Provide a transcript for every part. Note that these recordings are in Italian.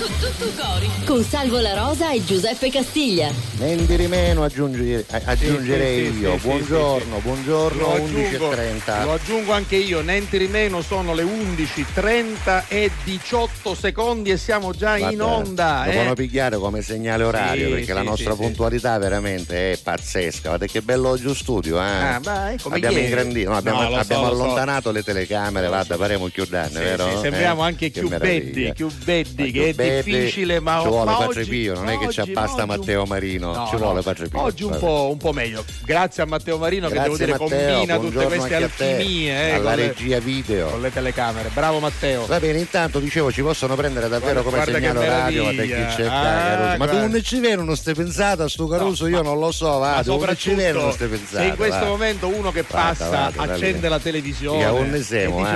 Con tutto cori. Con Salvo La Rosa e Giuseppe Castiglia. Men di meno aggiungi- eh, aggiungerei Sì, sì, io. sì, buongiorno, sì, sì. buongiorno, Lo aggiungo, 11.30. lo aggiungo anche io, niente di meno, sono le 11.30 e 18 secondi e siamo già in Guarda, onda. Lo eh. devono pigliare come segnale orario Sì, perché sì, la nostra sì, sì. puntualità veramente è pazzesca. Guardate che bello oggi in studio, eh? Ah, vai, come abbiamo ingrandito, no, abbiamo, No, so, abbiamo so. allontanato le telecamere, guarda, faremo più danni, Sì, vero? sì, sembriamo Eh, anche che più meraviglia. più beddi, Ma che difficile, ma ci vuole ma Padre oggi- Pio, non è che ci un- Matteo Marino, No, ci no, vuole Padre Pio. Oggi un po', un po' meglio. Grazie a Matteo Marino che devo Grazie dire Matteo, combina tutte queste a alchimie eh, alla con, le, regia video. con le telecamere. Bravo Matteo. Va bene, intanto dicevo ci possono prendere davvero Guarda- come segnale meraviglia. perché c'è Ah. Ma tu non ci vedi, non stai pensando a sto Caruso? No, Io non lo so, va, non ci vedi, non stai pensando. se in questo momento uno che passa accende la televisione a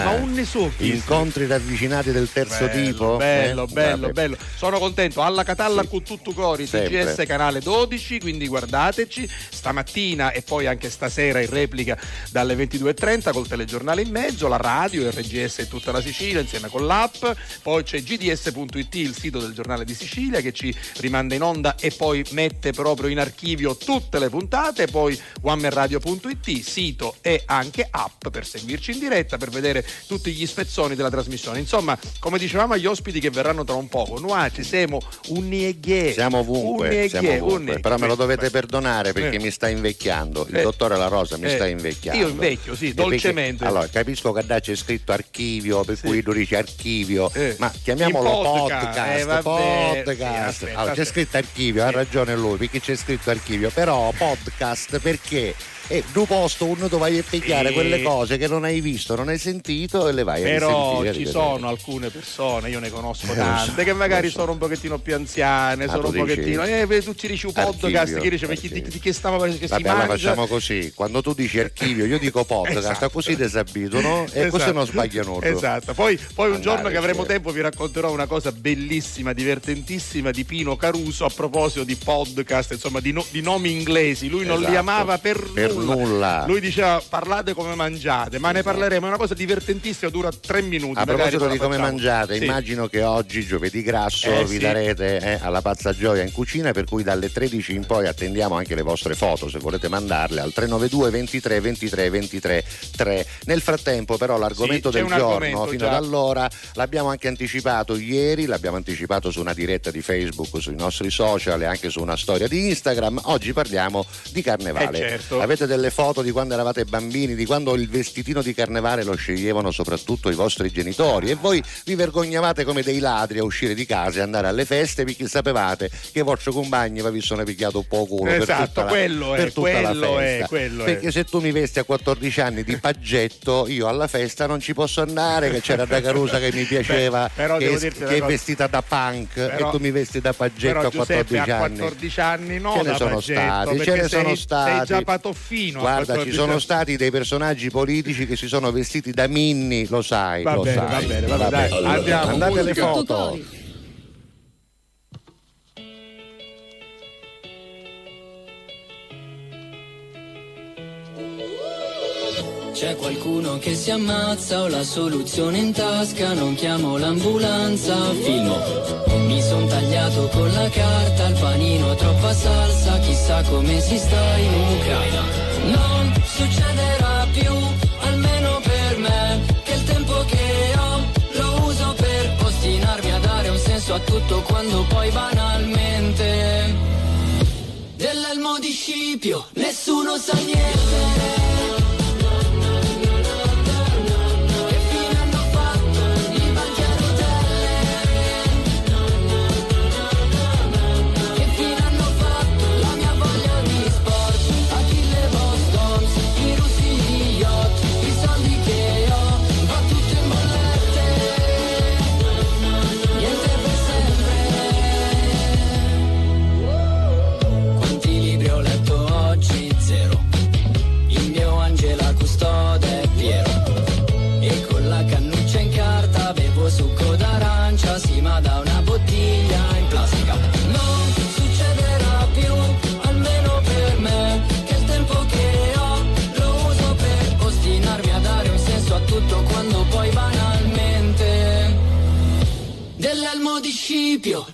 eh. ma un ne so chi?" Incontri ravvicinati del terzo Bello, tipo? Bello, eh? bello, Vabbè. Bello. Sono contento. Alla Catalla Sì. con tutto cori. TGS canale 12, quindi guardateci. Stamattina e poi anche stasera in replica dalle 22.30 col telegiornale in mezzo, la radio, RGS e tutta la Sicilia insieme con l'app. Poi c'è gds.it, il sito del giornale di Sicilia che ci rimanda in onda e poi mette proprio in archivio tutte le puntate. Poi onemanradio.it, sito e anche app per seguirci in diretta, per vedere tutti gli spezzoni della trasmissione. Insomma, come dicevamo agli ospiti che verranno tra un poco, noi ci siamo un nieghe. Siamo ovunque, siamo ovunque. però me lo dovete perdonare perché Eh. mi sta invecchiando. Il Eh. dottore La Rosa mi Eh. sta invecchiando. Io invecchio, sì, E perché- dolcemente. allora, capisco che da c'è scritto archivio, per Sì. cui tu dici archivio, Eh. ma chiamiamolo podcast, podcast. eh, podcast. Sì, aspetta, Allora, c'è scritto archivio, ha ragione lui, perché c'è scritto archivio, però podcast perché? E tu posto uno tu vai a pigliare Sì. quelle cose che non hai visto, non hai sentito e le vai a Però ci sono alcune persone, io ne conosco Eh, tante, so, che magari so. sono un pochettino più anziane, Ah, sono un pochettino. Eh, tu ci dici un podcast, che dice, ma chi, di, di che stava che si Vabbè, allora facciamo così. Quando tu dici archivio, io dico podcast, Esatto. così disabituano e così Esatto. non sbagliano nulla. Esatto, poi, poi un Andare, giorno che avremo sì. tempo vi racconterò una cosa bellissima, divertentissima di Pino Caruso a proposito di podcast, insomma di, no- di nomi inglesi. Lui non li Esatto. amava per, Per nulla. Lui diceva parlate come mangiate, ma ne parleremo, è una cosa divertentissima, dura tre minuti. A proposito di come facciamo. mangiate, Sì. immagino che oggi, giovedì grasso, Eh, vi sì. darete eh, alla pazza gioia in cucina, per cui dalle 13 in poi attendiamo anche le vostre foto, se volete mandarle al 392 23 23 23 3. Nel frattempo, però, l'argomento Sì, del giorno argomento fino già. ad allora l'abbiamo anche anticipato ieri, l'abbiamo anticipato su una diretta di Facebook, sui nostri social e anche su una storia di Instagram. Oggi parliamo di carnevale. Eh, certo. Avete delle foto di quando eravate bambini, di quando il vestitino di carnevale lo sceglievano soprattutto i vostri genitori e voi vi vergognavate come dei ladri a uscire di casa e andare alle feste perché sapevate che i vostri compagni vi sono pigliato un po' culo per Esatto, tutta la, quello è, per tutta la quello è, festa. quello è. perché se tu mi vesti a 14 anni di paggetto io alla festa non ci posso andare che c'era da Carusa che mi piaceva Beh, che, è- che è vestita da punk Però- e tu mi vesti da paggetto Però a Giuseppe 14 a anni 14 anni no ce ne sono paggetto, stati, ce ne sono sei, stati. sei già patoffino a Guarda, ci 14 sono stati dei personaggi politici che si sono vestiti da Minni, lo sai, Va lo bene, sai. va bene, va bene, dai, Allora, andiamo, Andate alle foto. C'è qualcuno che si ammazza, ho la soluzione in tasca, non chiamo l'ambulanza, filmo. Mi son tagliato con la carta, il panino troppa salsa, chissà come si sta in Ucraina. Non succederà più, almeno per me, che il tempo che ho lo uso per ostinarmi a dare un senso a tutto quando poi banalmente dell'elmo di Scipio nessuno sa niente. Scipio,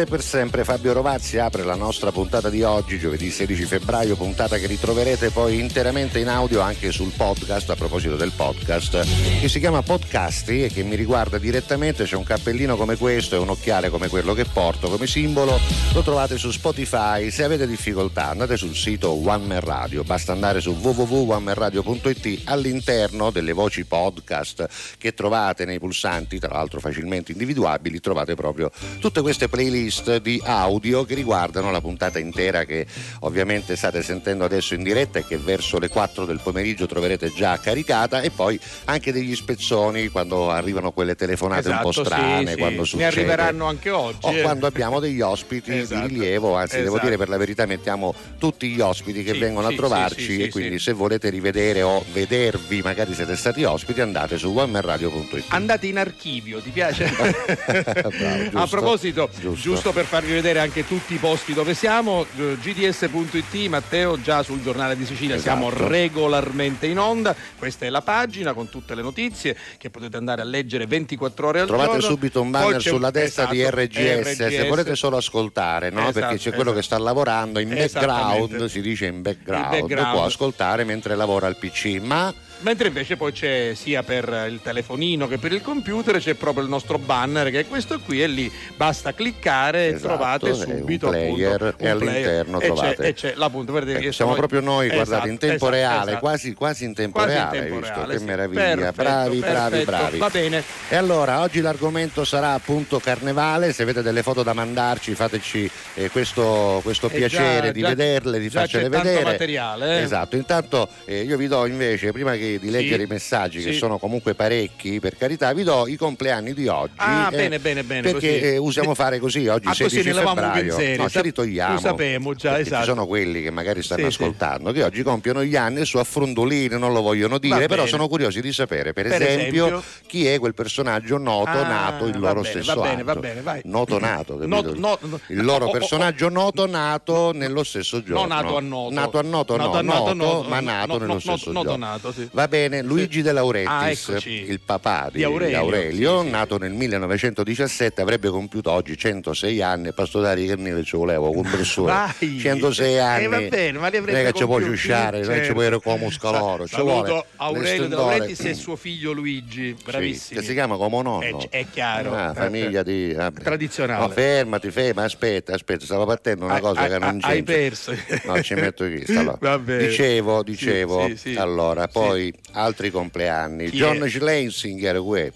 Niente per sempre, Fabio Rovazzi. Apre la nostra puntata di oggi, giovedì 16 febbraio, puntata che ritroverete poi interamente in audio anche sul podcast, a proposito del podcast, che si chiama Podcasti e che mi riguarda direttamente, c'è un cappellino come questo e un occhiale come quello che porto come simbolo, lo trovate su Spotify, se avete difficoltà andate sul sito One Man Radio, basta andare su www.onemanradio.it all'interno delle voci podcast che trovate nei pulsanti, tra l'altro facilmente individuabili, trovate proprio tutte queste playlist di audio che riguardano la puntata intera che ovviamente state sentendo adesso in diretta e che verso le 4 del pomeriggio troverete già caricata e poi anche degli spezzoni quando arrivano quelle telefonate un po' Esatto, sì, strane, sì. quando Ne succede arriveranno anche oggi. o eh. quando abbiamo degli ospiti Esatto. di rilievo, anzi devo Esatto. dire per la verità mettiamo tutti gli ospiti che Sì, vengono a trovarci e quindi se volete rivedere o vedervi, magari siete stati ospiti, andate su onemanradio.it. Andate in archivio, ti piace? Bravo, giusto, a proposito, giusto. giusto. Per farvi vedere anche tutti i posti dove siamo, eh, gds.it, Matteo già sul giornale di Sicilia siamo Esatto. regolarmente in onda, questa è la pagina con tutte le notizie che potete andare a leggere 24 ore al Trovate giorno. subito un banner sulla destra di esatto, RGS, se RGS. volete solo ascoltare, no? Esatto, perché c'è quello esatto. che sta lavorando in background, si dice in background, background. può ascoltare mentre lavora al PC, ma Mentre invece poi c'è sia per il telefonino che per il computer c'è proprio il nostro banner che è questo qui e lì basta cliccare e Esatto, trovate è un subito player appunto, e un player. all'interno e trovate- c'è, e c'è l'appunto vedete Eh, siamo proprio noi, guardate, in Esatto, tempo esatto, reale, esatto. quasi, quasi in tempo Quasi in reale, tempo hai visto? reale, che sì. meraviglia, Perfetto, bravi, bravi, perfetto. bravi. Va bene. E allora, oggi l'argomento sarà appunto carnevale, se avete delle foto da mandarci fateci eh, questo, questo Eh, piacere già- di già- vederle, di farcele vedere. materiale, eh. Esatto, intanto eh, io vi do invece, prima che di leggere i messaggi, che sì. sono comunque parecchi, per carità, vi do i compleanni di oggi. Ah, eh, bene, bene, bene, Perché così. eh, usiamo fare così, oggi Ah, così 16 ne levamo un febbraio. No, ci ritogliamo. lo sapemo già, esatto. Ci sono quelli che magari stanno Sì, sì. ascoltando, che oggi compiono gli anni su affrondolini, non lo vogliono dire, però sono curiosi di sapere, per, Per esempio, esempio? chi è quel personaggio noto Ah, nato il loro bene, stesso va bene, va bene, vai. Noto nato, capito? No- no- il loro oh, oh, personaggio noto nato nello stesso giorno. No, nato a noto. Nato a noto, no, noto, noto, no, ma nato nello stesso noto giorno. nato, sì. Va bene, Luigi De Laurentiis, Ah, il papà di, Di Aurelio, Aurelio, sì, sì, nato nel 1917, avrebbe compiuto oggi 106 anni, e Pastodari che ne ci volevo, con persone. Vai. 106 anni. Eh, va bene, ma li avrebbe Non è che ci puoi compiuti, ciusciare, non è che ci certo. puoi avere come scaloro. ci Saluto vuole Aurelio De. Laurentiis e suo figlio Luigi, Sì, bravissimi. che si chiama come nonno. È, è chiaro. Ah, Eh, famiglia eh. di vabbè. Tradizionale. No, fermati, ferma, aspetta, aspetta, stava partendo una cosa hai- che non c'è. hai perso. No, ci metto qui. bene. Dicevo, dicevo, Sì, sì, sì. allora, Sì. poi altri compleanni. Chi John è? Schlensinger, uè.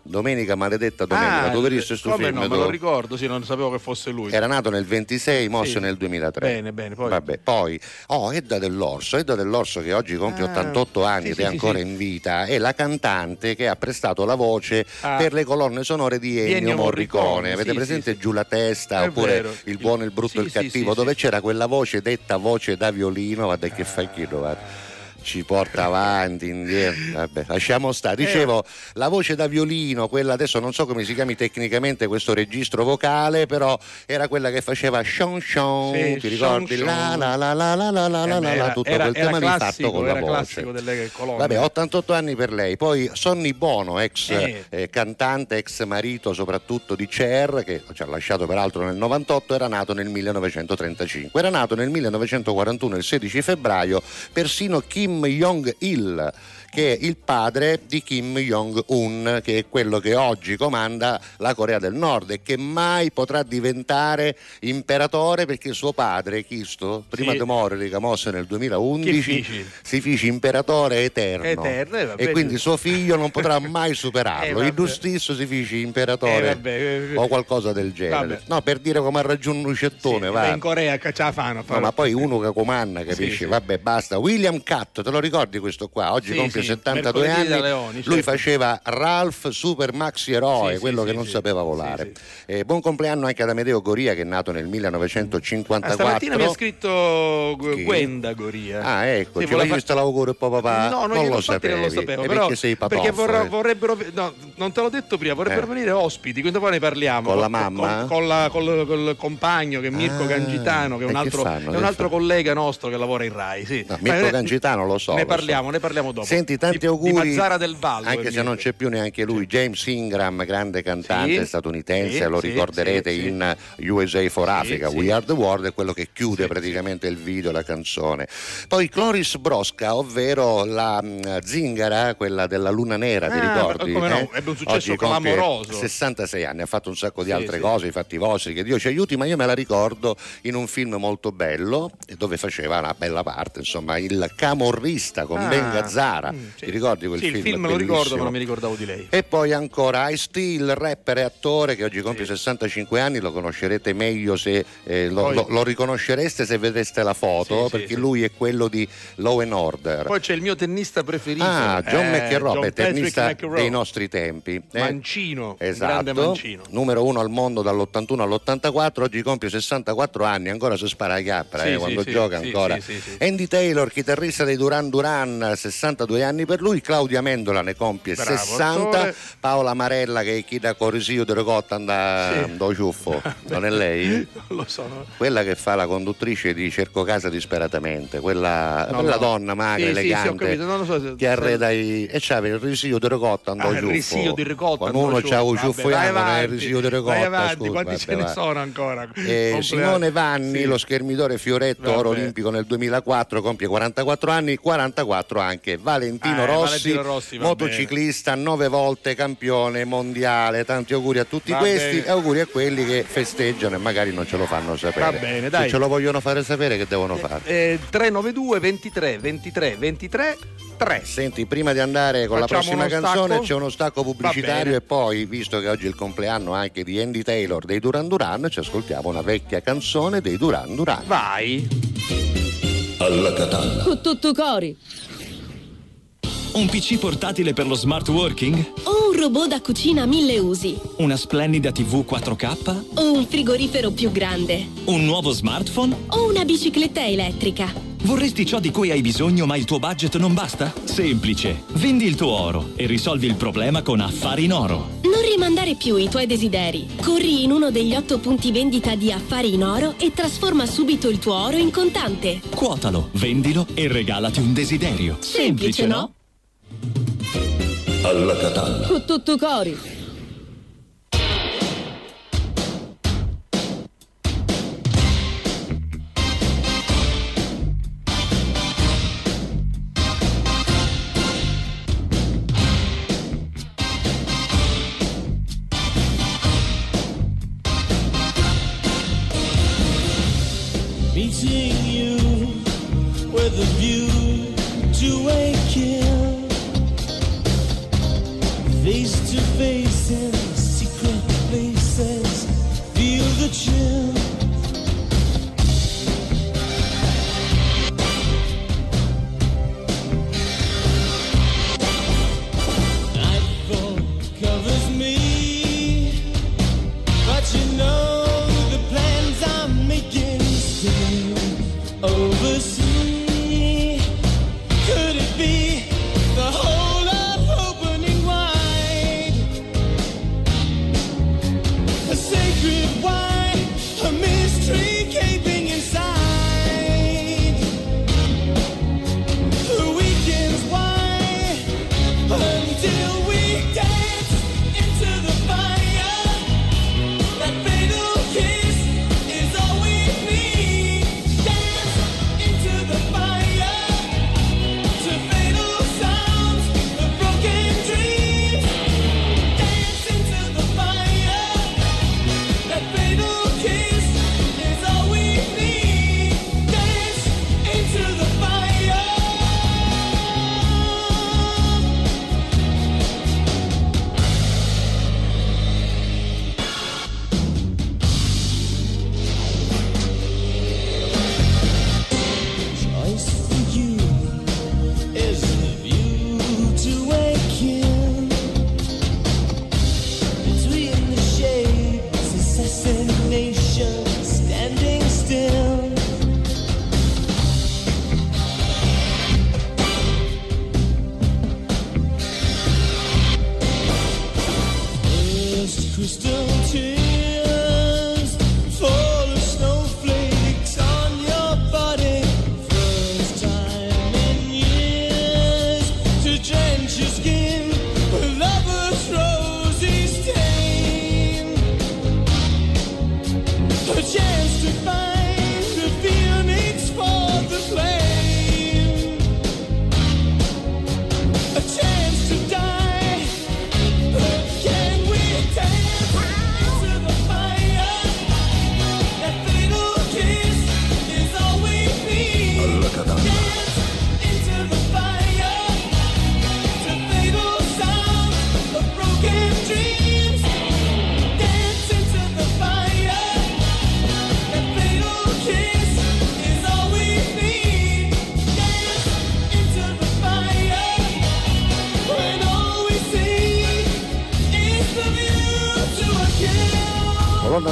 Domenica maledetta domenica, Ah, visto questo come film? no, me lo ricordo, sì, non sapevo che fosse lui. Era nato nel 26, mosso Sì. nel 2003. Bene, bene, poi- Vabbè, poi, oh, Edda dell'Orso, Edda dell'Orso che oggi compie Ah, 88 anni sì, ed è sì, ancora in vita, è la cantante che ha prestato la voce Ah. per le colonne sonore di Ennio, Ennio Morricone. Morricone, Avete presente. Giù la testa È oppure vero. Il buono, il brutto e il cattivo, dove c'era quella voce detta voce da violino, guarda che fa chilo, guarda. Ci porta avanti, indietro. Vabbè, lasciamo stare. Dicevo, la voce da violino, quella adesso non so come si chiami tecnicamente questo registro vocale, però era quella che faceva Sean Sean, Sì, ti ricordi? Sean. La la la la la la la la Eh, la tutto era- quel era tema lì classico, fatto con la voce. classico delle colonne. Vabbè, 88 anni per lei. Poi Sonny Bono, ex Eh. eh, cantante, ex marito soprattutto di Cher, che ci ha lasciato peraltro nel 98, era nato nel 1935. Era nato nel 1941, il 16 febbraio, persino Kim Jong-il, che è il padre di Kim Jong-un, che è quello che oggi comanda la Corea del Nord e che mai potrà diventare imperatore perché suo padre, Kisto, prima Sì. di morire, che mosse nel Che 2011, feci? si fece imperatore eterno. Eterno, eh, e quindi suo figlio non potrà mai Eh, superarlo. vabbè. il giustisso si fece imperatore Eh, vabbè, eh, o qualcosa del genere. vabbè. No, per dire come ha raggiunto un cettone, Sì, va. in Corea a No, ma poi uno che comanda, capisci? Sì. Vabbè, basta. William Catt, te lo ricordi questo qua? Oggi Sì, sì, 72 mercoledì anni. Leoni, Lui certo. faceva Ralph Super Maxi Eroe, Sì, quello sì, che non sapeva volare. Eh, buon compleanno anche ad Amedeo Goria che è nato nel 1954. Ah, stamattina mi ha scritto Chi? Gwenda Goria. Ah, ecco, Sì, ci voleva voglio fa- l'augurio poi papà. No, non, non glielo- lo sapevi. non lo sapevo, E però perché sei perché patofo, vorrà- eh. vorrebbero no, non te l'ho detto prima, vorrebbero Eh. venire ospiti, quindi poi ne parliamo. Con la mamma? Con, con la- col, col compagno che è Mirko Ah, Gangitano, che è un che altro, fanno? è un Che altro collega nostro che lavora in Rai, sì. No, Ma Mirko Gangitano lo so. Ne parliamo, ne parliamo dopo. Senti, tanti Di- auguri. Di Mazzara del Vallo. Anche se non c'è più neanche lui, James Ingram, grande cantante Sì, statunitense, sì, lo ricorderete sì, in USA for Africa. We Are the World, è quello che chiude praticamente il video, la canzone. Poi Cloris Brosca, ovvero la mh, zingara, quella della Luna Nera, ti Ah, ricordi? come no, eh? ebbe un successo clamoroso. 66 anni, ha fatto un sacco di altre cose, i fatti vostri, che Dio ci aiuti, ma io me la ricordo in un film molto bello, dove faceva una bella parte, insomma, il camorrista con Ah, Ben Gazzara. Mm, sì. Ti ricordi quel Sì, film? il film me lo ricordo, ma non mi ricordavo di lei. E poi ancora Ice T, il rapper e attore che oggi compie 65 anni, lo conoscerete meglio se eh, lo, Poi- lo- lo riconoscereste se vedeste la foto, Sì, sì, perché sì. lui è quello di Law and Order. Poi c'è il mio tennista preferito. Ah, John eh, McEnroe, tennista McEnroe. dei nostri tempi. eh? Mancino, Esatto, grande mancino. numero uno al mondo dall'81 all'84, oggi compie 64 anni, ancora si spara a Sì, eh, sì, quando sì, gioca sì, ancora. sì, sì, sì. Andy Taylor, chitarrista dei Duran Duran, 62 anni per lui, Claudia Mendola ne compie Bravo, 60, attore. Paola Marella che è chi da Corisio de Ricotta anda Sì. do ciuffo, non è lei? Non lo so. Quella che fa la conduttrice di Cerco Casa disperatamente, quella, No, quella no. donna magra, Sì, sì, sì, elegante, non lo so se- che arreda i... e c'aveva il risio di ricotta andò Ah, il ciuffo. risio di ricotta Quando andò uno c'ha un ciuffo vai non è il risio di vai ricotta. avanti, scusa, quanti vabbè, ce ne sono ancora? Eh. Simone Vanni, Sì. lo schermitore Fioretto, oro olimpico nel 2004, compie 44 anni, 44 anche Valentino Eh, Rossi, Valentino Rossi, va motociclista, nove volte campione mondiale. Tanti auguri a tutti Va questi bene. e auguri a quelli che festeggiano e magari non ce lo fanno sapere. Va bene, dai. Se ce lo vogliono fare sapere, che devono fare? Eh, 392 23 23 23 3. Senti, prima di andare con Facciamo la prossima canzone stacco? c'è uno stacco pubblicitario bene. e poi, visto che oggi è il compleanno anche di Andy Taylor dei Duran Duran, ci ascoltiamo una vecchia canzone dei Duran Duran. Vai. Alla Catalla. Con tutto cori. Un PC portatile per lo smart working? O un robot da cucina a mille usi. Una splendida TV 4K? O un frigorifero più grande. Un nuovo smartphone? O una bicicletta elettrica. Vorresti ciò di cui hai bisogno ma il tuo budget non basta? Semplice. Vendi il tuo oro e risolvi il problema con Affari in Oro. Non rimandare più i tuoi desideri. Corri in uno degli otto punti vendita di Affari in Oro e trasforma subito il tuo oro in contante. Quotalo, vendilo e regalati un desiderio. Semplice, no? Alla Catalla. Con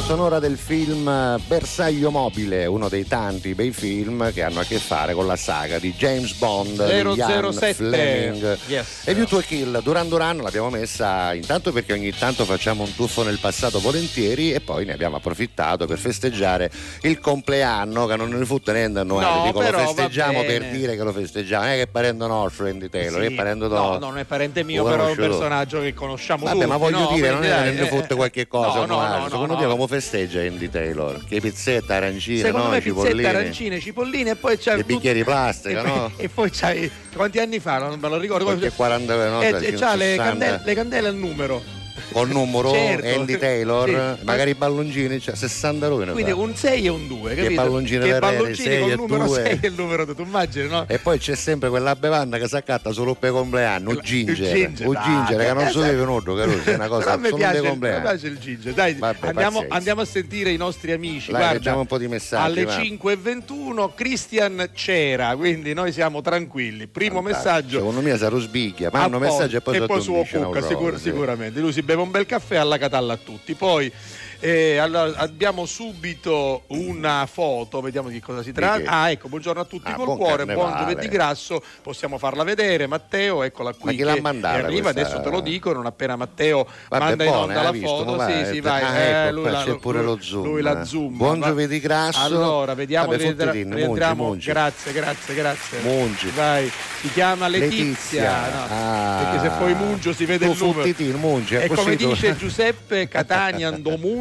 sonora del film eh, Bersaglio Mobile, uno dei tanti bei film che hanno a che fare con la saga di James Bond, Ian 007. Fleming. Yes. E View to a Kill, Duran Duran l'abbiamo messa intanto perché ogni tanto facciamo un tuffo nel passato volentieri e poi ne abbiamo approfittato per festeggiare il compleanno che non ne fu tenendo annuale, No, dico però lo festeggiamo per dire che lo festeggiamo, non è che è parente nostro Andy Taylor, Sì. è parente No, no, non è parente mio, però è un personaggio che conosciamo Vabbè, tutti. ma voglio no? dire, non è che ne eh, fotte qualche cosa. No, no, no, no, Secondo no. Te come festeggia Andy Taylor? Che pizzetta, arancine, Secondo no? me Cipollini? pizzetta, arancine, cipolline e poi c'è E bicchieri di plastica, e no? E poi c'hai quanti anni fa? Non me lo ricordo. Qualche 40 no, e, e c'ha le 60. candele, le candele al numero. Col numero Certo. Andy Taylor, Sì. magari i balloncini, cioè 60 euro. Quindi fa. un 6 e un 2, Che capito? palloncini che palloncini sei con e il numero due. 6 e il numero 2, tu immagini, no? E poi c'è sempre quella bevanda che si accatta solo per compleanno, un ginger, dai, ginger che non si sai. deve venuto, Caruso, è una cosa Però a me solo piace, dei mi compleanni. piace il ginger. Dai, andiamo, andiamo a sentire i nostri amici. Dai, Guarda, leggiamo un po' di messaggi, Alle va. 5.21 Christian c'era, quindi noi siamo tranquilli. Primo Fantastico. messaggio. Secondo me si rusbicchia, mando a un messaggio e poi e poi su Cucca, sicur- sì. sicuramente. Lui si beve un bel caffè alla catalla a tutti. Poi eh, allora, abbiamo subito una foto, vediamo di cosa si tratta. Ah, ecco, buongiorno a tutti Ah, col buon cuore, buon carnevale. giovedì grasso, possiamo farla vedere. Matteo, eccola qui. Ma chi l'ha mandata Arriva, questa? adesso te lo dico, non appena Matteo Vabbè, manda in onda hai la visto, foto. sì, sì, eh, vai. ah, Eh, ecco, lui qua la- c'è pure lui- lo zoom. Lui la zoom. Buon Va- giovedì grasso. Allora, vediamo Vabbè, rientra- rientriamo. mungi. Grazie, grazie, grazie. Mungi. Vai, si chiama Letizia. Letizia. no, Ah. Perché se poi mungio si vede Tu il numero. fottitino, mungi, è E come dice Giuseppe Catania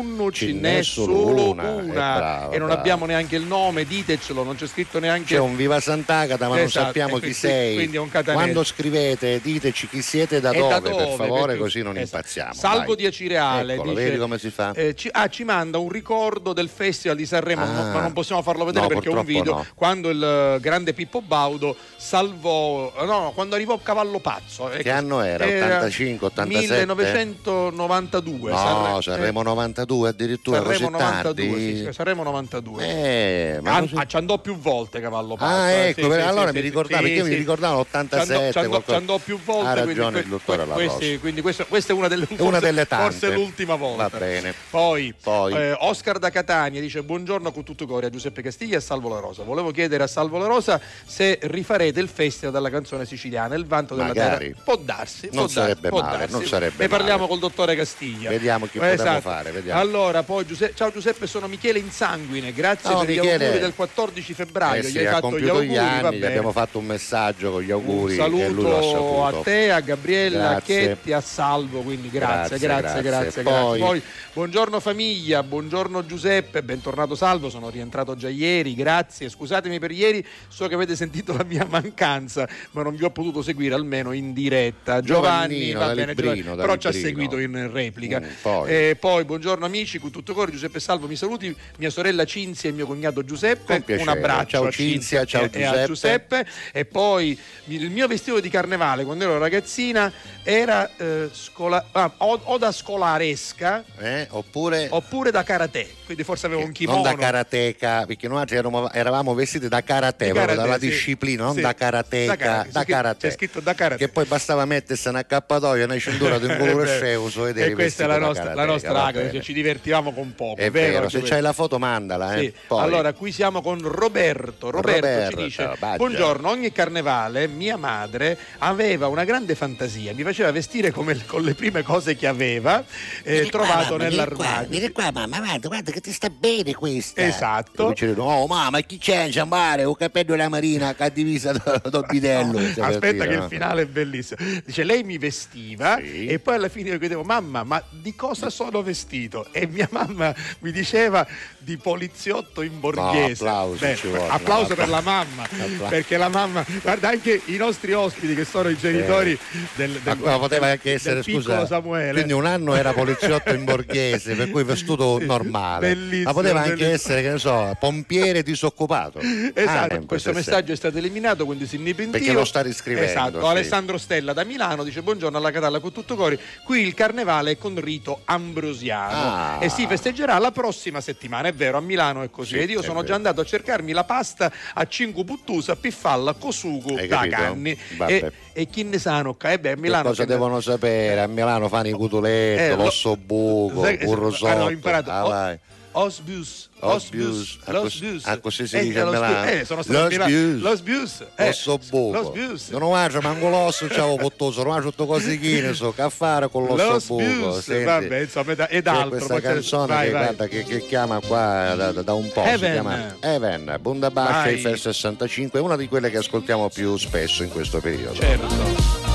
Andomunno ce Ce n'è solo una, una. Eh, bravo, e non bravo. abbiamo neanche il nome, ditecelo, non c'è scritto neanche C'è un Viva Sant'Agata, ma non Esatto, sappiamo e chi sei. Quando scrivete, diteci chi siete e da, dove, da per dove, favore, perché- così non esatto. impazziamo. Salvo vai. di Acireale Eccolo, dice, vedi come si fa? eh, ci, ah, ci manda un ricordo del Festival di Sanremo, Ah. no, ma non possiamo farlo vedere No, perché è un video. no. Quando il eh, grande Pippo Baudo salvò, no, no, quando arrivò Cavallo Pazzo. Che anno era? 85, 87? 1992. No, Sanre- Sanremo 92 addirittura, Sanremo così 92, tardi. sì, sì, Sanremo 92. Eh, ma così- ah, ci andò più volte Cavallo Pazzo. Ah, eh, ecco, sì, per- sì, allora sì, mi ricordavo, sì, perché io mi ricordavo l'87. Ci andò, ci andò- più volte. Ha quindi ragione que- il dottore questi- quindi questa, questa è una delle, È una forse- delle tante. Forse l'ultima volta. Va bene. Poi, Poi. eh, Oscar da Catania dice buongiorno con tutto cuore a Giuseppe Castiglia e a Salvo La Rosa. Volevo chiedere a Salvo La Rosa se rifarete il festival della canzone siciliana, il vanto della Magari. terra. Può darsi. Non può sarebbe darsi, può male, darsi. non sarebbe Ne parliamo male. col dottore Castiglia. Vediamo chi Eh, potremmo esatto. fare, vediamo. Allora, poi Giuseppe, ciao Giuseppe, sono Michele Insanguine. Grazie Ciao, per gli Michele. auguri del 14 febbraio. Eh sì, Gli hai ha fatto gli auguri, gli anni, gli abbiamo fatto un messaggio con gli Un auguri ha saluto a te, a Gabriella, a Grazie. Chetti, a Salvo, quindi grazie, Grazie, grazie, grazie, grazie. Poi- Poi, buongiorno famiglia, buongiorno Giuseppe, bentornato Salvo, sono rientrato già ieri, grazie, scusatemi per ieri, so che avete sentito la mia mancanza, ma non vi ho potuto seguire almeno in diretta. Giovanni, Giovannino, va bene, librino, Giovanni, però ci ha seguito in replica. Mm, poi. Eh, poi, buongiorno amici, con tutto cuore, Giuseppe Salvo mi saluti, mia sorella Cinzia e mio cognato Giuseppe, un abbraccio Ciao a Cinzia, ciao e a Giuseppe. Giuseppe. E poi il mio vestito di carnevale quando ero ragazzina era eh, scola- ah, o, o da scolaresca Eh? Oppure oppure da karate, quindi forse avevo un kimono. non da karateka, perché noi eravamo, eravamo vestiti da karate, proprio karate, dalla sì. disciplina, non Sì. da karateka, Da karate, da c'è scritto- karate. c'è scritto da karate. Che poi bastava mettersi una accappatoia, una cintura di un colore Eh sceuso ed e questa è la nostra, la nostra bene. cioè, ci divertivamo con poco. È vero, se Giuseppe? c'hai la foto mandala. Eh. Sì. Poi. Allora, qui siamo con Roberto. Roberto, Roberto, ci dice: Baggia. Buongiorno, ogni carnevale mia madre aveva una grande fantasia, mi faceva vestire come, con le prime cose che aveva eh, Vieni qua, trovato mamma, vieni qua, nell'armadio. Vieni qua, mamma, guarda, guarda che ti sta bene questa. Esatto. E dice, oh mamma, chi c'è? C'è mare, un capello della marina, che ha divisa do, do bidello. Cioè, per Aspetta dire, che no? il finale è bellissimo. Dice lei mi vestiva Sì. e poi alla fine io chiedevo mamma ma di cosa sono vestito? E mia mamma mi diceva di poliziotto in borghese. No, applauso Beh, ci vuole, applauso no, per la mamma applauso. perché la mamma guarda anche i nostri ospiti che sono i genitori del, del, Ma poteva anche essere scusa, Samuele. quindi un anno era poliziotto in borghese per cui vestuto normale bellissimo, ma poteva anche bellissimo. essere che ne so pompiere disoccupato Esatto, Ah, questo messaggio è stato eliminato, quindi si inipentio. Perché lo sta riscrivendo, Esatto, sì. Alessandro Stella da Milano dice buongiorno alla Catalla con tutto cori. Qui il carnevale è con rito ambrosiano. Ah. E si festeggerà la prossima settimana, è vero, a Milano è così. Sì, Ed io sono vero. già andato a cercarmi la pasta a Cinque Puttusa, Piffalla, Cosugu, Hai da capito? Canni Vabbè. e, e chi ne sanno? Eh beh, a Che Milano cosa che- devono sapere? A Milano fanno i cutuletti, Eh, lo- l'osso buco, il burro ah, sotto. no, ho imparato. Ah. Osbius, Osbius. Osbius, Ah, così si Eh, dice a. Milano. Eh, sono stato a Los Milano. Bius. Los Bius. eh, buco. Los Bius. Non mangia manco l'osso, ciao cottoso, non mangia tutto cosichine, so che fare con l'osso Los buco. Vabbè, insomma, ed- ed c'è altro. questa canzone vai, che, vai. guarda, che, che chiama qua da, da- un po', si Heaven. chiama Even, Bundabascia Vai. Eiffel 65, è una di quelle che ascoltiamo più spesso in questo periodo. Certo.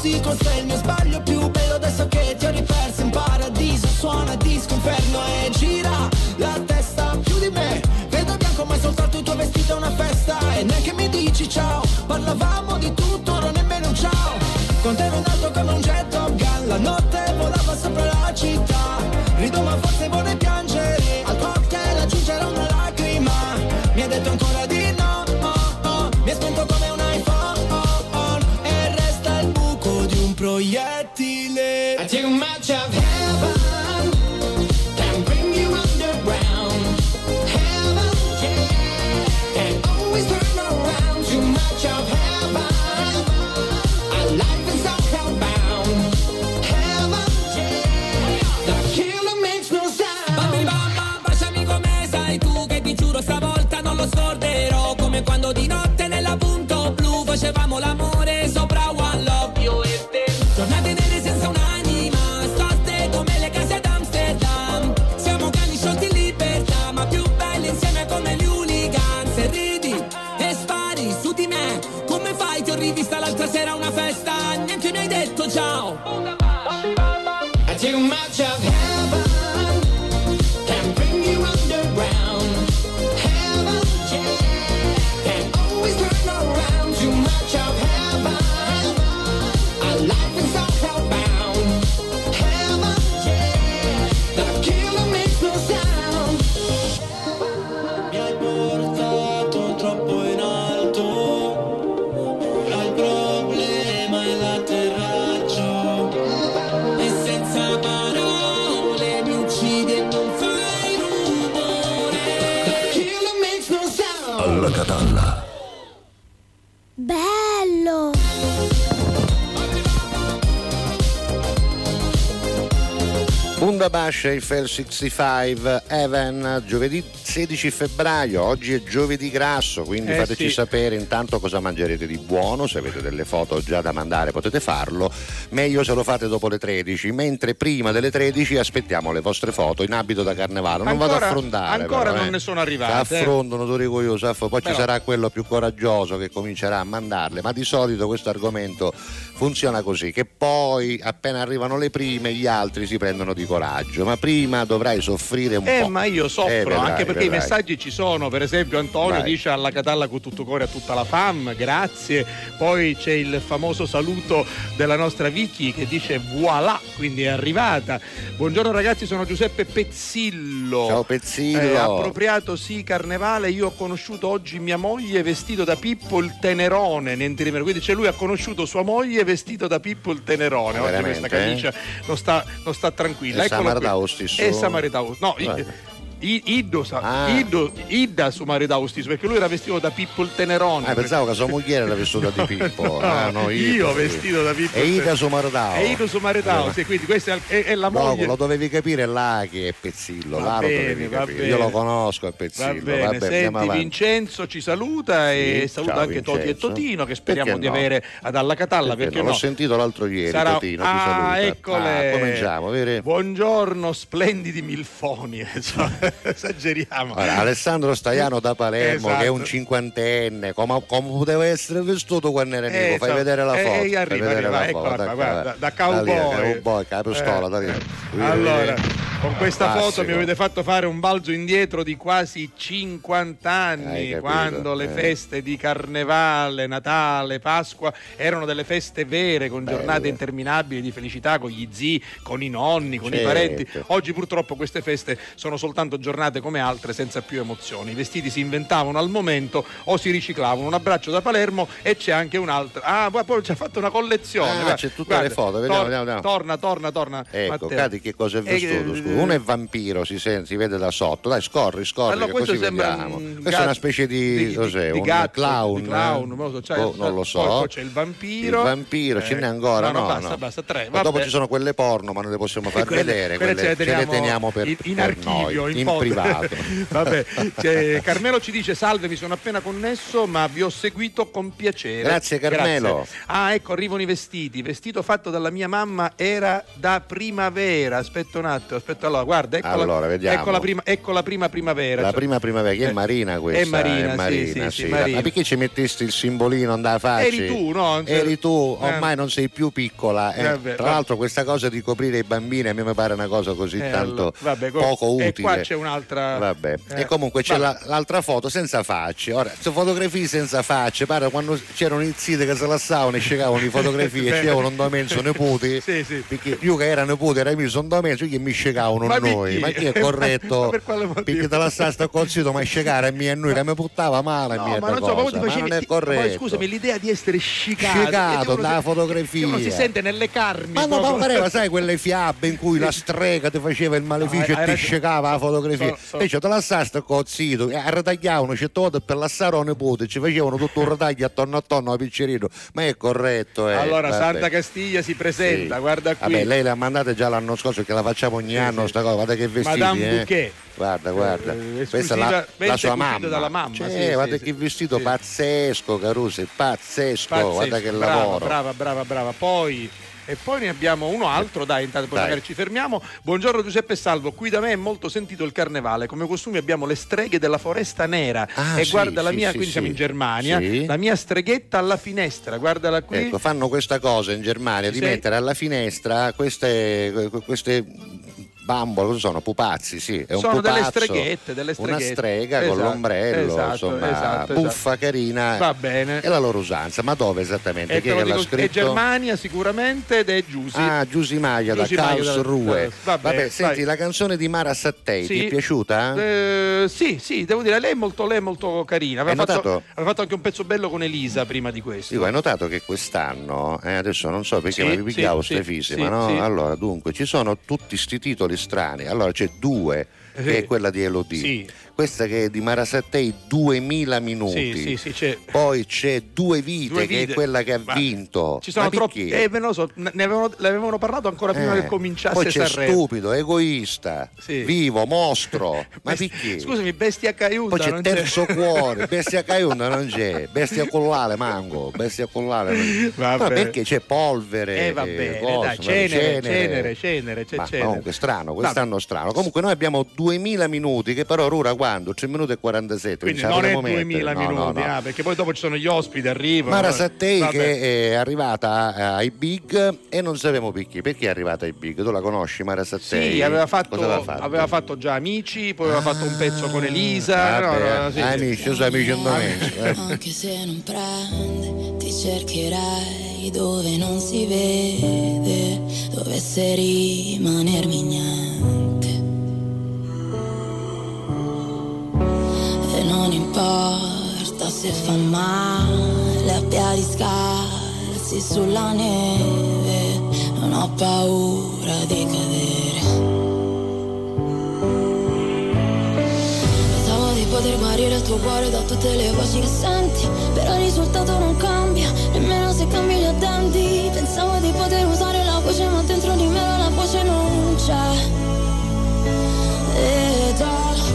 Tossico sei il mio sbaglio più bello adesso che ti ho riperso. In paradiso Suona disco inferno e gira la testa più di me. Vedo bianco ma è soltanto il tuo vestito è una festa. E neanche mi dici ciao, parlavamo di tutto, non nemmeno un ciao. Con te in alto come un jet Top Gun La notte volava sopra la città. Rido ma forse vorrei piangere. Al cocktail aggiungerò una lacrima. Mi hai detto ancora Bundabascia Eiffel 65 Even giovedì 16 febbraio oggi è giovedì grasso quindi Eh, fateci sì. sapere intanto cosa mangerete di buono se avete delle foto già da mandare potete farlo meglio se lo fate dopo le 13 mentre prima delle 13 aspettiamo le vostre foto in abito da carnevale non vado a Ancora- affrontare ancora però, non eh. ne sono arrivate, affrontano lo dico io poi Però- ci sarà quello più coraggioso che comincerà a mandarle ma di solito questo argomento funziona così che poi appena arrivano le prime gli altri si prendono di coraggio ma prima dovrai soffrire un Eh, po' ma io soffro Eh, vedrai, anche perché i vedrai. messaggi ci sono. Per esempio, Antonio Vai. dice alla Catalla con tutto cuore a tutta la fam, grazie. Poi c'è il famoso saluto della nostra Vicky che dice voilà, quindi è arrivata. Buongiorno ragazzi, sono Giuseppe Pezzillo. Ciao, Pezzillo. Eh, appropriato sì, carnevale. Io ho conosciuto oggi mia moglie vestito da Pippo il Tenerone. Niente di meno. Quindi c'è lui ha conosciuto sua moglie vestito da Pippo il Tenerone. Oggi Veramente, questa camicia non, sta, non sta tranquilla. Eccola Samarità stesso? È Samarità. No, i- Guarda. I- Iddo, sa- Ah. Iddo- Idda su Mare d'Austis perché lui era vestito da Pippo il Tenerone. Ah, pensavo che sua moglie era vestita di Pippo. No, Ah, no, io vestito da Pippo E Ida Ten- Sumaradao. E Ido su Mare d'Austis, quindi questa è, è- la No, moglie. lo dovevi capire là che è Pezzillo, Va là lo bene, dovevi va capire. bene. Io lo conosco, è Va Pezzillo. bene, Vabbè, andiamo senti. Vincenzo ci saluta e Sì, saluta ciao, anche Toti e Vincenzo. Totino che speriamo Perché di no? avere ad Alla Catalla Perché perché, no? no? L'ho sentito l'altro ieri, Sarà- Totino, ti ah, saluta. eccole. Ah, cominciamo, vero? Buongiorno, splendidi milfoni. Esageriamo. Allora, Alessandro Staiano da Palermo, Esatto. che è un cinquantenne, come, come poteva essere vestito quando era Eh, nero? Fai so- vedere la eh, foto. eh, fai arriva, arriva, la eccola foto, ecco, guarda, da cowboy. cowboy, con la pistola, Eh. da Allora? Con questa Classico. foto mi avete fatto fare un balzo indietro di quasi 50 Hai anni, quando le eh. feste di Carnevale, Natale, Pasqua erano delle feste vere, con Belle. giornate interminabili di felicità, con gli zii, con i nonni, con i Certo. parenti. Oggi purtroppo queste feste sono soltanto giornate come altre, senza più emozioni. I vestiti si inventavano al momento o si riciclavano. Un abbraccio da Palermo e c'è anche un'altra. Ah, poi- ci ha fatto una collezione. Ah, guarda, c'è tutte guarda, le foto, vediamo, tor- vediamo, vediamo. Torna, torna, torna. Ecco. Cati che cosa è Eh, vestuto? eh. Uno è vampiro, si, sente, si vede da sotto. Dai, scorri, scorri, Allora, questo così sembra vediamo. un Questa è gatto- una specie di, di- di- cos'è? di un gatto, clown? clown, non lo so, cioè, Oh, non lo so. poi c'è il vampiro. Il vampiro, ce Eh, n'è ancora? no, no, No, basta, no. basta, tre, Ma dopo ci sono quelle porno, ma non le possiamo far Quelle- vedere. quelle Quelle, ce le teniamo per, in, in per archivio, noi, in, in foto. privato. Vabbè, cioè, Carmelo ci dice salve, mi sono appena connesso, ma vi ho seguito con piacere. Grazie, Carmelo. Grazie. Ah, ecco, arrivano i vestiti. Vestito fatto dalla mia mamma era da primavera. Aspetta un attimo, aspetta allora, guarda, ecco, Allora, la, vediamo. ecco la prima, ecco la prima primavera. La Cioè- prima primavera, che è Eh, Marina questa? È Marina, è Marina, sì, sì, sì, Marina. Ma perché ci mettesti il simbolino andava faccia? Eri tu, no? Eri tu, Eh. ormai non sei più piccola. eh. Vabbè, Tra l'altro questa cosa di coprire i bambini a me mi pare una cosa così Eh, tanto allora, vabbè, co- poco utile. Un'altra. Vabbè. Eh, E comunque c'è la- l'altra foto senza facce. Ora, queste fotografie senza facce, pare quando c'erano i zii che se lassavano e scegavano le fotografie c'erano un domenzo nipoti. Sì, sì. Perché io che era nipote era mio sono domenzo, che mi scegavano Ma noi. Ma chi è corretto? Ma? Perché te la sta sto consiglio, ma scegare a me e noi che mi buttava male a No, me ma non so, ma cosa, poi ti ma facevi. non è ti- poi corretto. scusami, l'idea di essere scicato. Scicato dalla si- fotografia. uno si sente nelle carni. Ma no, proprio. ma pareva, sai, quelle fiabe in cui la strega ti faceva il maleficio e ti scegava la fotografia. So- so- Invece te la sta cozzito, e ritagliavano certe volte per lassare un nipote, ci facevano tutto un ritaglio attorno attorno al piccerino. Ma è corretto, eh. Allora, vabbè. Santa Castiglia si presenta, Sì. guarda qui. Vabbè, lei l'ha mandata già l'anno scorso che la facciamo ogni anno sì. sta cosa, guarda che vestiti, Madame eh. Bouquet. Guarda, guarda. Eh, Questa è la, la sua mamma. dalla mamma, Cioè, sì, guarda sì, che sì. vestito Sì. pazzesco, Caruso, pazzesco, Pazzesco, guarda che brava, lavoro. Brava, brava, brava. Poi. E poi ne abbiamo uno altro, dai, intanto poi Dai. magari ci fermiamo. Buongiorno Giuseppe Salvo, qui da me è molto sentito il carnevale. Come costumi abbiamo le streghe della foresta nera. Ah, e sì, guarda la sì, mia, sì. siamo in Germania, la mia streghetta alla finestra, guardala qui. Ecco, fanno questa cosa in Germania di mettere alla finestra queste, queste bambole, cosa sono? Pupazzi, sì. È un Sono delle pupazzo, streghette, delle Una streghette. strega con Esatto, l'ombrello, esatto, insomma, esatto, buffa, carina. Va bene. È la loro usanza, ma dove esattamente? E Chi è che l'ha dico- è scritto? Germania sicuramente ed è Giussi. Ah, Giusy Maglia da Maglia da- Karlsruhe. da- vabbè, senti, la canzone di Mara Sattei Sì. ti è piaciuta? Eh, sì, sì, devo dire, lei è molto, lei è molto carina. Aveva fatto, aveva fatto anche un pezzo bello con Elisa prima di questo. Dico, hai notato che quest'anno, eh, adesso non so perché Sì, mi ripigliavo sì, ste sì, sì, ma no? Allora, dunque, ci sono tutti sti titoli strani. Allora, c'è due, Sì. che è quella di Elodie. Sì. Questa che è di Mara Sattei, 2000 minuti. Sì, sì, sì, c'è. Poi c'è Due Vite, Due che Vite. è quella che ha Ma vinto. Ci sono Ma troppi. perché? Eh, non so, ne avevano, ne avevano parlato ancora prima Eh, che cominciasse Poi c'è Sanremo. stupido, egoista, Sì. vivo, mostro. Ma perché? Scusami, bestia caiuta. Poi c'è terzo cuore, bestia caiunda non c'è, bestia collale manco, bestia collale. non-. Ma perché c'è polvere? Eh, va bene, cose, dai, cenere, cenere, cenere, c'è Ma cenere. comunque strano, quest'anno strano. Comunque noi abbiamo 2000 minuti che però dura quando? 3 minuti e 47. Quindi la non è vogliamo 2000 mettere? No, minuti, no, no. ah, perché poi dopo ci sono gli ospiti, arrivano. Mara Sattei che è arrivata ai Big e non sappiamo perché. Perché è arrivata ai Big? Tu la conosci Mara Sattei? Sì, aveva fatto, aveva fatto? aveva fatto già Amici, poi aveva fatto un pezzo con Elisa. no, Vabbè, no, sì, amici, io sono amici indomensi. eh. Anche se non prende, ti cercherai dove non si vede, dovesse rimanermi niente. Non importa se fa male a piedi scarsi sulla neve, non ho paura di cadere. Pensavo di poter guarire il tuo cuore da tutte le voci che senti Però il risultato non cambia, nemmeno se cambi gli addenti Pensavo di poter usare la voce ma dentro di me la voce non c'è E ho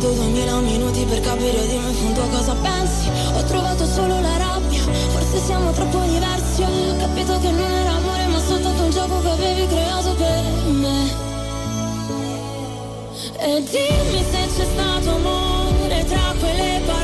usato duemila minuti per capire di me in fondo cosa pensi. Ho trovato solo la rabbia, forse siamo troppo diversi. Ho capito che non era amore ma soltanto un gioco che avevi creato per me. E dimmi se c'è stato amore tra quelle parole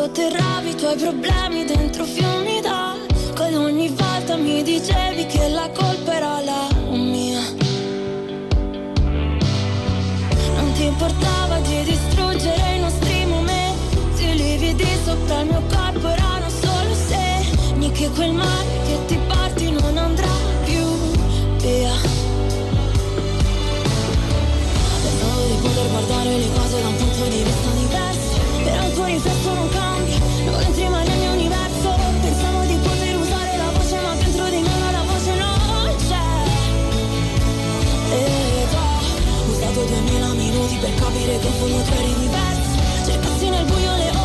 sotterravi i tuoi problemi dentro fiumi d'acqua ogni volta mi dicevi che la colpa era la mia. Non ti importava di distruggere i nostri momenti, i lividi sopra il mio corpo erano solo segni che quel mare che ti porti non andrà più via. Pensavo di poter guardare le cose da un punto di vista diverso il tuo riflesso non cambia. Non entri mai nel mio universo. Pensavo di poter usare la voce ma dentro di me non c'è. Ed ho usato duemila minuti per capire che in fondo tu eri Cercassi nel buio le ombre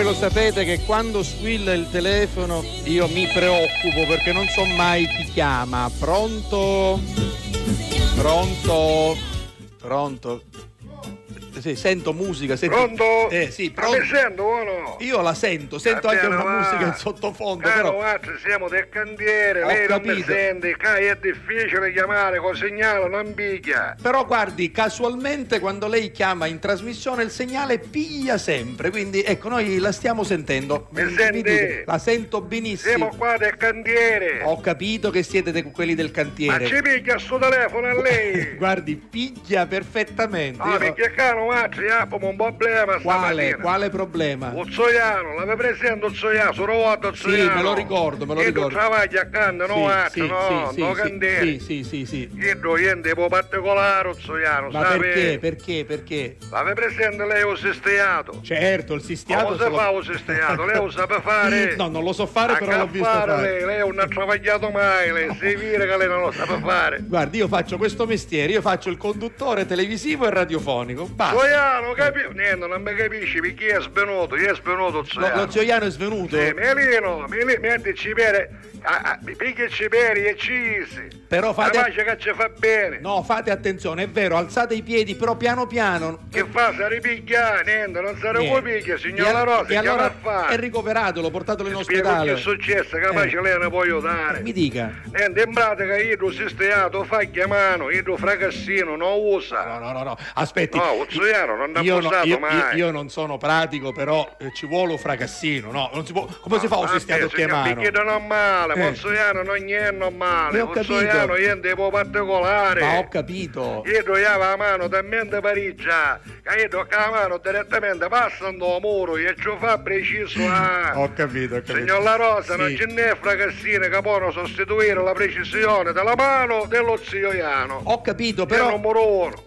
Voi lo sapete che quando squilla il telefono io mi preoccupo perché non so mai chi chiama. Pronto? Pronto? Pronto? Sì, sento musica. Sento... Pronto? Eh sì, Ma mi pronto. sento o no? Io la sento, sento Va anche una va. musica in sottofondo, Caro però Mazzi, siamo del cantiere, Ho lei non mi capito. sente, Cai, è difficile chiamare con segnale, non picchia. Però guardi, casualmente quando lei chiama in trasmissione il segnale piglia sempre, quindi ecco noi la stiamo sentendo. Mi sente? dica, La sento benissimo. Siamo qua del cantiere. Ho capito che siete de- quelli del Ma cantiere. ci picchia sto telefono a lei? Guardi, piglia perfettamente. No, Io- perché caro Mazzi, abbiamo un problema Quale? stamattina. Quale problema? Uzzoiano, l'aveva presente Uzzoiano, sono rovato Sì, Uzzoiano. me lo ricordo, me lo ricordo. travaglio accanto, no, Mazzi, sì, no, sì, no sì, sì, sì, sì, sì. Io niente un po' particolare Uzzoiano, Ma sape? perché? Perché? Perché? L'aveva presente lei un sistiato? Certo, il sistiato. Come si lo- fa un sistiato? Lei lo sa fare? No, non lo so fare, A però l'ho visto fare fare. lei? Lei non ha travagliato mai, lei si vede che lei non lo sa fare. Guardi, io faccio questo mestiere, io faccio il conduttore televisivo e radiofonico. Basta. Zoiano, capi? Niente, non mi capisci perché è svenuto, io è svenuto Lo, Zoiano. lo zioiano è svenuto? Sì, Melino, Melino, mettici per, ah, ah, picchiaci per e cisi. Però fate- La pace che ci fa bene. No, fate attenzione, è vero, alzate i piedi, però piano piano. Che fa? Si ripicchia? Niente, non sarà Niente. come picchia, E signor al- La Rosa, e che allora è ricoverato, l'ho portato in Spiego che ospedale. è successo, capace Eh. lei ne può aiutare. Mi dica. Niente, in pratica io sistemato fa chiamano, io fracassino, non usa. No, no, no, no, aspetti. No, Uzzoiano non ha io, no- io- mai. io- io non sono pratico, però eh, ci vuole un fracassino, no? Non si può, come si fa un signor, chiamano? Perché non è male, Eh. Pozzoiano non è normale, Eh, ho capito. Pozzoiano niente po' particolare. Ma ho capito. Io toglieva la mano talmente pariggia che io tocca la mano direttamente passando il muro e ci fa preciso ah. Ho capito, ho capito. Signor La Rosa, non Sì. ce n'è fracassine che possono sostituire la precisione della mano dello zio Iano. Ho capito, è però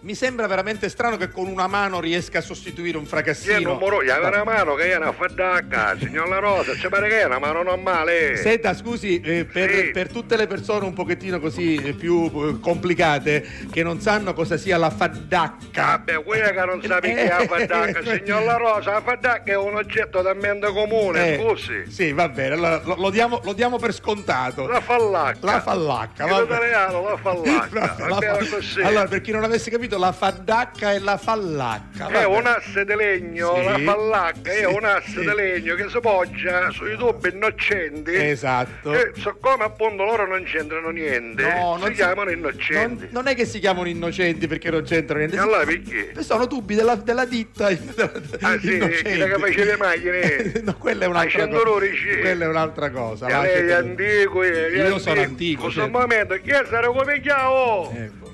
mi sembra veramente strano che con una mano riesca a sostituire un è fracassino. numero uno? Gli aveva una mano che è una fadacca, signor La Rosa, ci pare che è una mano normale. Senta, scusi, eh, per, Sì. per tutte le persone un pochettino così eh, più eh, complicate che non sanno cosa sia la fadacca. Vabbè, quella che non sa perché è la fadacca, signor La Rosa, la fadacca è un oggetto talmente comune, Eh, scusi. Sì, va bene, allora lo, lo diamo, lo diamo per scontato. La fallacca. La fallacca, va italiano la fallacca. La così. Allora, per chi non avesse capito, la fadacca e la fallacca. Va È bene. un asse di legno, Sì. la fallacca è Sì, un asse sì. di legno che si poggia sui tubi innocenti. Esatto. E siccome appunto loro non c'entrano niente, No, si non si- chiamano innocenti. Non, non è che si chiamano innocenti perché non c'entrano niente. Allora perché? Sono tubi della, della ditta. Ah sì, quella che faceva le macchine. no, quella è un'altra 100 cosa. Quella è un'altra cosa. E lei è antico, è- è Io sono antico, In questo certo. momento, chi sarà come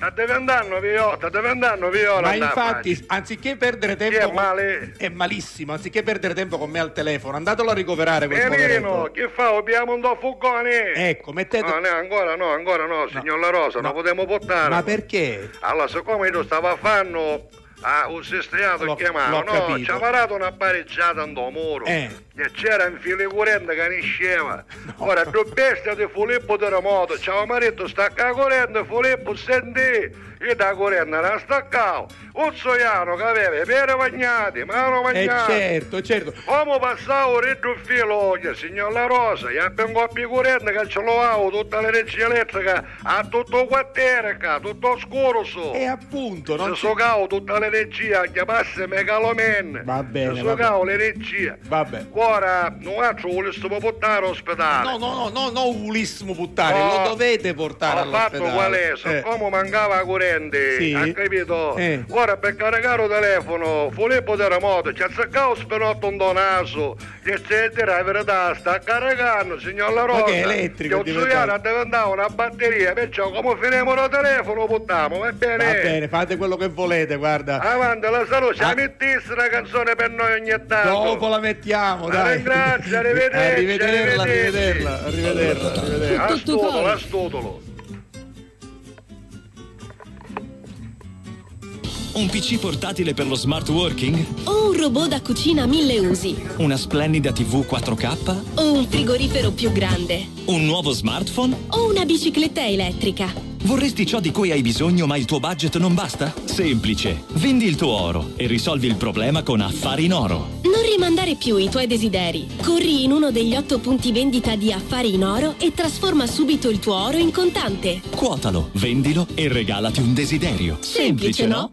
chiavo? Ecco. Sta diventando viola, sta diventando viola. Ma a infatti, anziché perdere tempo. è con- male? È malissimo, anziché perdere tempo con me al telefono, andatelo a ricoverare quel poveretto. che fa? Abbiamo un do fugone. Ecco, mettete. No, no, ancora no, ancora no, signor La Rosa, non potremo portare. Ma perché? Allora, siccome io stavo a fanno Ah, un sestriato chiamato, no, ci ha parato una pareggiata in do muro. Eh. E c'era un filo corrente che ne scema. Ora, due bestie di Filippo terremoto, ciao marito, stacca la corrente, Filippo, senti, io da corrente la staccavo. Un soiano che aveva pere bagnati, mano Eh bagnati. certo, certo. Come passavo ritto il filo, signor La Rosa, gli abbiamo un coppia corrente che ce l'ho tutta l'energia elettrica, a tutto quartiere, qua, tutto scuro su. E appunto, non Se socavo tutta l'energia, che passa megalomen. Va bene, Se va socavo l'energia. Vabbè. Ora, non altro volessimo portare all'ospedale. No, no, no, no, non volissimo buttare, No. lo dovete portare Ho fatto all'ospedale. qual è, Eh. siccome mancava la corrente, Sì. ha capito? Eh. Ora per caricare il telefono, Filippo terremoto, ci ha saccato spenotto un donaso, eccetera, la verità, sta caricando, signor La Rosa. che è elettrico Che è diventato una batteria, perciò come finimo il telefono buttiamo, va bene? Va bene, fate quello che volete, guarda. Avanti, la salute, Ah. mettesse una canzone per noi ogni tanto. Dopo la mettiamo, La dai. ringrazio, arrivederci, Arrivederla, arrivederci. arrivederla, arrivederla, arrivederla. Astutolo, astutolo. Un PC portatile per lo smart working? O un robot da cucina a mille usi. Una splendida TV 4K? O un frigorifero più grande. Un nuovo smartphone? O una bicicletta elettrica. Vorresti ciò di cui hai bisogno ma il tuo budget non basta? Semplice. Vendi il tuo oro e risolvi il problema con Affari in Oro. Non rimandare più i tuoi desideri. Corri in uno degli otto punti vendita di Affari in Oro e trasforma subito il tuo oro in contante. Quotalo, vendilo e regalati un desiderio. Semplice, no?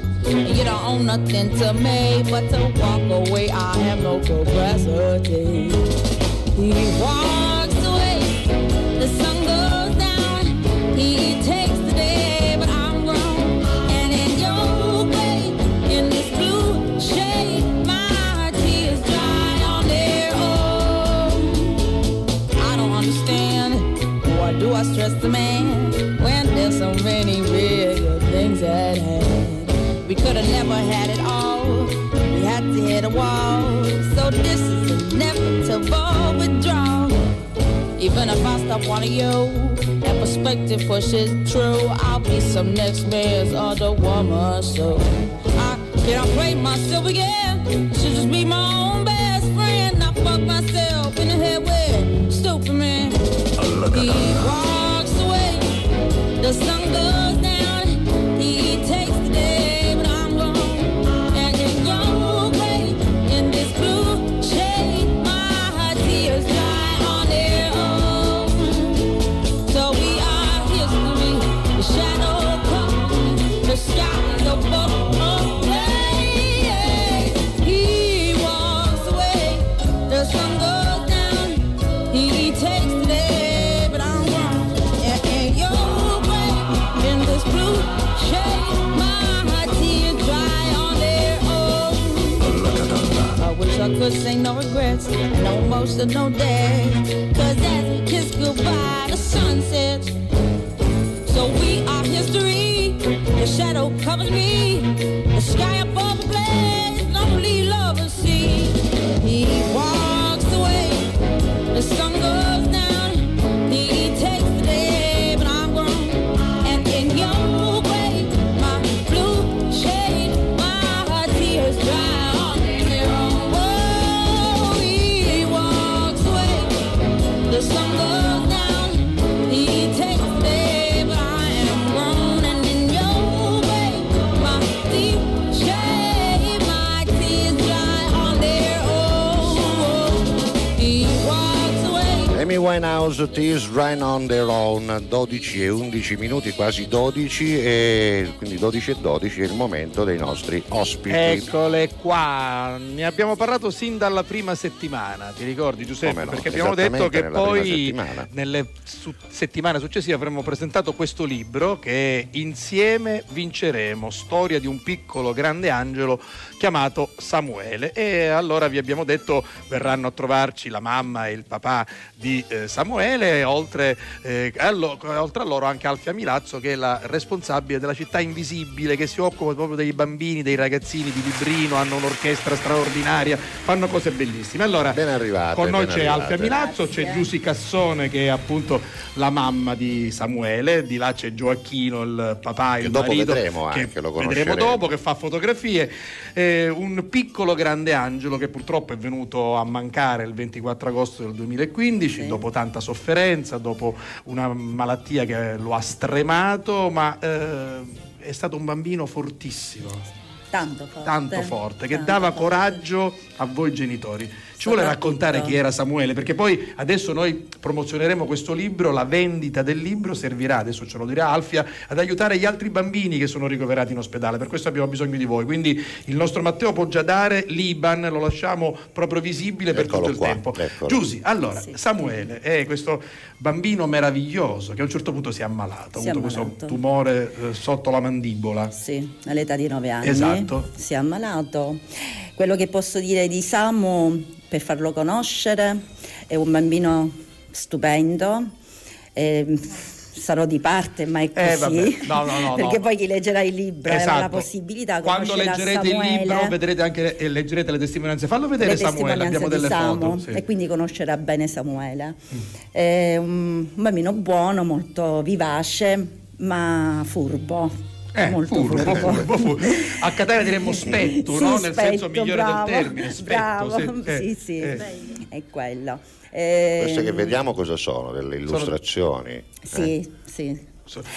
You don't own nothing to me but to walk away. I have no capacity. He walks away, the sun goes down. He takes the day, but I'm grown. And in your way, in this blue shade, my tears dry on their own. I don't understand. Why do I stress the man when there's so many real things at hand? We never had it all. We had to hit a wall. So this is inevitable withdrawal. Even if I stop wanting you, that perspective pushes true. I'll be some next man's other woman. So I can't play myself again. I should just be my own best friend. I fuck myself in the head with stupid man. He walks away, the sun goes down. Could say no regrets, no emotional day. Cause as we kiss goodbye, the sun sets. So we are history. The shadow covers me. Winehouse Tears Run on their own. 12 e 11 minuti quasi 12 e quindi 12 e 12 è il momento dei nostri ospiti. Eccole qua, ne abbiamo parlato sin dalla prima settimana, ti ricordi Giuseppe? no, Perché abbiamo detto che poi nelle su- settimane successive avremmo presentato questo libro che è Insieme vinceremo, storia di un piccolo grande angelo chiamato Samuele. E allora vi abbiamo detto verranno a trovarci la mamma e il papà di eh, Samuele oltre, eh, allo- oltre a loro anche Alfia Milazzo che è la responsabile della città invisibile che si occupa proprio dei bambini, dei ragazzini di Librino, hanno un'orchestra straordinaria, fanno cose bellissime. Allora, ben arrivate con noi ben c'è arrivate. Alfia Milazzo, c'è Giusy Cassone che è appunto la mamma di Samuele, di là c'è Gioacchino, il papà, il Che dopo marito, vedremo che anche, lo vedremo conosceremo. dopo, che fa fotografie. Eh, un piccolo grande angelo che purtroppo è venuto a mancare il 24 agosto del 2015, dopo tanta sofferenza, dopo una malattia che lo ha stremato, ma eh, è stato un bambino fortissimo Tanto forte. tanto forte, che Tanto dava forte. coraggio a voi genitori. Ci vuole raccontare chi era Samuele, perché poi adesso noi promozioneremo questo libro, la vendita del libro servirà, adesso ce lo dirà Alfia, ad aiutare gli altri bambini che sono ricoverati in ospedale, per questo abbiamo bisogno di voi. Quindi il nostro Matteo può già dare l'Iban, lo lasciamo proprio visibile per Eccolo tutto il qua, tempo. eccolo. Giusy, allora, Samuele è questo bambino meraviglioso che a un certo punto si è ammalato, ha Si è avuto questo ammalato. tumore eh, sotto la mandibola. Sì, all'età di 9 anni. Esatto. Si è ammalato. Quello che posso dire di Samu, per farlo conoscere, è un bambino stupendo. eh, sarò di parte, ma è Eh, così. vabbè. No, no, no, perché poi chi leggerà il libro avrà la Esatto. possibilità Quando leggerete il Samuele, libro vedrete anche e leggerete le testimonianze. Fallo vedere le Samuele, abbiamo delle Samu, foto. sì. e quindi conoscerà bene Samuele. È un bambino buono, molto vivace, ma furbo. Eh, molto furbo, furbo. furbo, furbo. A Catania diremmo spetto, Sì, no? Nel senso spetto, migliore bravo, del termine, spetto. bravo, sì, eh, sì, sì, eh. è quello. Eh, queste che vediamo cosa sono delle illustrazioni eh? Sì, sì.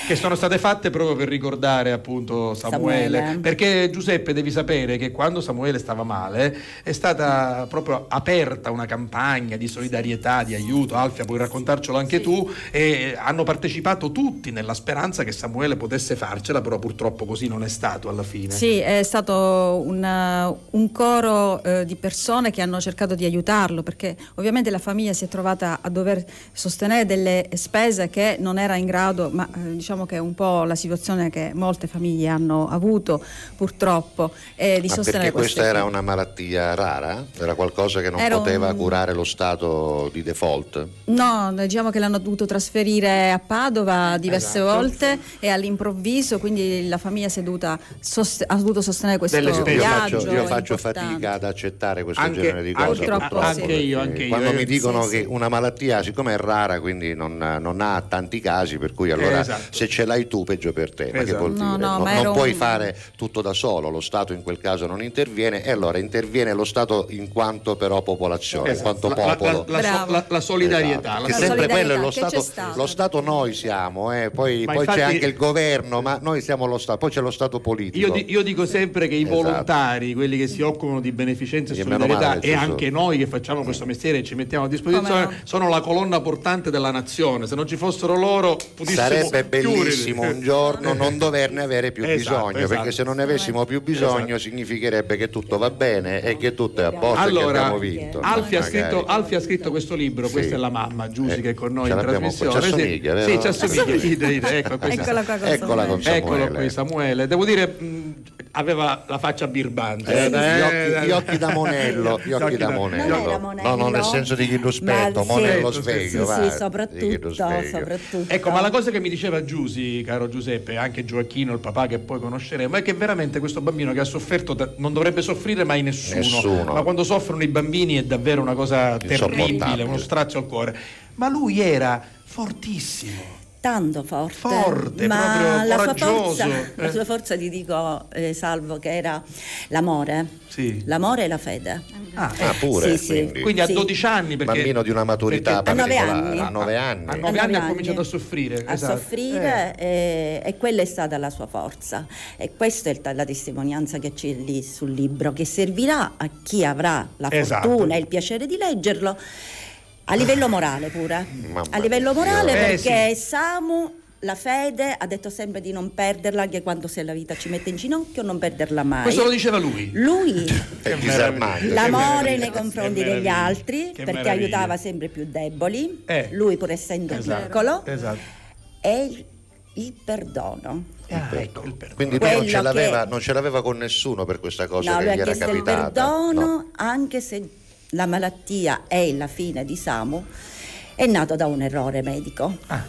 Che sono state fatte proprio per ricordare appunto Samuele. Samuele. Perché Giuseppe devi sapere che quando Samuele stava male è stata proprio aperta una campagna di solidarietà, di aiuto. Alfia, puoi raccontarcelo anche tu. E hanno partecipato tutti nella speranza che Samuele potesse farcela, però purtroppo così non è stato alla fine. Sì, è stato un, un coro eh, di persone che hanno cercato di aiutarlo perché ovviamente la famiglia si è trovata a dover sostenere delle spese che non era in grado, ma eh, diciamo che è un po' la situazione che molte famiglie hanno avuto purtroppo, eh, di Ma sostenere perché questa era una malattia rara? Era qualcosa che non Era poteva un- curare lo stato di default? No, diciamo che l'hanno dovuto trasferire a Padova diverse Esatto. volte e all'improvviso, quindi la famiglia si è dovuta sost- ha dovuto sostenere questo io viaggio. faccio, io faccio fatica ad accettare questo Anche- genere di cose. Purtroppo purtroppo, anche io, anche io, Quando eh. mi dicono Sì, che sì. una malattia, siccome è rara, quindi non, non ha tanti casi, per cui allora Esatto. se ce l'hai tu, peggio per te. Ma che Esatto. vuol dire? No, no, non ma non puoi un- fare tutto da solo, lo Stato in quel caso non interviene e allora interviene lo Stato in quanto però popolazione, in Esatto. quanto La- popolo. la- la, la- la solidarietà. Esatto, la che sempre solidarietà quello è lo Stato, lo Stato noi siamo, eh, poi, poi infatti- c'è anche il governo, ma noi siamo lo Stato, poi c'è lo Stato politico. Io, di- io dico sempre che i Esatto. volontari, quelli che si occupano di beneficenza e solidarietà male e anche noi che facciamo questo mestiere e ci mettiamo a disposizione, Come no? sono la colonna portante della nazione. Se non ci fossero loro, potessimo Sarebbe bellissimo un giorno non doverne avere più Esatto, bisogno, esatto. perché se non ne avessimo più bisogno significherebbe che tutto va bene e che tutto è a posto che Allora, abbiamo vinto. Alfia ha, scritto, Alfia ha scritto questo libro, Sì. questa è la mamma, Giusy, Eh, che è con noi in trasmissione. ci assomiglia, sì, vero? sì, ci assomiglia. Ecco, Eccola qua con Eccola con Samuele. Eccolo qui, Samuele. Devo dire, mh, aveva la faccia birbante. Eh, eh, gli, eh, occhi, gli occhi da monello, gli occhi da monello. Non monello. No, no, nel senso di chi lo spetto, Ma monello sì, sveglio. sì, va, sì, soprattutto, sveglio. soprattutto. Ecco, ma la cosa che mi diceva Giusy, caro Giuseppe, anche Gioacchino, il papà che poi conosceremo, è che veramente questo bambino che ha sofferto da- non dovrebbe soffrire mai nessuno, Nessuno. ma quando soffrono i bambini è davvero una cosa terribile, uno strazio al cuore. Ma lui era fortissimo. Tanto forte, Forte, ma la sua, forza, eh. la sua forza ti dico eh, Salvo che era l'amore Sì. l'amore e la fede Ah, Ah, pure, Sì, sì. quindi. Quindi a Sì. 12 anni perché Bambino di una maturità A nove particolare, anni. a nove anni. a A 9 nove anni ha cominciato a soffrire. a esatto. soffrire e, e quella è stata la sua forza e questa è la testimonianza che c'è lì sul libro che servirà a chi avrà la Esatto. fortuna e il piacere di leggerlo A livello morale pure. Mamma A livello morale Eh, perché Samu la fede ha detto sempre di non perderla anche quando se la vita ci mette in ginocchio, non perderla mai. Questo lo diceva lui. Lui È l'amore nei confronti degli altri Che perché meraviglia. aiutava sempre i più deboli, Eh. lui pur essendo Esatto, piccolo, esatto. e il, il perdono. Ah, ecco, il perdono. Quindi lui non ce, l'aveva, che- non ce l'aveva con nessuno per questa cosa No, che gli era chiesto il capitata. perdono No. anche se la malattia è la fine di Samu, è nato da un errore medico. Ah,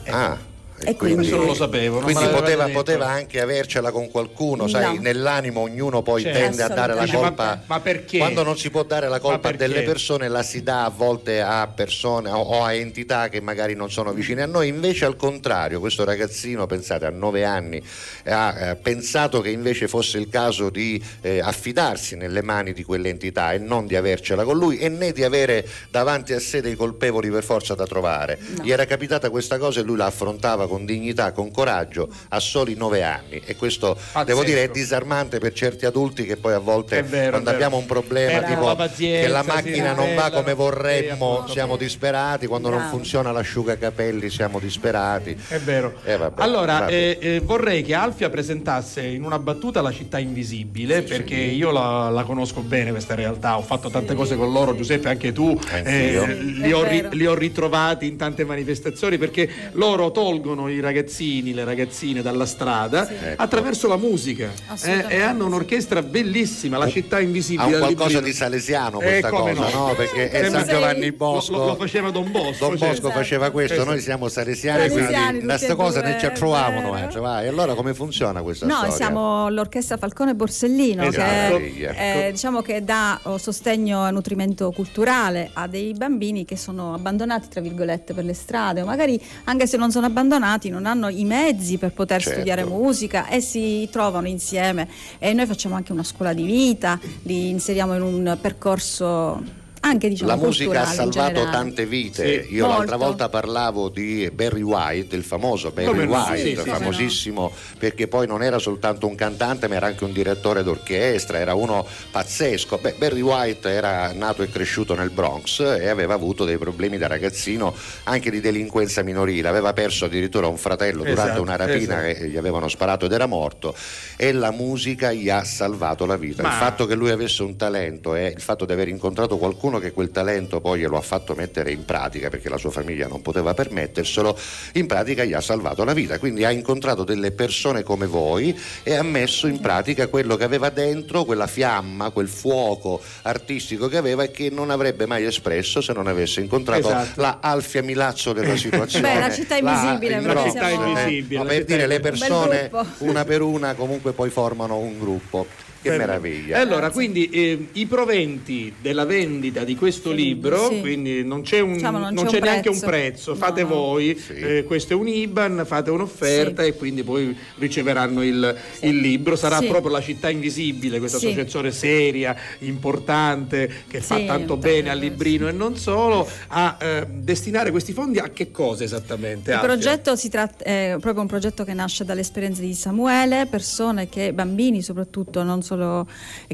E quindi- Questo non lo sapevo. non Quindi poteva, poteva anche avercela con qualcuno, sai, No. nell'animo ognuno poi Certo. tende a dare la colpa. Ma- ma perché? Quando non si può dare la colpa a delle persone la si dà a volte a persone o, o a entità che magari non sono vicine a noi, invece al contrario, questo ragazzino, pensate, a nove anni ha eh, pensato che invece fosse il caso di eh, affidarsi nelle mani di quell'entità e non di avercela con lui e né di avere davanti a sé dei colpevoli per forza da trovare. Gli era capitata questa cosa e lui la affrontava con dignità, con coraggio a soli nove anni e questo devo dire è disarmante per certi adulti che poi a volte vero, quando abbiamo un problema Perdono tipo la pazienza, che la macchina non va ribellano. come vorremmo, Sì, appunto. siamo disperati, quando non Bravo. funziona l'asciugacapelli siamo disperati. È vero. Eh, vabbè, allora, vabbè. eh, eh, vorrei che Alfia presentasse in una battuta la città invisibile, perché io la, la conosco bene questa realtà, ho fatto tante cose con loro, Giuseppe, anche tu, eh, li, ho ri- li ho ritrovati in tante manifestazioni perché loro tolgono i ragazzini, le ragazzine dalla strada Ecco. attraverso la musica eh, e hanno un'orchestra bellissima, la città Ha invisibile. un al qualcosa di salesiano Eh, questa come cosa, no? no? Perché è San Giovanni Bosco. lo- lo faceva Don Bosco. Don. Bosco faceva questo, Esatto. noi siamo salesiani, Salesiani, quindi da tutti sta e cosa ne ci. Eh, cioè. E allora come funziona questa No, storia? siamo l'orchestra Falcone Borsellino Esatto. che, eh, diciamo che dà oh, sostegno e nutrimento culturale a dei bambini che sono abbandonati tra virgolette per le strade o magari anche se non sono abbandonati non hanno i mezzi per poter Certo. studiare musica e si trovano insieme e noi facciamo anche una scuola di vita, li inseriamo in un percorso anche diciamo La musica ha salvato tante vite. Sì. Io l'altra Molto. volta parlavo di Barry White, il famoso Barry Come? White, Sì, sì, sì. famosissimo perché poi non era soltanto un cantante, ma era anche un direttore d'orchestra, era uno pazzesco. Beh, Barry White era nato e cresciuto nel Bronx e aveva avuto dei problemi da ragazzino anche di delinquenza minorile. Aveva perso addirittura un fratello durante Esatto, una rapina esatto. che gli avevano sparato ed era morto. E la musica gli ha salvato la vita. Ma- Il fatto che lui avesse un talento e il fatto di aver incontrato qualcuno che quel talento poi glielo ha fatto mettere in pratica perché la sua famiglia non poteva permetterselo, in pratica gli ha salvato la vita. Quindi ha incontrato delle persone come voi e ha messo in pratica quello che aveva dentro, quella fiamma, quel fuoco artistico che aveva e che non avrebbe mai espresso se non avesse incontrato Esatto. la Alfia Milazzo della situazione. Beh, la città invisibile, Bronx, siamo- eh. invisibile, Ma la per città dire le persone una per una comunque poi formano un gruppo. Che Bello. meraviglia. E allora, quindi eh, i proventi della vendita di questo libro, sì. quindi non c'è, un- Diciamo, non non c'è c'è un neanche un prezzo. fate no. voi, Sì. eh, questo è un IBAN, fate un'offerta Sì. e quindi poi riceveranno il, il libro. Sarà Sì. proprio la città invisibile, questa Sì. associazione seria, importante, che fa Sì, tanto tanto bene al librino e non solo, a eh, destinare questi fondi a che cosa esattamente? Il Alfio? progetto si tratta, è proprio un progetto che nasce dalle esperienze di Samuele, persone che, bambini soprattutto, non solo,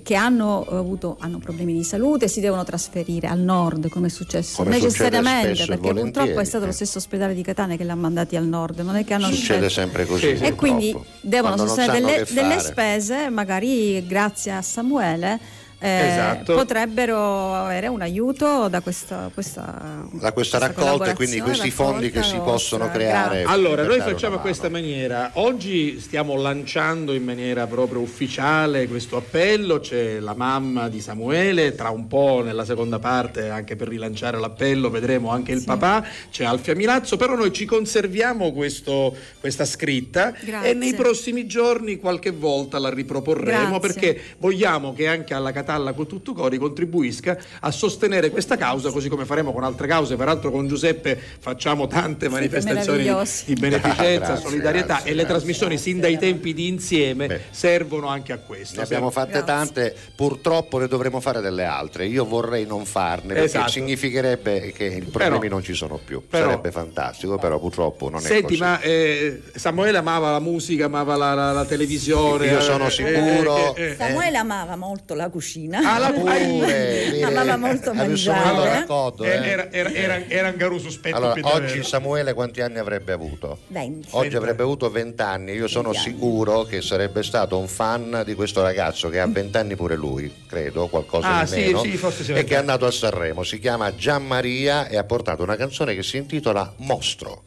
che hanno avuto hanno problemi di salute e si devono trasferire al nord, come è successo Come necessariamente, perché purtroppo è stato eh. lo stesso ospedale di Catania che l'ha mandati al nord, non è che hanno Succede scelto. sempre così. Sì. E quindi devono sostenere delle, delle spese, magari grazie a Samuele. Eh, Esatto. potrebbero avere un aiuto da questa, questa, Da questa raccolta e quindi questi fondi che si possono vostra. creare. Allora, noi facciamo in questa maniera. Oggi stiamo lanciando in maniera proprio ufficiale questo appello. C'è la mamma di Samuele, tra un po' nella seconda parte, anche per rilanciare l'appello, vedremo anche il papà. C'è Alfia Milazzo, però noi ci conserviamo questo- questa scritta Grazie. e nei prossimi giorni qualche volta la riproporremo Grazie. perché vogliamo che anche alla Catalla con tutto cori contribuisca a sostenere questa causa, così come faremo con altre cause. Peraltro con Giuseppe facciamo tante manifestazioni meravigliosi. di beneficenza, Ah, grazie, solidarietà grazie, e le grazie. trasmissioni sin dai tempi di insieme Beh. servono anche a questo. Ne abbiamo fatte tante, purtroppo ne dovremo fare delle altre. Io vorrei non farne perché Esatto. significherebbe che i problemi Però- non ci sono più. però- Sarebbe fantastico, però purtroppo non è Senti, così. ma eh, Samuele amava la musica, amava la, la- la televisione. Io sono eh, sicuro- eh, eh, eh. Samuele amava molto la cucina. Cucina. Ah, la Pure, Amava molto Ha vissuto molto mangiare. racconto, Eh, eh. Era, era, era, era un garu sospetto Allora, oggi Samuele quanti anni avrebbe avuto? 20. Oggi avrebbe avuto 20 anni, io sono 20 anni. sicuro che sarebbe stato un fan di questo ragazzo che ha 20 anni pure lui, credo, qualcosa Ah, di sì, meno, sì, forse sì, e che è andato a Sanremo, si chiama Gianmaria e ha portato una canzone che si intitola Mostro.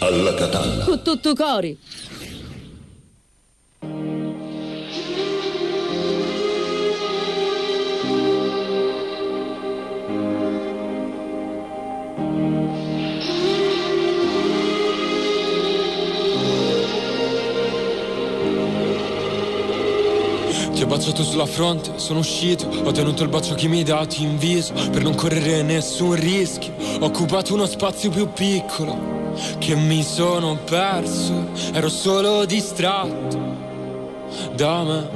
Alla Catalla. Con tutto cori. Ti ho baciato sulla fronte, sono uscito, ho tenuto il bacio che mi hai dato in viso per non correre nessun rischio. Ho occupato uno spazio più piccolo che mi sono perso, ero solo distratto da me.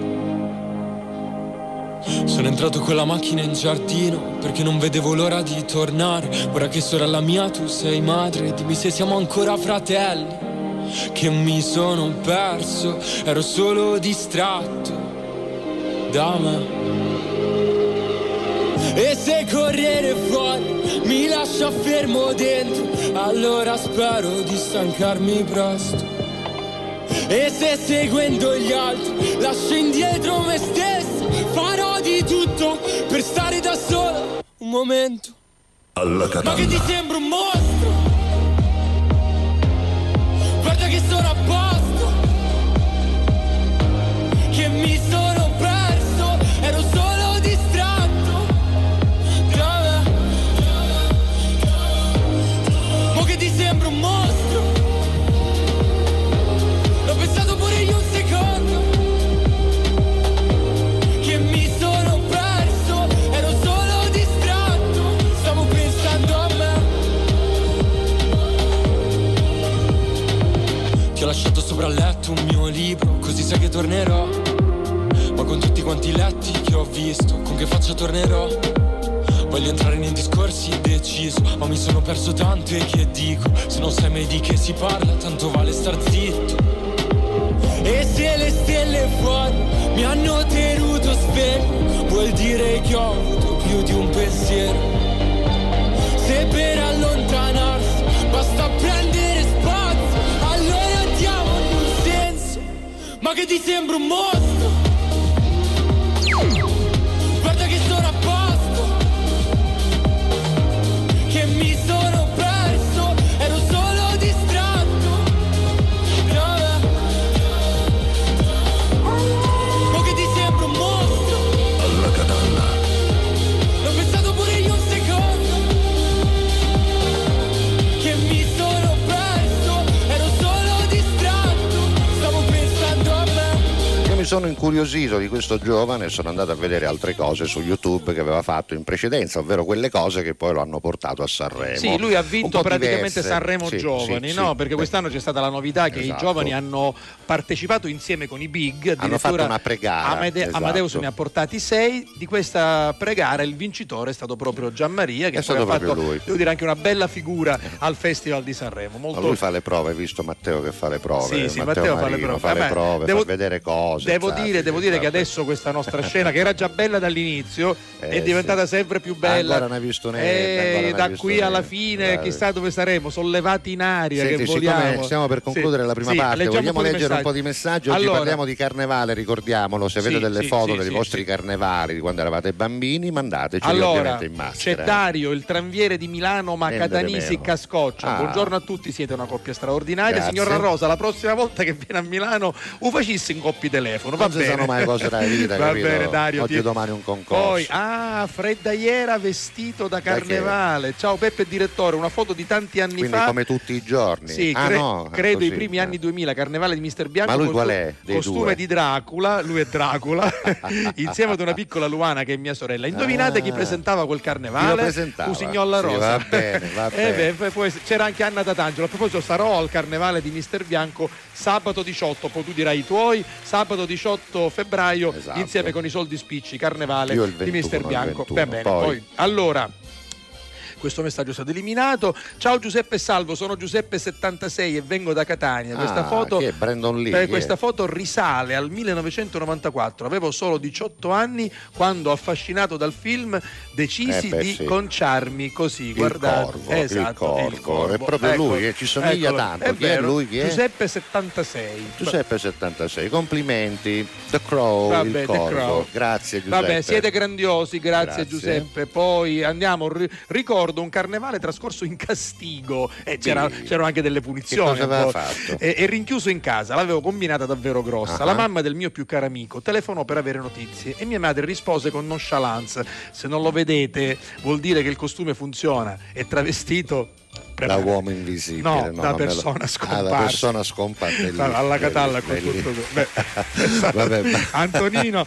Sono entrato con la macchina in giardino perché non vedevo l'ora di tornare. Ora che sorella mia tu sei madre, dimmi se siamo ancora fratelli. Che mi sono perso, ero solo distratto da me. E se correre fuori mi lascia fermo dentro, allora spero di stancarmi presto. E se seguendo gli altri lascio indietro me stesso, farò di tutto per stare da solo un momento. Alla Ma che ti sembra un mostro? Guarda che sono a posto. Che mi sono un mostro? L'ho pensato pure io un secondo. Che mi sono perso, ero solo distratto. Stavo pensando a me. Ti ho lasciato sopra il letto un mio libro, così sai che tornerò. Ma con tutti quanti letti che ho visto, con che faccia tornerò? Voglio entrare nei discorsi deciso, ma mi sono perso tanto e che dico? Se non sai mai di che si parla, tanto vale star zitto. E se le stelle fuori mi hanno tenuto sveglio, vuol dire che ho avuto più di un pensiero. Se per allontanarsi basta prendere spazio, allora diamogli un senso. Ma che ti sembra un mostro? Sono incuriosito di questo giovane e sono andato a vedere altre cose su YouTube che aveva fatto in precedenza, ovvero quelle cose che poi lo hanno portato a Sanremo. Sì, lui ha vinto praticamente diverse. Sanremo Sì, Giovani, sì, no? sì. Perché Beh, quest'anno c'è stata la novità che Esatto. i giovani hanno partecipato insieme con i big. Hanno fatto una pregara, Amade- esatto. Amadeus ne ha portati sei. Di questa pregara il vincitore è stato proprio Gianmaria, che È stato ha fatto, proprio lui. devo dire, anche una bella figura al Festival di Sanremo. Ma Molto lui fa le prove, hai visto Matteo che fa le prove? Sì, sì, Matteo fa le Marino prove. fa le prove, devo- fa vedere cose. Devo sa, dire, sì, devo dire che vabbè. adesso questa nostra scena, che era già bella dall'inizio, Eh, è diventata sempre più bella. Ancora ne hai visto niente, E hai da qui alla niente. fine, Guarda. chissà dove saremo, sollevati in aria. Senti, che voliamo. stiamo per concludere Sì, la prima sì, parte, vogliamo leggere un po' di messaggi. Oggi Allora, parliamo di carnevale, ricordiamolo. Se Sì, avete delle sì, foto sì, dei sì, vostri sì. carnevali di quando eravate bambini, mandateci Allora, ovviamente in c'è maschera. eh. Dario, il tranviere di Milano, ma Catanisi meno. Cascoccia. Ah. Buongiorno a tutti, siete una coppia straordinaria. Grazie. Signora Rosa, la prossima volta che viene a Milano, u facessi in coppi telefono. Va Non si bene. sanno mai cose della vita, Va capito? bene, Dario. Oggi ti- domani un concorso. Poi, ah, freddaiera vestito da carnevale. Ciao Peppe direttore, una foto di tanti anni Quindi fa. come tutti i giorni. Sì, ah, cre- no, credo così, i primi eh. anni 2000, carnevale di Mister Bianco. Ma lui qual è Costume due? di Dracula, lui è Dracula, insieme ad una piccola Luana che è mia sorella. Indovinate Ah. chi presentava quel carnevale? presentava? Usignolla Sì, Rosa. va bene, va Eh bene. beh, poi c'era anche Anna Tatangelo. A proposito, sarò al carnevale di Mister Bianco sabato 18, poi tu dirai i tuoi, sabato 18 febbraio, Esatto. insieme con i soldi spicci, carnevale di Mister 21, il Bianco. 21. Va bene, Poi? poi allora. Questo messaggio è stato eliminato. Ciao Giuseppe Salvo, sono Giuseppe76 e vengo da Catania. Questa Ah, foto Lee, eh, questa foto risale al 1994. Avevo solo 18 anni quando affascinato dal film decisi Eh beh, di sì. conciarmi così. Il Guardate, corvo, esatto, il corvo. È proprio lui, eh, ci somiglia eccolo. tanto. È Chi è vero. lui? Chi è? Giuseppe 76. Giuseppe 76, complimenti. The Crow, Vabbè, il The corvo. Crow. Grazie Giuseppe. Vabbè, siete grandiosi, grazie, Grazie. Giuseppe. Poi andiamo, ri- ricordo un carnevale trascorso in castigo e c'era- Sì. c'erano anche delle punizioni. E, e rinchiuso in casa, l'avevo combinata davvero grossa. Ah. La mamma del mio più caro amico telefonò per avere notizie e mia madre rispose con nonchalance: Se non lo vedete, vuol dire che il costume funziona. È travestito. Da uomo invisibile. No, da non me lo- persona Ah, scomparsa. da persona scomparsa. bellissimo, alla catalla con bellissimo. tutto. Beh, Vabbè, ma- Antonino,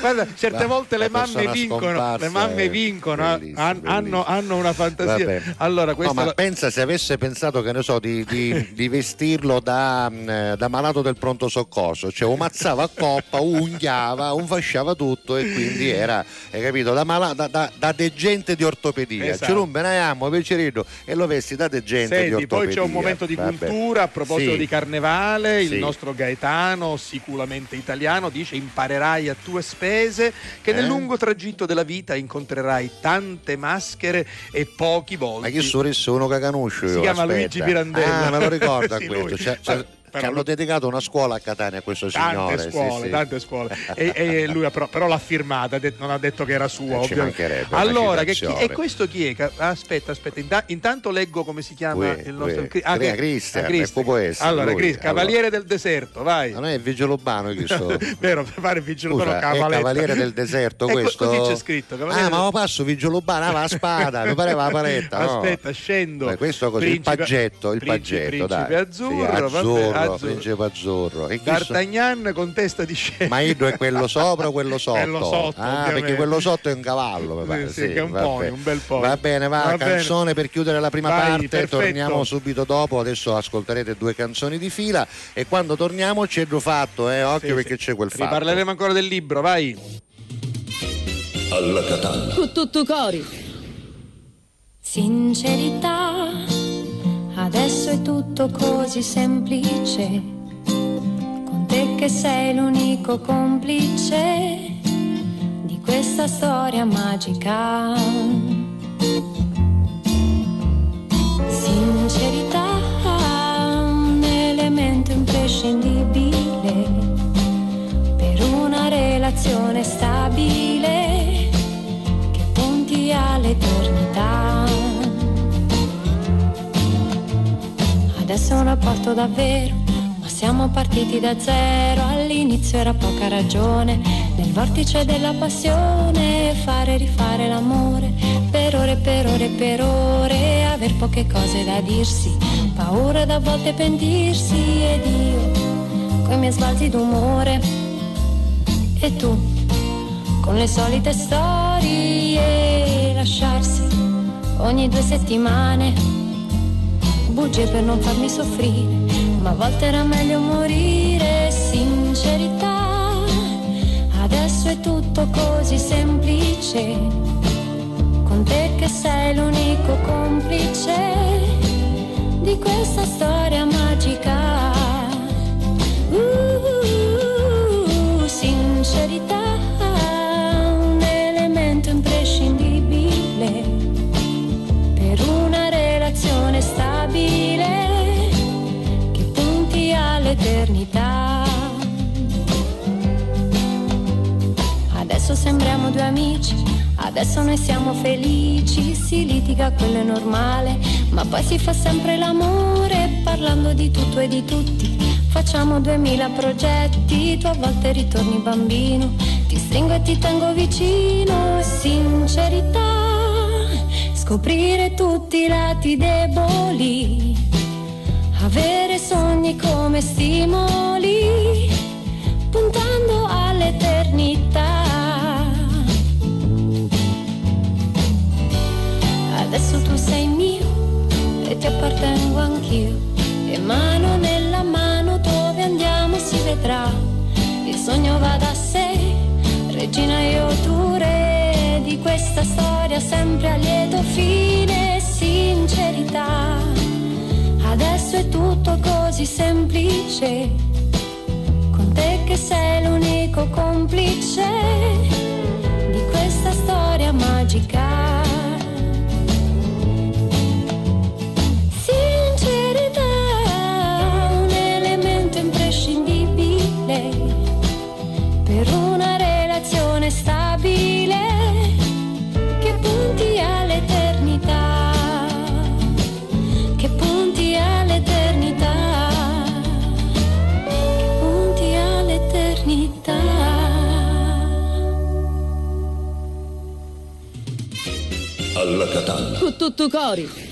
guarda, certe La- volte le mamme vincono, le mamme vincono, han- bellissimo, han- hanno, hanno una fantasia. Vabbè. Allora, No, questa ma la- pensa se avesse pensato che ne so di, di- di vestirlo da, da malato del pronto soccorso, cioè umazzava a coppa, unghiava, unfasciava tutto e quindi era, hai capito, da, mala- da, da, da degente di ortopedia. Esatto. Ci rumbe amo, piacerino e lo vesti da degente di Senti, poi c'è un momento di Vabbè. cultura a proposito Sì. di carnevale. Il Sì. nostro Gaetano, sicuramente italiano, dice: Imparerai a tue spese che nel Eh? lungo tragitto della vita incontrerai tante maschere e pochi volti. Ma chi soresse uno cacanuscio? Si chiama aspetta. Luigi Pirandello. Ah, me lo ricordo Sì, questo. Ma- c'è- però ci hanno dedicato una scuola a Catania a questo signore. Tante sì, scuole, sì. tante scuole. e, e lui però, però l'ha firmata, non ha detto che era sua. Eh, ci mancherebbe, Allora, che chi- e questo chi è? Aspetta, aspetta, inta- intanto leggo come si chiama Qui, il nostro qui. Cri- Crea Christian, ah, Christian. e può essere Allora, lui. Chris, Allora. Cavaliere del Deserto, vai. Ma non è Vigilo Urbano che sto. Vero, per fare il Scusa, urbano. Cavaliere del Deserto Eh, co- questo? Così c'è scritto. Cavaliere Ah, ma del- lo passo Vigilo Urbano, ah, la spada, mi pareva la paletta. no? Aspetta, scendo. Beh, questo così, Principe- il paggetto, il Principe- paggetto, Principe dai. azzurro, Sì, azzurro, azzurro. Principe azzurro. E chi so- D'Artagnan con testa di scena. Ma Ido è quello sopra o quello sotto? Quello sotto, ah, ovviamente. perché quello sotto è un cavallo, mi pare. Sì, sì, che è un va pony, bene. un bel pony. Va bene, va, Va bene. canzone per chiudere la prima Vai, parte, perfetto. torniamo subito dopo, adesso ascolterete due canzoni di fila e quando torniamo c'è già fatto, eh, occhio Sì, perché sì. c'è quel fatto. Riparleremo ancora del libro, vai. Alla Catalla. Con tutto cori. Sincerità, adesso è tutto così semplice, con te che sei l'unico complice di questa storia magica. Sincerità, un elemento imprescindibile per una relazione stabile che punti all'eternità. Adesso è un rapporto davvero, ma siamo partiti da zero. All'inizio era poca ragione, nel vortice della passione, fare e rifare l'amore, per ore, per ore, per ore, aver poche cose da dirsi, paura da volte pentirsi ed io, coi miei sbalzi d'umore, e tu, con le solite storie, lasciarsi ogni due settimane bugie per non farmi soffrire, ma a volte era meglio morire, sincerità. Adesso è tutto così semplice, con te che sei l'unico complice di questa storia magica. Uh, sincerità, all'eternità. Adesso sembriamo due amici, adesso noi siamo felici, si litiga, quello è normale, ma poi si fa sempre l'amore parlando di tutto e di tutti. Facciamo duemila progetti, tu a volte ritorni bambino, ti stringo e ti tengo vicino, sincerità, scoprire tutti i lati deboli, avere sogni come stimoli, puntando all'eternità. Adesso tu sei mio e ti appartengo anch'io, e mano nella mano dove andiamo si vedrà, il sogno va da sé, regina io tu re di questa storia sempre a lieto fine. Adesso è tutto così semplice, con te che sei l'unico complice di questa storia magica. Tutto cori.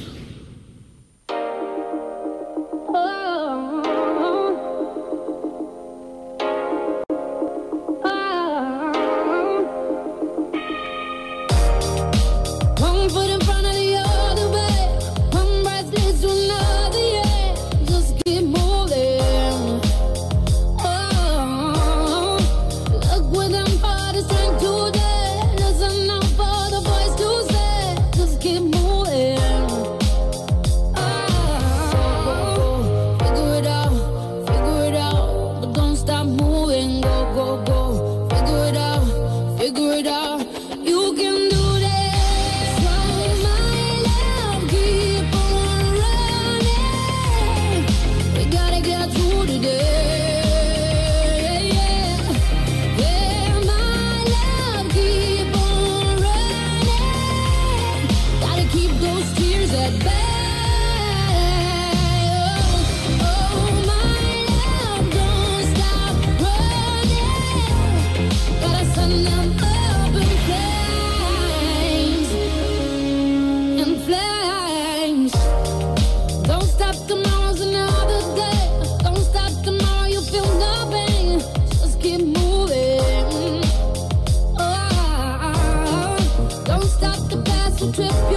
Trip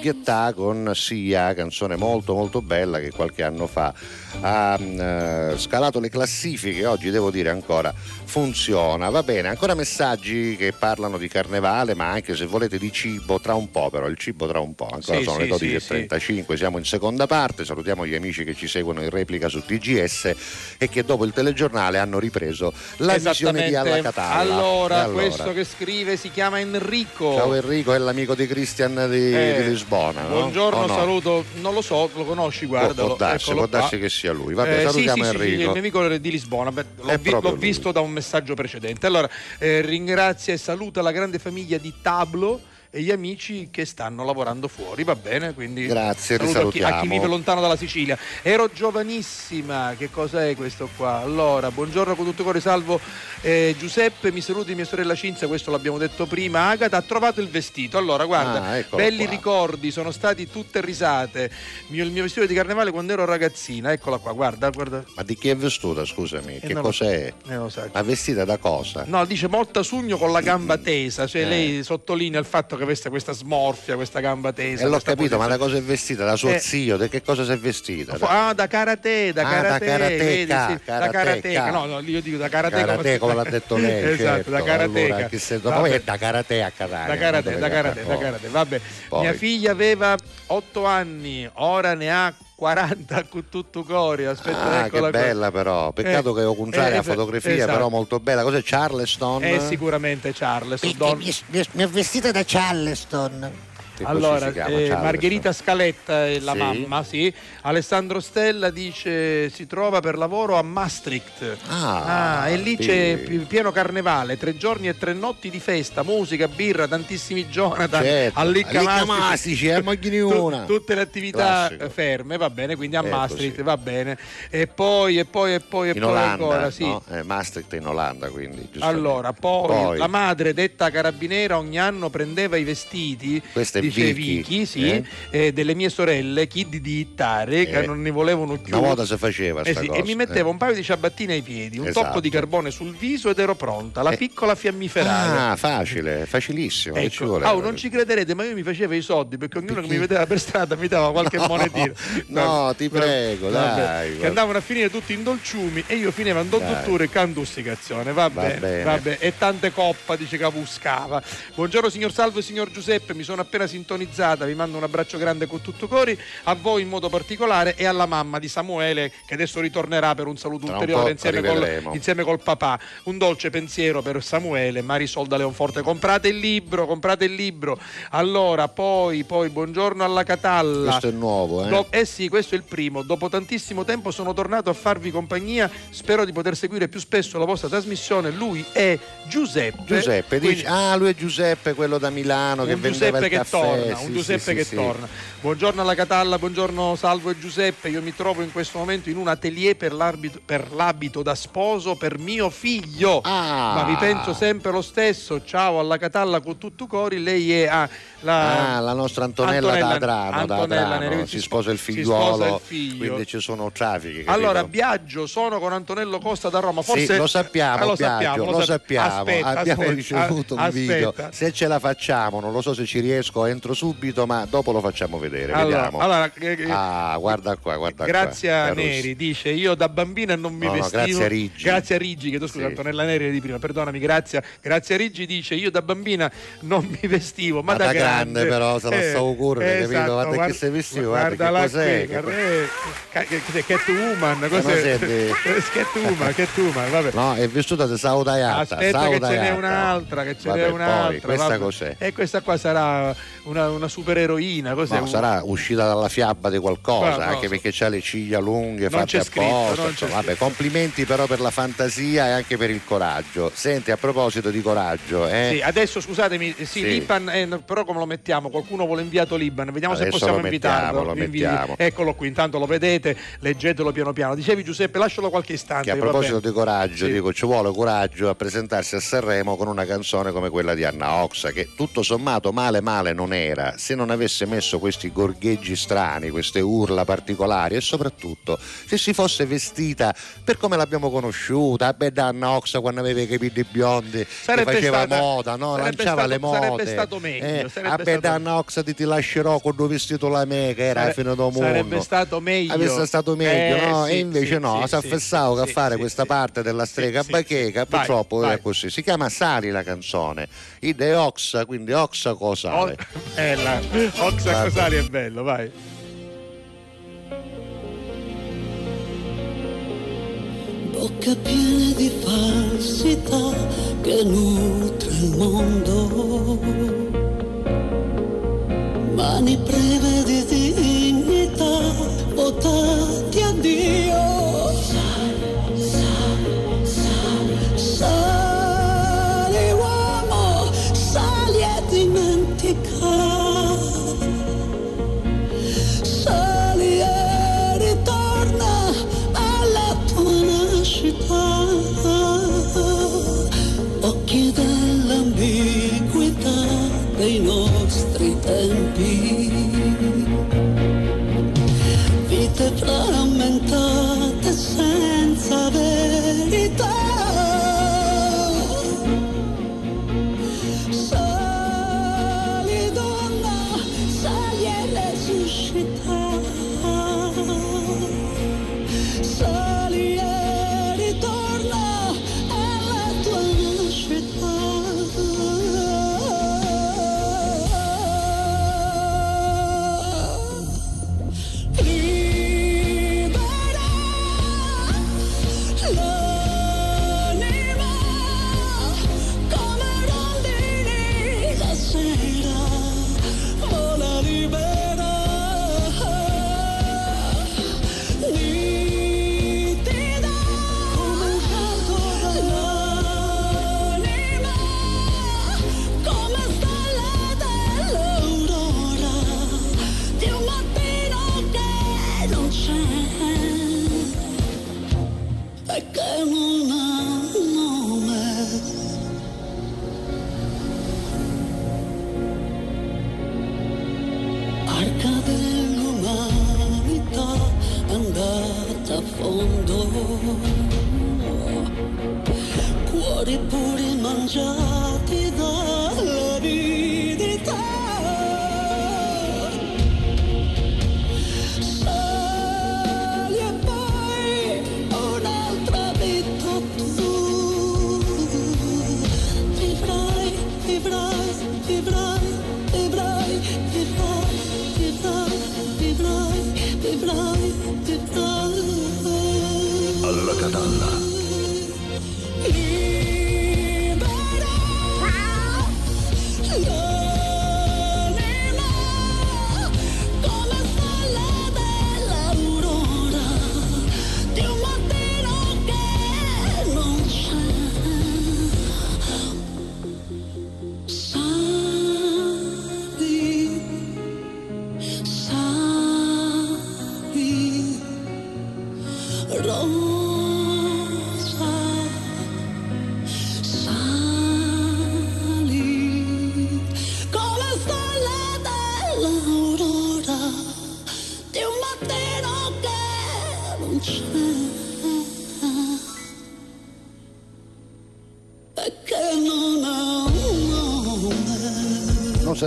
Guetta con Sia, canzone molto molto bella che qualche anno fa ha eh, scalato le classifiche, oggi devo dire ancora funziona. Va bene, ancora messaggi che parlano di carnevale, ma anche se volete di cibo tra un po', però il cibo tra un po', ancora Sì, sono sì, le sì, 12.35, siamo in seconda parte, salutiamo gli amici che ci seguono in replica su TGS e che dopo il telegiornale hanno ripreso la visione di Alla Catalla. Allora, allora? questo che scrive si chiama Enrico. Ciao Enrico, è l'amico di Cristian di, Eh, di Lisbona. no? Buongiorno, no? saluto. Non lo so, lo conosci, guardalo. Può darsi, eccolo può darsi che sia lui. Vabbè, Eh, salutiamo sì, sì, sì, Enrico. sì, il mio amico di Lisbona. Beh, l'ho, vi- l'ho visto da un messaggio precedente. Allora, eh, ringrazia e saluta la grande famiglia di Tablo e gli amici che stanno lavorando fuori, va bene? Quindi Grazie, saluto a chi, a chi vive lontano dalla Sicilia. Ero giovanissima, che cosa è questo qua? Allora, buongiorno con tutto cuore, salvo eh, Giuseppe, mi saluti mia sorella Cinzia, questo l'abbiamo detto prima. Agata ha trovato il vestito. Allora, guarda, Ah, belli qua. ricordi, sono stati tutte risate. Mio- il mio vestito di carnevale quando ero ragazzina, eccola qua, guarda, guarda. Ma di chi è vestuta, scusami? che non lo cos'è? Eh, lo sai. Ma vestita da cosa? No, dice molta sugno con la gamba tesa, cioè Eh. lei sottolinea il fatto che avesse questa smorfia, questa gamba tesa. E l'ho questa capito, ma da posizione. cosa è vestita? Da suo Eh. zio? Da che cosa si è vestita? Da- Ah, da karate, da Ah, karate, da karateka, vedi, sì, da karateka. No, no, io dico da karate. Karate, come l'ha detto lei. esatto, certo. da karateka. Allora, se-. Poi è da karate a Catania. Da karate, da karate, da karate. Vabbè, Poi. mia figlia aveva 8 anni, ora ne ha 40 con tutto cori. Aspetta, Ah, che eccola qua. bella però. Peccato Eh, che ho contrario eh, la fotografia, esatto. però molto bella. Cos'è Charleston? È sicuramente Charles. Don- Mi ho vestita da Charleston. Allora, eh. Margherita Scaletta è la Sì. mamma, sì. Alessandro Stella dice si trova per lavoro a Maastricht. Ah, e lì sì. c'è pi- pieno carnevale, tre giorni e tre notti di festa, musica, birra, tantissimi Jonathan, Certo, Allicca Allicca Maastricht. Mastici, eh, tutte le attività Classico. eh, ferme, va bene, quindi a È Maastricht, così. va bene. E poi, e poi, e poi, e In poi Olanda, ancora, sì. no? Eh, Maastricht in Olanda, quindi. Allora, poi, Poi. la madre, detta carabiniera, ogni anno prendeva i vestiti, Questa è dice Vicky, sì, eh? eh, delle mie sorelle, Kid di Ittare, che Eh, non ne volevano più. Una volta si faceva Eh sì, cosa, e mi mettevo eh. un paio di ciabattine ai piedi, un Esatto. toppo di carbone sul viso ed ero pronta, la piccola fiammiferaia. Ah, facile, facilissimo. Ecco. Ah, non ci crederete, ma io mi facevo i soldi perché ognuno che mi Perché? vedeva per strada mi dava qualche No, monetina. no, ti prego, dai, Che andavano a finire tutti in dolciumi e io finivo in conduttura e cantusticazione. Vabbè, bene. vabbè. E tante coppa dice che buscava. Buongiorno signor Salvo e signor Giuseppe, mi sono appena sintonizzata, vi mando un abbraccio grande con tutto cori, a voi in modo particolare e alla mamma di Samuele che adesso ritornerà per un saluto Tra un ulteriore po' insieme col, insieme col papà. Un dolce pensiero per Samuele, Marisol da Leonforte. Comprate il libro, comprate il libro. Allora, poi, poi, buongiorno alla Catalla. Questo è nuovo, eh? Do- eh sì, questo è il primo. Dopo tantissimo tempo sono tornato a farvi compagnia. Spero di poter seguire più spesso la vostra trasmissione. Lui è Giuseppe. Giuseppe, Quindi- dici, ah, lui è Giuseppe, quello da Milano che un vendeva Giuseppe il che caffè. Torna, Sì, un Giuseppe sì, che torna. Buongiorno alla Catalla, buongiorno Salvo e Giuseppe. Io mi trovo in questo momento in un atelier per, per l'abito da sposo per mio figlio. Ah. Ma vi penso sempre lo stesso. Ciao alla Catalla con tutto cori. Lei è ah, la, Ah, la nostra Antonella, da Adrano, da Antonella Adrano, Neri- si sposa il figliuolo, sposa il figlio. quindi ci sono traffici. Allora, Biagio, sono con Antonello Costa da Roma. Forse Sì, lo sappiamo, Ah, lo Biagio, sappiamo, lo sap- sappiamo. Aspetta, Abbiamo aspetta, ricevuto un aspetta. video. Se ce la facciamo, non lo so se ci riesco, entro subito, ma dopo lo facciamo vedere. Allora, vediamo. allora, eh, eh, ah, guarda qua, guarda Grazia qua. Caruso. Neri dice io da bambina non mi No, no, vestivo grazie a Riggi. grazie a Riggi chiedo scusa Sì. Antonella Neri di prima perdonami Grazia Grazia Riggi dice io da bambina non mi vestivo ma, Ma da grande, però, se la stavo correre, capito? Guarda che sei vestito, guarda che guardala cos'è, qui, che guarda, eh, ca- che- cos'è, Catwoman Ma cos'è? Catwoman Catwoman vabbè No, è vissuta di Saudaiata. Aspetta che ce n'è un'altra, che ce n'è Vabbè, un'altra. poi, questa cos'è? E questa qua sarà una, una supereroina. Cos'è? No, sarà uscita dalla fiaba di qualcosa, Guarda, no, anche so- perché ha le ciglia lunghe, Non fatte apposta. vabbè, complimenti però per la fantasia e anche per il coraggio. Senti, a proposito di coraggio, eh, Sì, adesso scusatemi, sì, Sì. Liban, eh, no, però come lo mettiamo? Qualcuno vuole inviato Liban, vediamo se Adesso possiamo lo mettiamo, invitarlo. Eccolo qui, intanto lo vedete, leggetelo piano piano. Dicevi Giuseppe, lascialo qualche istante. che a proposito di coraggio, Sì. dico, ci vuole coraggio a presentarsi a Sanremo con una canzone come quella di Anna Oxa, che tutto sommato male male non era, se non avesse messo questi gorgheggi strani, queste urla particolari e soprattutto se si fosse vestita per come l'abbiamo conosciuta, beh da Anna Oxa quando aveva i capelli biondi, che Sarebbe faceva stata- moda, no? lanciava stato- le mode. sarebbe stato meglio, Eh, sarebbe vabbè stato- da Oxa ti, ti lascerò con due vestito la me che era Sare- fino do mondo. sarebbe stato meglio. Avesse stato meglio, Eh, no? sì, e invece sì, no, sì, si è sì, che a fare sì, questa sì. parte della strega sì, bacheca, purtroppo vai. è così. Si chiama Sali la canzone, Ide Oxa, quindi Oxa Cosale. Bella, Oxa. Cosali è bello, vai. Bocca piena di falsità che nutre il mondo mani prive di dignità, votati a Dio. Sale, sale, sale. Sali uomo, sali e dimentica. Sali e ritorna alla tua nascita. Occhi dell'ambiguità dei nostri altri tempi. Vite frammentate senza verità.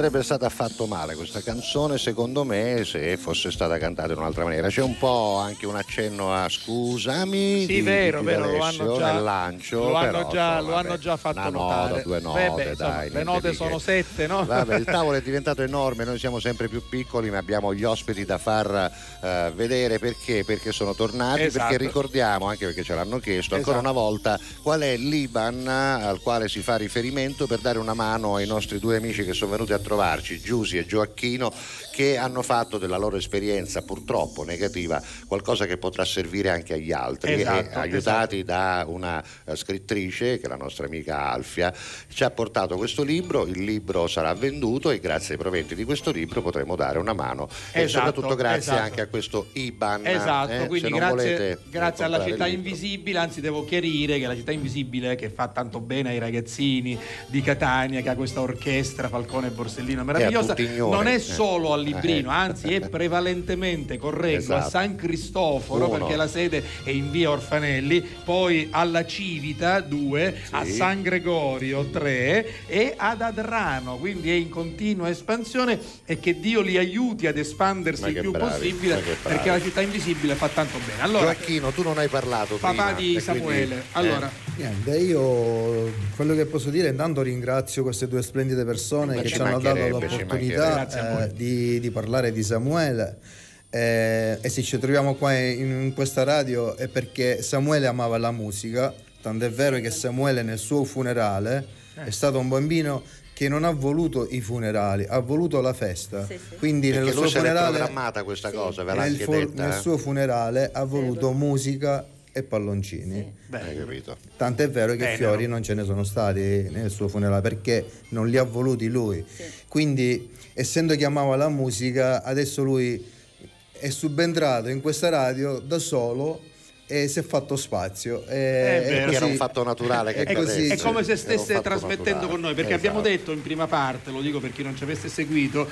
Sarebbe stata affatto male questa canzone, secondo me, se fosse stata cantata in un'altra maniera. C'è un po' anche un accenno a scusami. Sì, di- vero, di vero, lo hanno già, lancio. lo hanno però, già, insomma, lo hanno già fatto una notare. nota, due note, Beh, beh, insomma, dai, le niente note sono che. sette, no? Vabbè, il tavolo è diventato enorme, noi siamo sempre più piccoli, ma abbiamo gli ospiti da far eh, vedere perché? Perché sono tornati, Esatto. perché ricordiamo, anche perché ce l'hanno chiesto, ancora Esatto. una volta qual è l'IBAN al quale si fa riferimento per dare una mano ai nostri due amici che sono venuti a trovarci, Giusy e Gioacchino, che hanno fatto della loro esperienza purtroppo negativa qualcosa che potrà servire anche agli altri. Esatto, e aiutati da una eh, scrittrice, che è la nostra amica Alfia, ci ha portato questo libro, il libro sarà venduto e grazie ai proventi di questo libro potremo dare una mano e Esatto, soprattutto grazie esatto. anche a questo IBAN. Esatto, eh, quindi grazie, grazie alla città invisibile, anzi devo chiarire che la città invisibile che fa tanto bene ai ragazzini di Catania, che ha questa orchestra Falcone e Borsellino meravigliosa, non è solo al librino, Eh. anzi è prevalentemente, correggo, Esatto. a San Cristoforo Uno. perché la sede è in via Orfanelli, poi alla Civita 2, a San Gregorio 3 e ad Adrano, quindi è in continua espansione e che Dio li aiuti ad espandersi il più bravi, possibile perché la città invisibile fa tanto bene. Allora, Gioacchino, tu non hai parlato papà prima, di e quindi, Samuele, eh, allora, Niente, io quello che posso dire intanto ringrazio queste due splendide persone Ma che ci hanno dato l'opportunità eh, di, di parlare di Samuele eh, e se ci troviamo qua in, in questa radio è perché Samuele amava la musica, tant'è vero che Samuele nel suo funerale Eh. è stato un bambino che non ha voluto i funerali, ha voluto la festa. Quindi Perché nel lui suo funerale programmata questa cosa, ve nel, fu- detta. nel eh? suo funerale ha voluto musica e palloncini. Capito? Tant'è vero che Bene, fiori non ce ne sono stati nel suo funerale perché non li ha voluti lui. Quindi, essendo che amava la musica, adesso lui è subentrato in questa radio da solo e si è fatto spazio. E, È e vero. così- Era un fatto naturale che e così-. È come se stesse trasmettendo naturale. con noi, perché Esatto. abbiamo detto in prima parte, lo dico per chi non ci avesse seguito,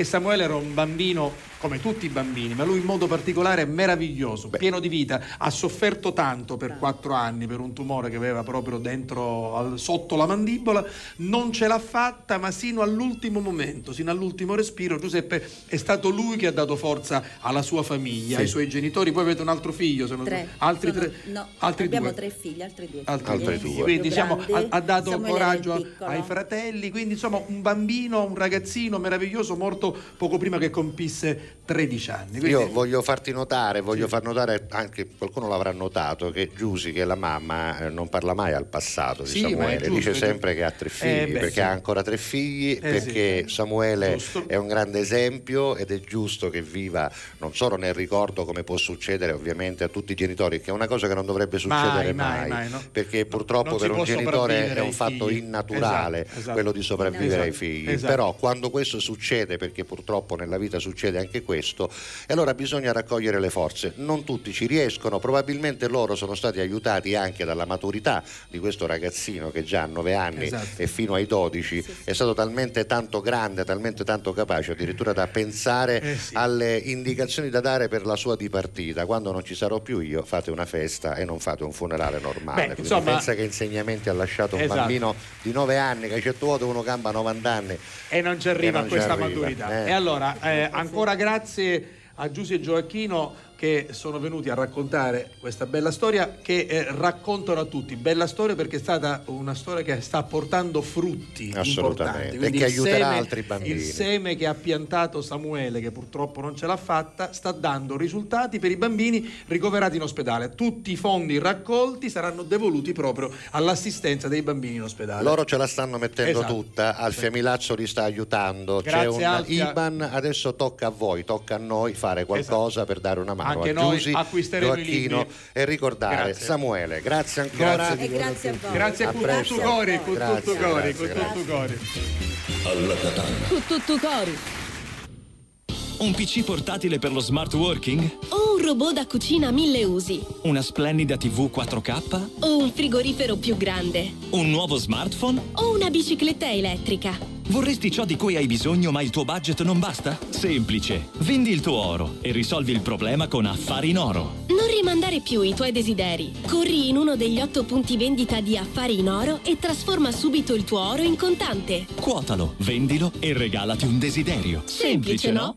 che Samuele era un bambino come tutti i bambini, ma lui in modo particolare meraviglioso, pieno di vita, ha sofferto tanto per quattro anni per un tumore che aveva proprio dentro, al- sotto la mandibola, non ce l'ha fatta, ma sino all'ultimo momento, sino all'ultimo respiro, Giuseppe è stato lui che ha dato forza alla sua famiglia, Sì. ai suoi genitori, poi avete un altro figlio, se non Tre. altri Sono- tre, no, altri abbiamo due. tre figli, altri due. Altri figli. due. Il Quindi diciamo, ha, ha dato Samuele coraggio ai fratelli, quindi insomma un bambino, un ragazzino meraviglioso morto poco prima che compisse 13 anni. Quindi- Io voglio farti notare, voglio far notare anche qualcuno l'avrà notato che Giusy, che è la mamma, eh, non parla mai al passato di Sì, Samuele, giusto, dice sempre che ha tre figli, Eh, beh, perché sì. ha ancora tre figli, Eh, perché Samuele Giusto. è un grande esempio ed è giusto che viva non solo nel ricordo come può succedere ovviamente a tutti i genitori, che è una cosa che non dovrebbe succedere mai, mai, mai, no. perché purtroppo si per un genitore è un ai fatto innaturale Esatto, esatto. quello di sopravvivere ai Esatto, figli, esatto. però quando questo succede, perché purtroppo nella vita succede anche questo, e allora bisogna raccogliere le forze. Non tutti ci riescono, probabilmente loro sono stati aiutati anche dalla maturità di questo ragazzino che già a 9 anni Esatto. e fino ai 12 è stato talmente tanto grande, talmente tanto capace addirittura da pensare Eh sì. alle indicazioni da dare per la sua dipartita. Quando non ci sarò più io fate una festa e non fate un funerale normale. Beh, insomma- pensa che insegnamenti ha lasciato un Esatto. bambino di 9 anni che a certo volte uno camba 90 anni e non ci arriva non a questa arriva, maturità. Eh. E allora, eh, ancora grazie a Giusy e Gioacchino che sono venuti a raccontare questa bella storia che eh, raccontano a tutti. Bella storia perché è stata una storia che sta portando frutti Assolutamente, e che aiuterà seme- altri bambini. Il seme che ha piantato Samuele, che purtroppo non ce l'ha fatta, sta dando risultati per i bambini ricoverati in ospedale. Tutti i fondi raccolti saranno devoluti proprio all'assistenza dei bambini in ospedale. Loro ce la stanno mettendo Esatto. tutta, Alfia Milazzo li sta aiutando, c'è Grazie, un Alfia. IBAN, adesso tocca a voi, tocca a noi fare qualcosa per dare una mano Anche noi acquisteremo libri. e ricordare Grazie. Samuele, grazie ancora. Grazie E grazie a voi. Grazie a tutto cori, con Grazie, tutto cori, con tutto cori. Alla katana. Cu tutto cori. Un PC portatile per lo smart working? O un robot da cucina mille usi. Una splendida TV 4K? O un frigorifero più grande. Un nuovo smartphone? O una bicicletta elettrica. Vorresti ciò di cui hai bisogno ma il tuo budget non basta? Semplice. Vendi il tuo oro e risolvi il problema con Affari in Oro. Non rimandare più i tuoi desideri. Corri in uno degli otto punti vendita di Affari in Oro e trasforma subito il tuo oro in contante. Quotalo, vendilo e regalati un desiderio. Semplice, no?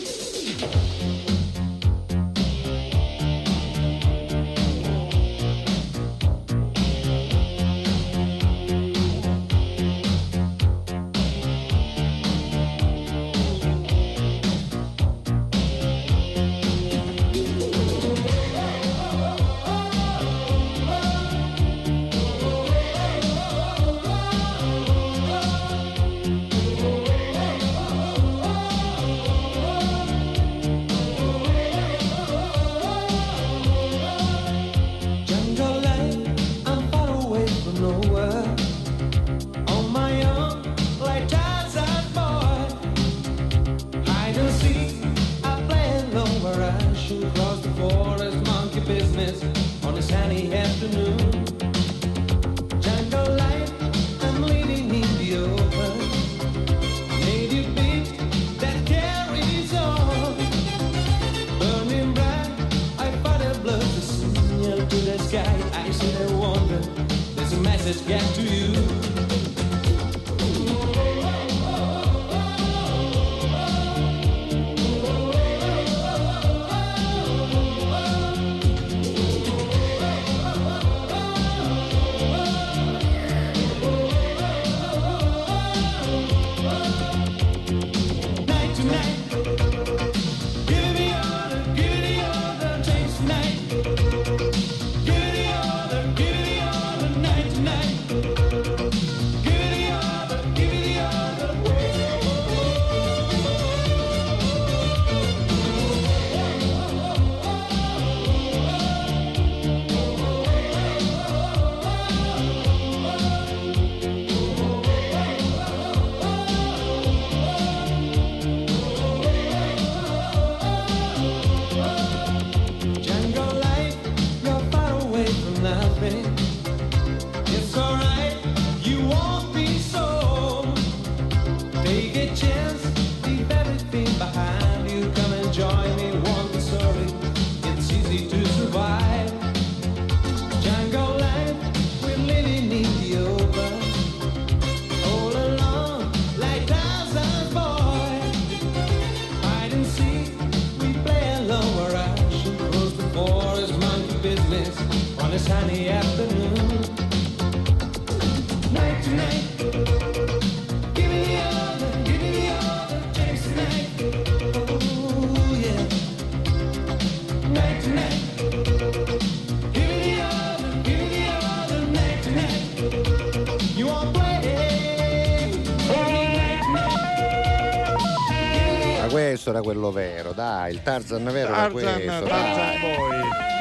A message get to you. Era quello vero, dai, il Tarzan vero era Tarzan, questo. Tarzan.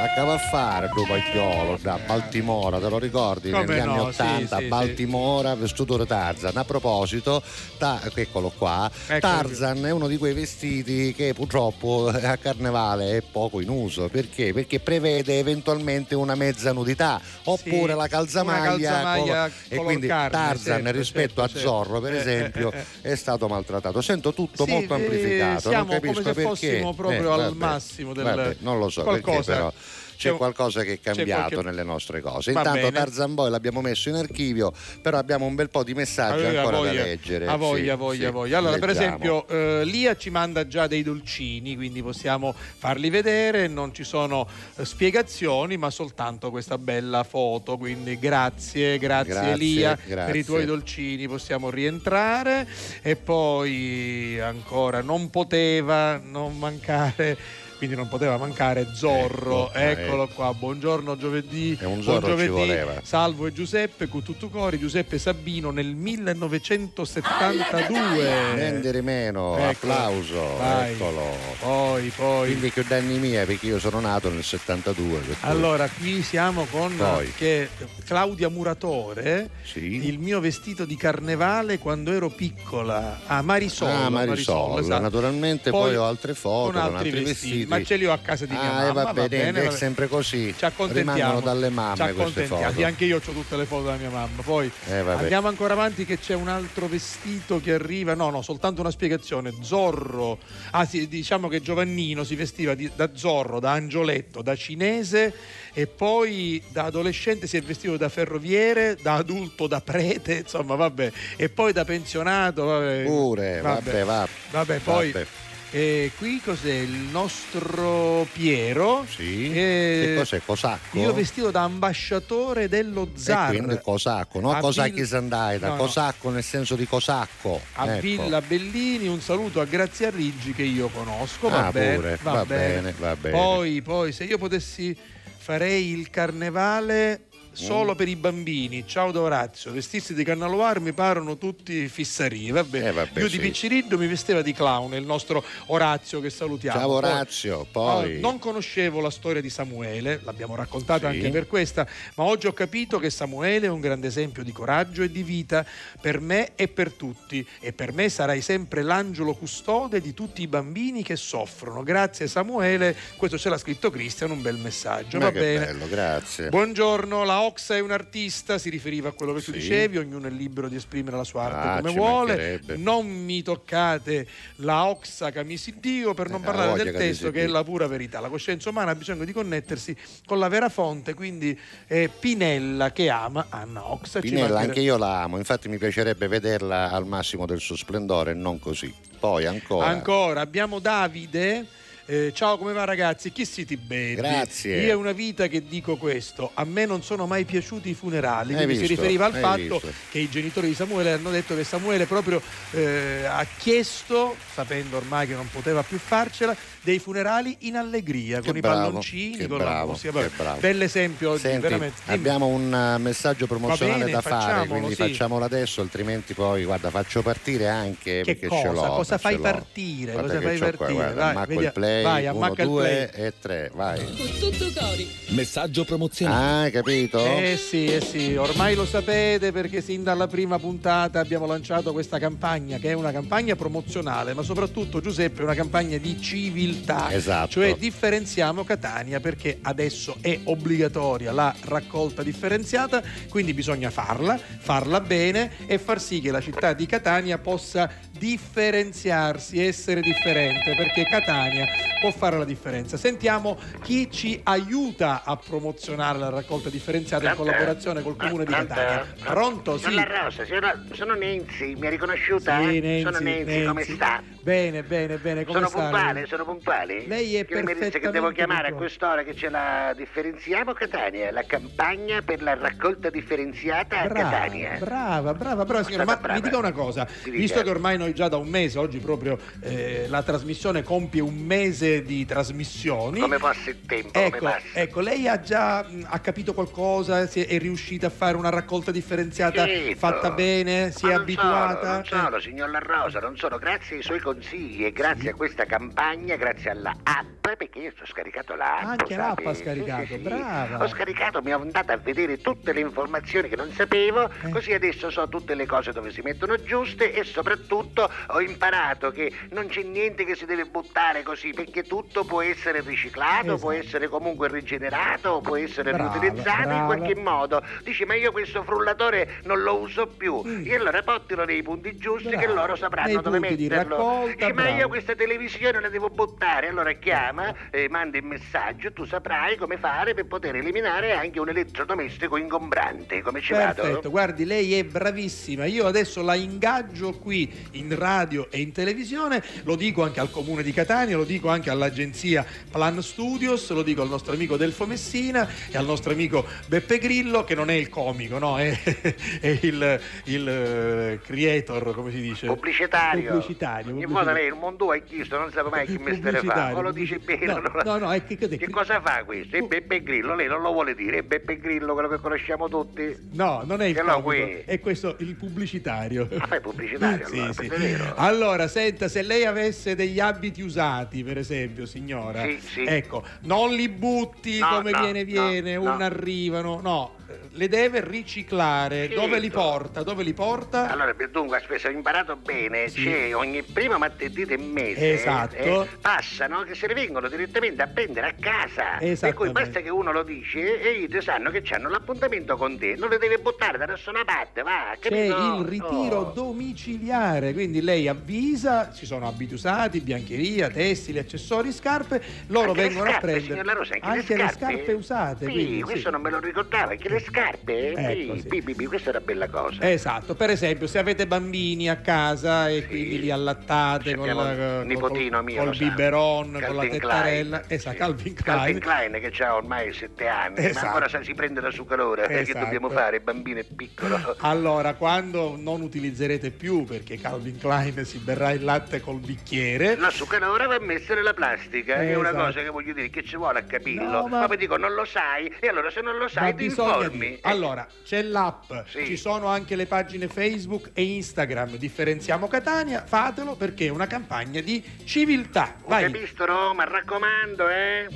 Ma che va a fare il Piolo da Baltimora, te lo ricordi? Come Negli anni no, sì, 80 sì, sì. Baltimora vestuto da Tarzan. A proposito, ta- eccolo qua, Ecco Tarzan è uno di quei vestiti che purtroppo a carnevale è poco in uso. Perché? Perché prevede eventualmente una mezza nudità oppure Sì, la calzamaglia. calzamaglia colo- e quindi carne, Tarzan certo, rispetto certo, a Zorro, per certo. Eh, esempio, eh, eh, è stato maltrattato. Sento tutto Sì, molto eh, amplificato. siamo non capisco come se perché. fossimo proprio Eh, al vabbè, massimo del- vabbè, non lo so perché qualcosa- però c'è c'è- qualcosa che è cambiato qualche- nelle nostre cose. Va Intanto bene. Tarzan Boy l'abbiamo messo in archivio, però abbiamo un bel po' di messaggi Aveva ancora voglia, da leggere. A voglia, Sì, voglia, sì, voglia. Allora, per leggiamo. esempio, eh, Lia ci manda già dei dolcini, quindi possiamo farli vedere. Non ci sono eh, spiegazioni, ma soltanto questa bella foto. Quindi grazie, grazie, Grazie, Lia per i grazie. tuoi dolcini. Possiamo rientrare. E poi ancora non poteva non mancare. Quindi non poteva mancare Zorro, Ecco, eccolo ecco. qua. Buongiorno giovedì. E un Buon Zorro ci giovedì. voleva. Salvo e Giuseppe con tutto cori, Giuseppe Sabino nel 1972. Vendere meno, Ecco. applauso, Vai. eccolo. Poi, poi. Quindi che danni mia perché io sono nato nel 72. per cui- Allora, qui siamo con Poi. che Claudia Muratore, il mio vestito di carnevale quando ero piccola a Marisol. Ah, Marisol, esatto. naturalmente poi, ho altre foto con con altri, altri vestiti, vestiti. Ma ce li ho a casa di mia Ah, mamma. e va bene, è vabbè. sempre così. Ci accontentiamo. Dalle mamme queste foto. Anche io ho tutte le foto della mia mamma. Poi Eh, vabbè. andiamo ancora avanti che c'è un altro vestito che arriva. No, no, soltanto una spiegazione. Zorro. Ah, sì, diciamo che Giovannino si vestiva di- da Zorro, da angioletto, da cinese e poi da adolescente si è vestito da ferroviere, da adulto da prete, insomma, vabbè. E poi da pensionato, vabbè. Pure, vabbè, va. Vabbè, poi Vabbè. E qui cos'è? Il nostro Piero. Sì. Eh, Che cos'è? Cosacco? Io vestito da ambasciatore dello zar. E quindi cosacco, no? Cosacchi Vill- Sandaida, No, no. cosacco nel senso di cosacco. A ecco. Villa Bellini, un saluto a Grazia Riggi che io conosco. Va Ah, bene, pure, va, va bene. bene, va bene. Poi, poi, se io potessi farei il carnevale solo Mm. per i bambini. Ciao da Orazio, vestirsi di carnaloir mi parano tutti fissarie. Va bene. Eh, vabbè, io sì. di Picciriddo mi vesteva di clown, il nostro Orazio che salutiamo. Ciao Orazio, poi... Oh, non conoscevo la storia di Samuele, l'abbiamo raccontata Sì. anche per questa, ma oggi ho capito che Samuele è un grande esempio di coraggio e di vita per me e per tutti. E per me sarai sempre l'angelo custode di tutti i bambini che soffrono. Grazie Samuele, questo ce l'ha scritto Cristian, un bel messaggio. Ma Va bene. bello, grazie. Buongiorno, la Oxa è un artista, si riferiva a quello che tu Sì. dicevi, ognuno è libero di esprimere la sua arte Ah, come vuole. Non mi toccate la Oxa camisi Dio per non Eh, parlare del testo che Dio. è la pura verità. La coscienza umana ha bisogno di connettersi con la vera fonte, quindi è Pinella che ama Anna Oxa. Pinella, anche io la amo, infatti mi piacerebbe vederla al massimo del suo splendore, non così. Poi ancora. Ancora abbiamo Davide. Eh, ciao, come va ragazzi? Chi siete belli? Grazie. Io è una vita che dico questo. A me non sono mai piaciuti i funerali. Quindi si riferiva al fatto visto. che i genitori di Samuele hanno detto che Samuele proprio eh, ha chiesto, sapendo ormai che non poteva più farcela, dei funerali in allegria, che con bravo, i palloncini, con bravo, la musica. Bravo. Bell'esempio Senti, di, veramente. Abbiamo un eh, messaggio promozionale bene, da fare, quindi sì. facciamolo adesso, altrimenti poi guarda, faccio partire anche che perché cosa? ce l'ho. Cosa fai partire? Guarda cosa fai partire? Qua, guarda, Vai, il play 6, vai, 1, 2 e 3, vai. Tutto cori. Messaggio promozionale. Ah, capito? Eh sì, eh sì, ormai lo sapete perché sin dalla prima puntata abbiamo lanciato questa campagna che è una campagna promozionale, ma soprattutto Giuseppe è una campagna di civiltà. Esatto. Cioè differenziamo Catania perché adesso è obbligatoria la raccolta differenziata, quindi bisogna farla, farla bene e far sì che la città di Catania possa differenziarsi, essere differente, perché Catania può fare la differenza. Sentiamo chi ci aiuta a promozionare la raccolta differenziata in collaborazione col comune di? Catania. Pronto? Sì. Sono la Rosa, sono, sono Nancy, mi ha riconosciuta? Sì, Nancy, sono Nancy, come sta? Bene, bene, bene. Come sono sta? puntuale, sono puntuale? Lei è che mi dice che devo chiamare a quest'ora che ce la differenziamo Catania, la campagna per la raccolta differenziata a Brava, Catania. brava, brava, brava signora. Ma brava. mi dica una cosa, visto che ormai noi già da un mese, oggi proprio eh, la trasmissione compie un mese di trasmissioni. Come passa il tempo, Ecco, passa? ecco, lei ha già mh, ha capito qualcosa? Si è, è riuscita a fare una raccolta differenziata Certo. fatta bene? Si Ma è non abituata? Sono, non sono, signor La Rosa, non sono. Grazie ai suoi consigli e grazie a questa campagna, grazie alla app, perché io ho scaricato la app. Anche l'app ha Sì, scaricato, sì, sì. brava. Ho scaricato, mi ho andato a vedere tutte le informazioni che non sapevo, Eh. così adesso so tutte le cose dove si mettono giuste e soprattutto ho imparato che non c'è niente che si deve buttare così, perché tutto può essere riciclato, può essere comunque rigenerato, può essere Brava, riutilizzato in brava. qualche modo. Dici, ma io questo frullatore non lo uso più. Mm. E allora portilo nei punti giusti Brava. che loro sapranno dove metterlo. raccolta, Dici, ma io questa televisione la devo buttare. Allora chiama, eh, manda il messaggio, tu saprai come fare per poter eliminare anche un elettrodomestico ingombrante. Come ci Perfetto, vado? guardi, lei è bravissima. Io adesso la ingaggio qui in radio e in televisione. Lo dico anche al comune di Catania, lo dico anche all'agenzia Plan Studios, lo dico al nostro amico Delfo Messina e al nostro amico Beppe Grillo, che non è il comico, no? È, è il, il, eh, creator, come si dice? Pubblicitario. Pubblicitario. In modo lei il mondo è chiesto, non sa mai che mestiere fa. O lo dice bene No, non no, no, è che, che- Che cosa fa questo? È Beppe Grillo, lei non lo vuole dire, è Beppe Grillo, quello che conosciamo tutti. No, non è il comico, qui? è questo il pubblicitario. Ah, fai pubblicitario Sì, allora, sì. è. Allora, senta, se lei avesse degli abiti usati, per esempio, signora, Sì, sì. ecco, non li butti No, come no, viene, viene, no, un no. arrivano, no, le deve riciclare. Certo. Dove li porta? Dove li porta? Allora, per dunque, aspetta, ho imparato bene, Sì. c'è ogni primo martedì del mese Esatto. eh, passano che se ne vengono direttamente a prendere a casa. Per cui basta che uno lo dice e i sanno che hanno l'appuntamento con te, non le deve buttare da nessuna parte, va, C'è capito? il ritiro Oh. domiciliare, quindi lei avvisa, ci sono abiti usati, biancheria, tessili, accessori, scarpe, loro Anche le vengono a scarpe, prendere signor La Rosa, anche, le scarpe usate. Sì, quindi, sì. questo non me lo ricordavo, anche le scarpe? Ecco, sì, sì. Bi, bi, bi, questa è una bella cosa. Esatto, per esempio se avete bambini a casa e quindi li allattate con, la, nipotino col, mio, col biberon, con la tettarella, Klein. esatto, Calvin Klein. Calvin Klein che ha ormai sette anni, Esatto. ma ancora si prende la sua calore, che Esatto. dobbiamo fare? Il bambino è piccolo. Allora, quando non utilizzerete più perché Calvin Klein si berrà il latte col bicchiere, La succanora va messa nella plastica, è una Esatto. cosa che voglio dire, che ci vuole a capirlo. No, ma- ma... poi dico, non lo sai, e allora se non lo ma sai ti bisogna dire- Allora, c'è l'app, Sì. ci sono anche le pagine Facebook e Instagram, differenziamo Catania, fatelo perché è una campagna di civiltà. Ho Vai. capito Roma, raccomando, eh?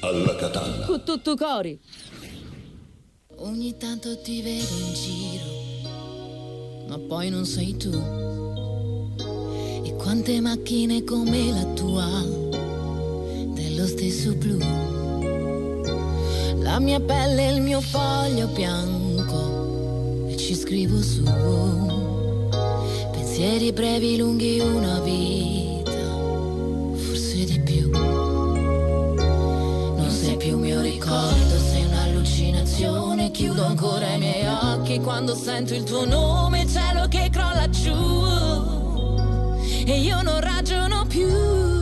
Alla Catalla. Con tutto cori. Ogni tanto ti vedo in giro, ma poi non sei tu. E quante macchine come la tua, dello stesso blu. La mia pelle è il mio foglio bianco, e ci scrivo su. Pensieri brevi, lunghi, una vita, forse di più. Non sei più mio ricordo, sei un'allucinazione. Chiudo ancora i miei occhi quando sento il tuo nome, cielo che crolla giù. E io non ragiono più.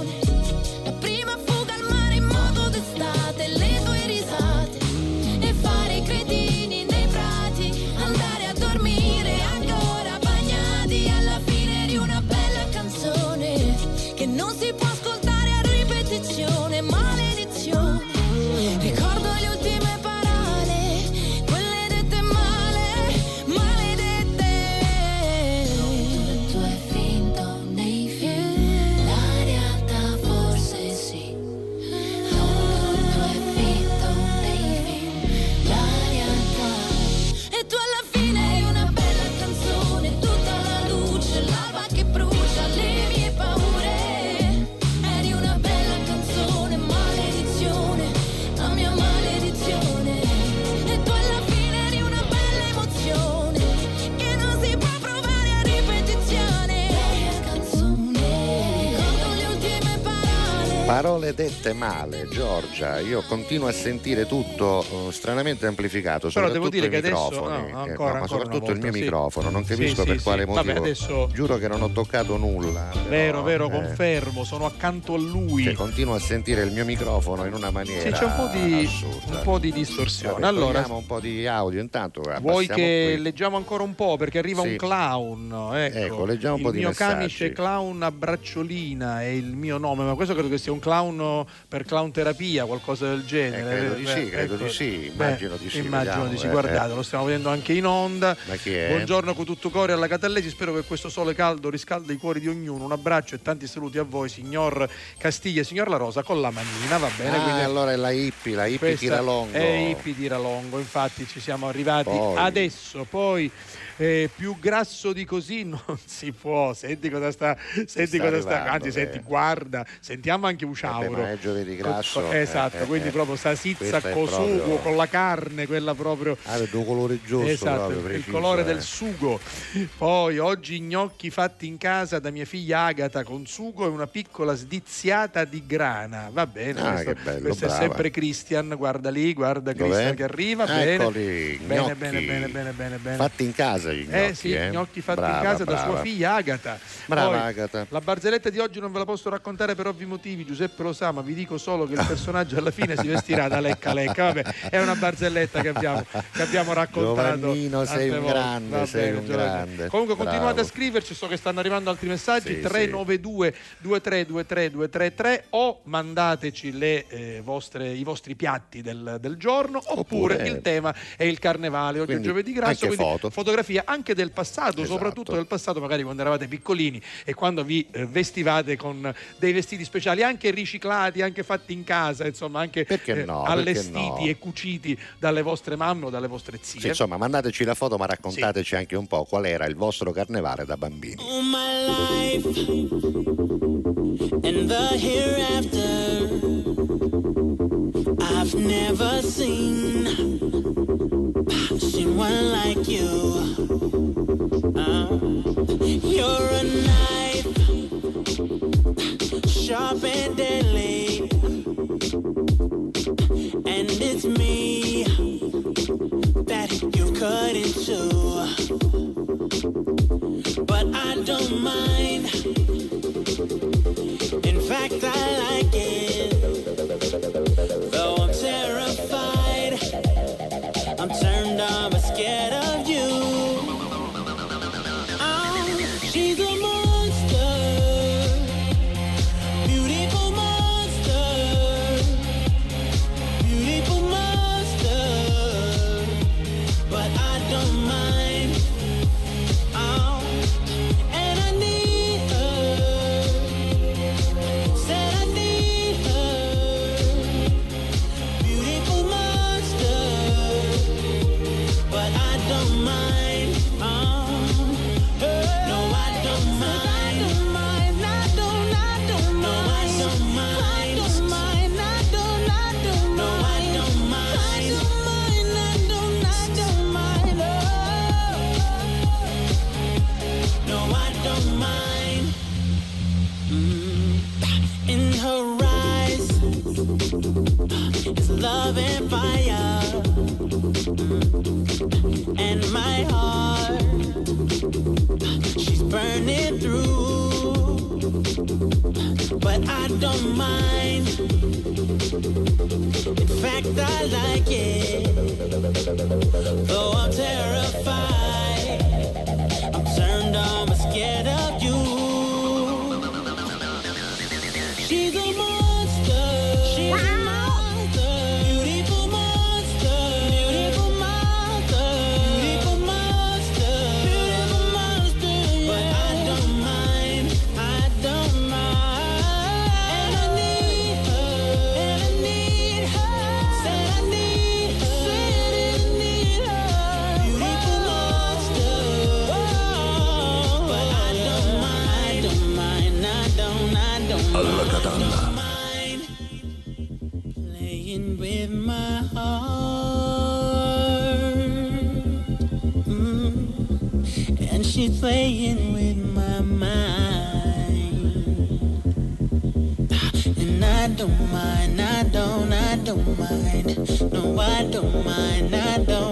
Parole. Dette male, Giorgia. Io continuo a sentire tutto eh, stranamente amplificato. Però devo dire che adesso- microfoni, no, eh, ancora- ma ancora soprattutto il mio sì. microfono. Non capisco sì, per sì. quale Vabbè, motivo. adesso- Giuro che non ho toccato nulla. però, Vero, vero, eh, confermo, sono accanto a lui. che continuo a sentire il mio microfono in una maniera Sì, c'è un po' di, un po' di distorsione. Vabbè, allora, un po' di audio intanto. vuoi che qui. leggiamo ancora un po' perché arriva un clown? Ecco, Ecco, leggiamo un il po' di mio messaggi. camice clown a bracciolina è il mio nome, ma questo credo che sia un clown per clown terapia, qualcosa del genere. Eh, credo di sì, credo ecco. di sì, immagino di sì, Immagino vediamo, di sì, eh, guardate, eh. lo stiamo vedendo anche in onda. Buongiorno con tutto cuore alla Catellesi, spero che questo sole caldo riscaldi i cuori di ognuno. Un abbraccio e tanti saluti a voi, signor Castiglia e signor La Rosa, con la manina, va bene? Ah, Quindi allora è la hippie, la hippie tiralongo. È Ippi Tiralongo, infatti ci siamo arrivati Poi. adesso. Poi eh, più grasso di così non si può. Senti cosa sta, senti sta cosa sta. Anzi, eh. senti, guarda, sentiamo anche un Vabbè, ma è giovedì grasso. Esatto, eh, eh, quindi eh. proprio sta sizza con proprio- sugo, con la carne, quella proprio. Ah, il tuo colore giusto, Esatto, proprio, il preciso, colore eh. del sugo. Poi oggi gnocchi fatti in casa da mia figlia Agata con sugo e una piccola sdiziata di grana. Va bene, Ah, questo, bello, questo è sempre Christian, guarda lì, guarda Dov'è? Christian che arriva. Bene. Eccoli, bene, gnocchi. bene, bene, bene, bene, bene. Fatti in casa gli gnocchi, Eh sì, eh. gnocchi fatti Brava, in casa da brava. sua figlia Agata. Brava Poi, Agata. La barzelletta di oggi non ve la posso raccontare per ovvi motivi, Giuseppe lo sa, ma vi dico solo che il personaggio alla fine si vestirà da lecca lecca. Vabbè, è una barzelletta che abbiamo, che abbiamo raccontato. Giovannino, sei un volte. grande, Va sei bene, un grande. Comunque continuate Bravo. a scriverci, so che stanno arrivando altri messaggi, Sì, 392 2323 233 o mandateci le, eh, vostre- i vostri piatti del, del giorno oppure, Oppure- il tema è il carnevale. Oggi è giovedì grasso, quindi foto. fotografia anche del passato, Esatto. soprattutto del passato, magari quando eravate piccolini e quando vi eh, vestivate con dei vestiti speciali, anche riciclati, anche fatti in casa, insomma, anche eh, no, allestiti no? e cuciti dalle vostre mamme o dalle vostre zie. Sì, insomma, mandateci la foto, ma raccontateci anche un po' qual era il vostro carnevale da bambini. all my life and the hereafter. I've never seen seen one like you. Uh, you're a knife, sharp and deadly, and it's me that you cut into but I don't mind. In fact, I like it. I'm scared of that fire. And my heart, she's burning through. But I don't mind. In fact, I like it. Though I'm terrified, I'm turned on, but scared of you. Alla Catalla. Playing with my heart. Mm. And she's playing with my mind. And I don't mind, I don't, I don't mind. No, I don't mind, I don't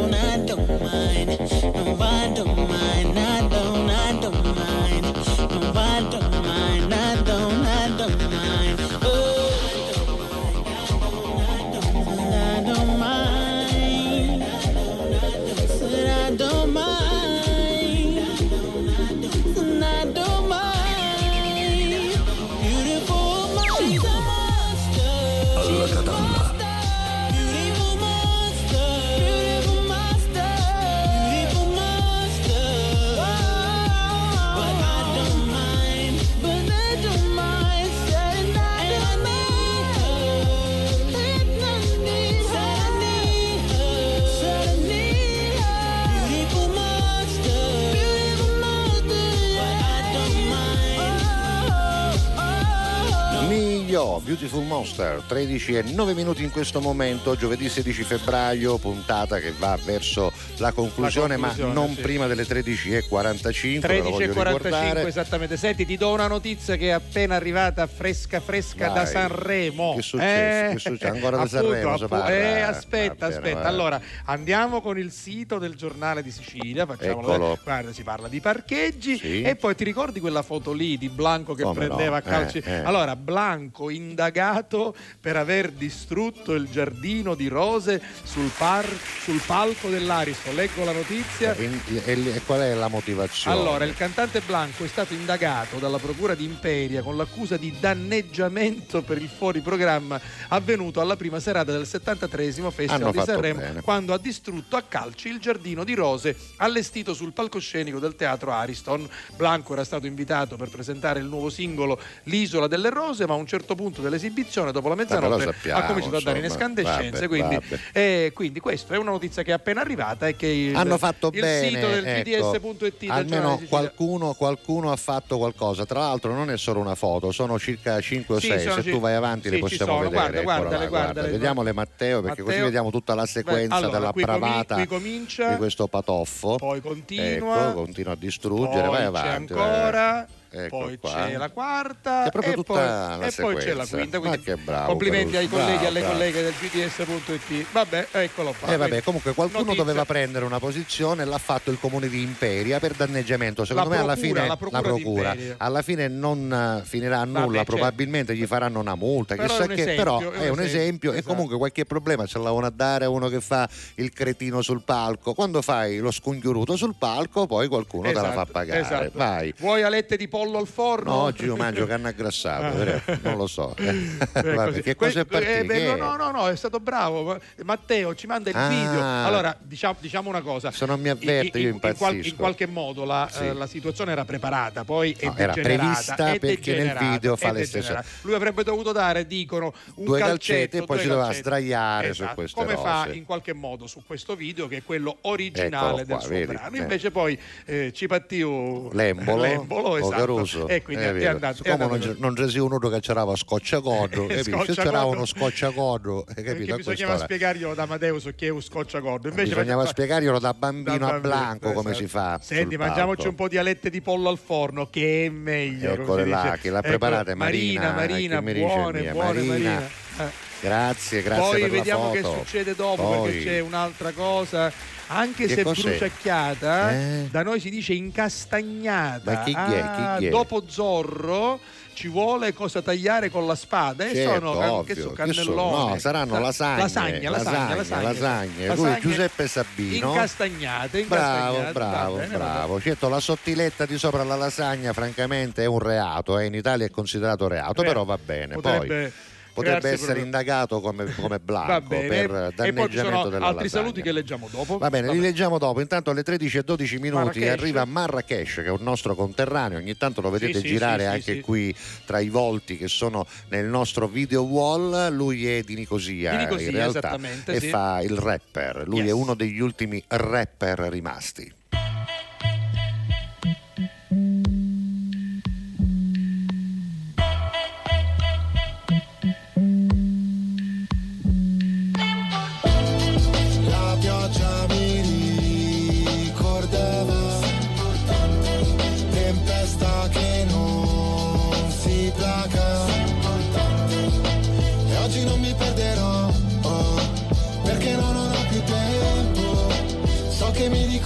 Beautiful Monster, 13 e 9 minuti in questo momento, giovedì 16 febbraio, puntata che va verso la conclusione, La conclusione, ma non sì. prima delle 13 e 45, ve lo 13 e voglio 45 ricordare. esattamente. Senti, ti do una notizia che è appena arrivata fresca fresca Vai. da Sanremo. Che successo? Che è successo? Ancora da appunto, Sanremo si appu- parla? eh, aspetta, Va bene, aspetta. Allora, andiamo con il sito del giornale di Sicilia, facciamolo. Guarda, si parla di parcheggi Sì. e poi ti ricordi quella foto lì di Blanco che Come prendeva a calci? Eh, eh. Allora, Blanco indagato per aver distrutto il giardino di rose sul, par- sul palco dell'Ariston. Leggo la notizia. E, e- e qual è la motivazione? Allora, il cantante Blanco è stato indagato dalla Procura di Imperia con l'accusa di danneggiamento per il fuori programma avvenuto alla prima serata del 73esimo Hanno Festival di fatto Sanremo, bene. quando ha distrutto a calci il giardino di rose allestito sul palcoscenico del teatro Ariston. Blanco era stato invitato per presentare il nuovo singolo L'isola delle rose, ma a un certo punto dell'esibizione, dopo la mezzanotte, sappiamo, ha cominciato a dare in insomma. escandescenze. Vabbè, quindi, vabbè. eh, quindi questa è una notizia che è appena arrivata e che il, Hanno fatto il bene, sito del ecco, del giornale almeno qualcuno, qualcuno ha fatto qualcosa. Tra l'altro, non è solo una foto, sono circa 5 o Sì, 6. sono Se ci- tu vai avanti, sì, le possiamo vedere. Guarda, guardale, là, guarda. guardale. Vediamole, Matteo, perché così Matteo. vediamo tutta la sequenza allora, della qui bravata qui comincia, di questo patoffo. poi continua, Ecco, continua a distruggere. vai avanti. ancora, avanti. Ecco poi qua. c'è la quarta e, poi, la e poi c'è la quinta. Quindi bravo, complimenti ai colleghi e alle bravo, colleghe del gds.it. Vabbè, eccolo qua. Eh vabbè, comunque qualcuno notizia. doveva prendere una posizione l'ha fatto il comune di Imperia per danneggiamento. Secondo La me alla procura, fine la procura di Imperia. alla fine non eh, finirà a nulla, Vabbè, probabilmente gli faranno una multa, Però chissà che, esempio, però è un esempio, esempio e esatto. comunque qualche problema ce l'avano a dare a uno che fa il cretino sul palco. Quando fai lo sconchiuruto sul palco, poi qualcuno te la fa Esatto, pagare. esatto. Vai. Vuoi alette di pollo al forno? No, oggi io mangio canna aggrassato, vero? non lo so. Eh, Eh, vabbè, che cosa è Que- partito? eh, no, no, no, è stato bravo. Ma- Matteo ci manda il Ah. video. Allora, diciamo, diciamo una cosa. Se non mi avverte, io in, qual- impazzisco. in qualche modo la, Sì. eh, la situazione era preparata, poi è No, era prevista perché nel video fa le stesse-. Lui avrebbe dovuto dare, dicono, un Due calcetto, e poi si doveva sdraiare su Esatto, queste Come fa rose. in qualche modo su questo video, che è quello originale Eccolo del qua, suo vedi? brano. Eh. Invece poi eh, Cipattiu L'embolo, l'embolo o esatto. Caruso E quindi Eh, è, vero. andato. è Siccome andato non, c'è- c'è uno che c'era scocciacordo se c'era uno scocciacordo capito? bisognava spiegarglielo da Amadeus che è un scocciacordo. Invece bisognava faccia- spiegarglielo da bambino da a blanco come esatto. si fa Senti, mangiamoci un po' di alette di pollo al forno, che è meglio. Eccole là, chi l'ha Ecco, preparata è Marina, Marina, Marina, che mi dice buone, buone, Marina, Marina. Grazie, grazie Poi vediamo che succede dopo Poi- perché c'è un'altra cosa. Anche Che se cos'è? bruciacchiata, Eh? da noi si dice incastagnata. Ma chi è? Ah, Chi è? Dopo Zorro ci vuole cosa tagliare con la spada. E Certo, sono ovvio. che so, cannelloni. No, saranno Sa- lasagne, Lasagne, lasagne, lasagne, lasagne. lasagne. Giuseppe Sabino. Incastagnate, Bravo, incastagnate. bravo, Va bene, bravo. Certo, la sottiletta di sopra la lasagna, francamente, è un reato. eh. In Italia è considerato reato, Beh, però va bene. potrebbe Poi potrebbe crearsi essere proprio- indagato come, come Va blanco bene. per e poi ci danneggiamento sono della altri saluti che leggiamo dopo. Va bene, li leggiamo dopo. Intanto alle 13 e 12 minuti Marrakesh. arriva Marrakesh, che è un nostro conterraneo. Ogni tanto lo vedete Sì, girare sì, anche sì. qui tra i volti che sono nel nostro video wall. Lui è di Nicosia, Di Nicosia, in realtà, e fa il rapper. Lui Yes. è uno degli ultimi rapper rimasti.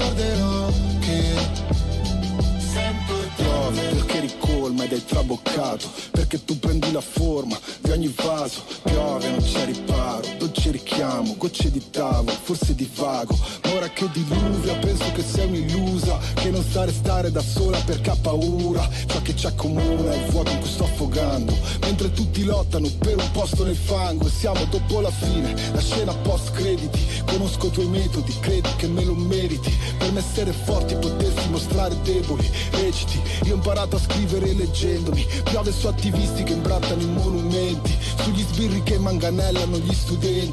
Ricorderò che Piove perché ricolma ed è traboccato Perché tu prendi la forma di ogni vaso Piove non c'è riparo, dolce richiamo Gocce di tavolo, forse di vago. Ma ora che diluvia penso che sei un'illusa Che non sa restare da sola perché ha paura. Ciò che ci accomuna è il vuoto in cui sto affogando. Mentre tutti lottano per un posto nel fango E siamo dopo la fine, la scena post crediti. Conosco i tuoi metodi, credi che me lo meriti. Per me essere forti potersi mostrare deboli Reciti, io ho imparato a scrivere leggendomi. Piove su attivisti che imbrattano i monumenti. Sugli sbirri che manganellano gli studenti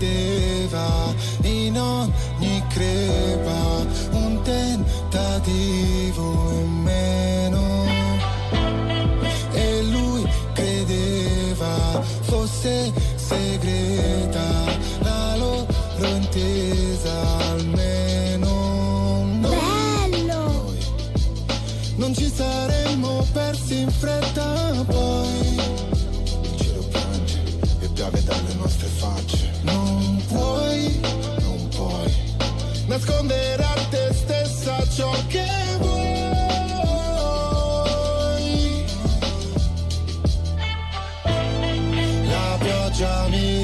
vedeva in nascondere a te stessa ciò che vuoi. La pioggia mi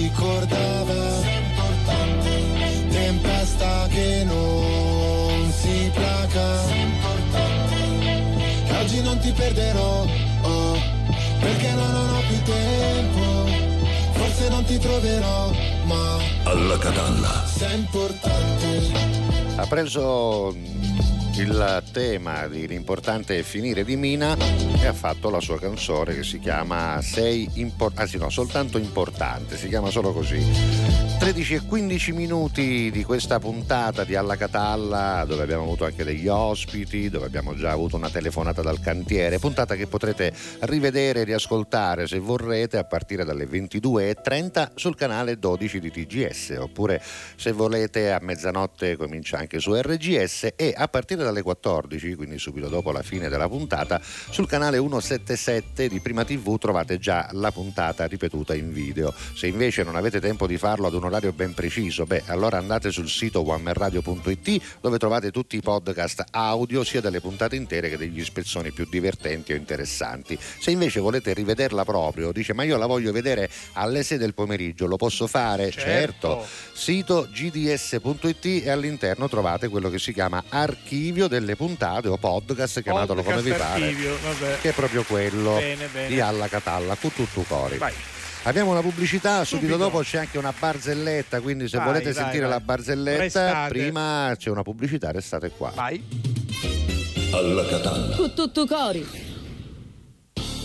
ricordava tempesta che non si placa. E oggi non ti perderò oh, perché non ho più tempo. Forse non ti troverò Alla Catalla. sei importante Ha preso il tema di L'importante è finire di Mina e ha fatto la sua canzone che si chiama Sei importante, anzi no, soltanto importante, si chiama solo così. 13 e 15 minuti di questa puntata di Alla Catalla dove abbiamo avuto anche degli ospiti, dove abbiamo già avuto una telefonata dal cantiere, puntata che potrete rivedere e riascoltare se vorrete a partire dalle 22.30 sul canale 12 di TGS oppure se volete a mezzanotte comincia anche su RGS e a partire dalle 14, quindi subito dopo la fine della puntata, sul canale 177 di Prima TV trovate già la puntata ripetuta in video. Se invece non avete tempo di farlo ad un orario ben preciso, beh, allora andate sul sito onemanradio.it dove trovate tutti i podcast audio sia delle puntate intere che degli spezzoni più divertenti o interessanti. Se invece volete rivederla proprio, dice "Ma io la voglio vedere alle 6 del pomeriggio, lo posso fare?" Certo. Sito gds.it e all'interno trovate quello che si chiama archivio delle puntate o podcast, chiamatelo come vi Podcast pare, archivio, che è proprio quello Bene, bene. di Alla Catalla, con tutto cori. Vai. Abbiamo una pubblicità, subito, Subito. dopo c'è anche una barzelletta, quindi se Vai, volete vai, sentire vai. la barzelletta, Restate. prima c'è una pubblicità, restate qua. Vai. Alla Catalla. Cu tutto cori.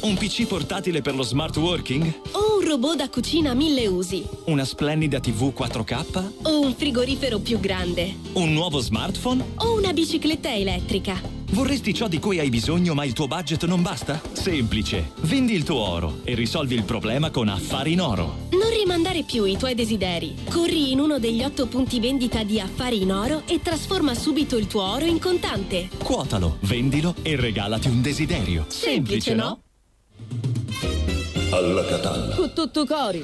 Un PC portatile per lo smart working? O un robot da cucina mille usi? Una splendida TV 4K? O un frigorifero più grande? Un nuovo smartphone? O una bicicletta elettrica? Vorresti ciò di cui hai bisogno ma il tuo budget non basta? Semplice. Vendi il tuo oro e risolvi il problema con Affari in Oro. Non rimandare più i tuoi desideri. Corri in uno degli otto punti vendita di Affari in Oro e trasforma subito il tuo oro in contante. Quotalo, vendilo e regalati un desiderio. Semplice, no? Alla Catalla. Con tutto cori.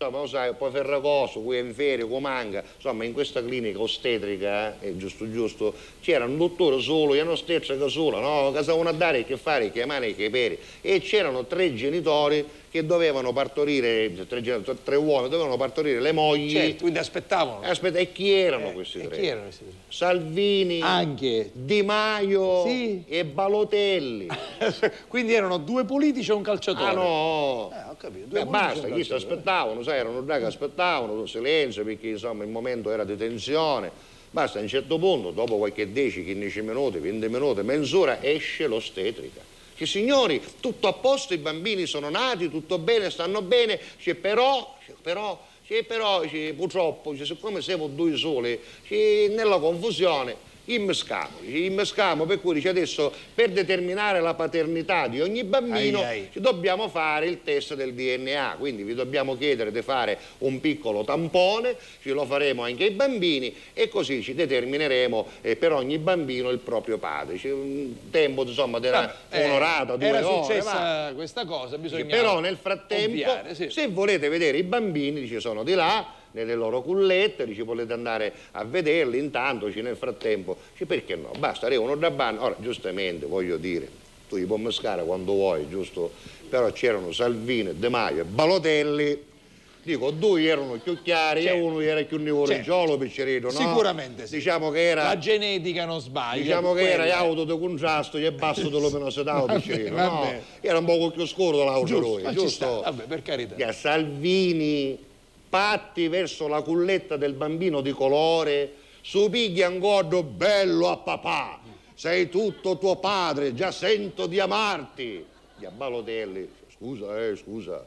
Insomma, lo sai, poi Ferragosto, qui in ferie, Comanga, insomma, in questa clinica ostetrica, eh, giusto giusto, c'era un dottore solo e un'ostetrica sola, no? Che sapevano dare che fare, che mani e che peri. E c'erano tre genitori che dovevano partorire, tre, tre uomini, dovevano partorire le mogli. Certo, quindi aspettavano. Aspetta, e chi erano questi tre? chi erano questi tre? Salvini, Anche. Di Maio Sì. e Balotelli. Quindi erano due politici e un calciatore. Ah no! Eh, ho capito. Due Eh, e basta, chi si aspettavano, sai, erano già che aspettavano, silenzio, perché insomma il momento era di tensione. Basta, a un certo punto, dopo qualche 10, 15 minuti, 20 minuti, mezz'ora, esce l'ostetrica. Che signori, tutto a posto, i bambini sono nati, tutto bene, stanno bene, c'è però, c'è però, c'è però, purtroppo, siccome siamo due soli, nella confusione, immescamo, immescamo, per cui dice adesso per determinare la paternità di ogni bambino Ai, ai. ci dobbiamo fare il test del DNA, quindi vi dobbiamo chiedere di fare un piccolo tampone, ce lo faremo anche ai bambini e così ci determineremo eh, per ogni bambino il proprio padre. C'è un tempo insomma era Eh, un'orata, due Era ore. successa va. questa cosa, bisogna Però nel frattempo, ovviare, sì. se volete vedere i bambini, dice, sono di là, nelle loro cullette, dice, volete andare a vederli, intanto nel frattempo, dice, perché no? Basta, arrivano da banno. Ora, giustamente, voglio dire, tu li puoi mescare quando vuoi, giusto? Però c'erano Salvini, De Maio e Balotelli. Dico, due erano più chiari e uno era più nevoreggiolo, piccerino, no? Sicuramente sì. Diciamo che era... La genetica non sbaglia. Diciamo che era quella- auto di contrasto e basso di luminosità, Vabbè, piccerino, vabbè. no? Era un po' più scuro Giusto, lui, ci giusto? vabbè, per carità. A Salvini, patti verso la culletta del bambino di colore, su pigli ancora bello a papà, sei tutto tuo padre, già sento di amarti. Gli a Balotelli, scusa, eh, scusa,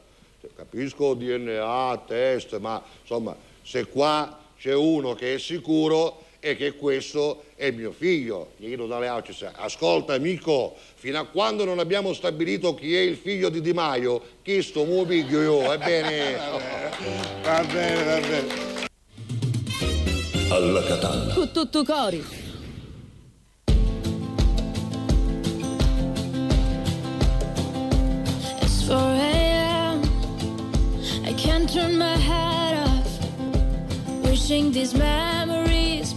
capisco DNA, test, ma insomma, se qua c'è uno che è sicuro è che questo è mio figlio. Gli chiedo dalle altre, ascolta amico, fino a quando non abbiamo stabilito chi è il figlio di Di Maio, chi sto mu piglio io, ebbene... Va bene, va bene. Alla Catalla. Con tutto cori. It's 4 a.m. I can't turn my head off. Wishing these memories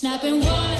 snapping one,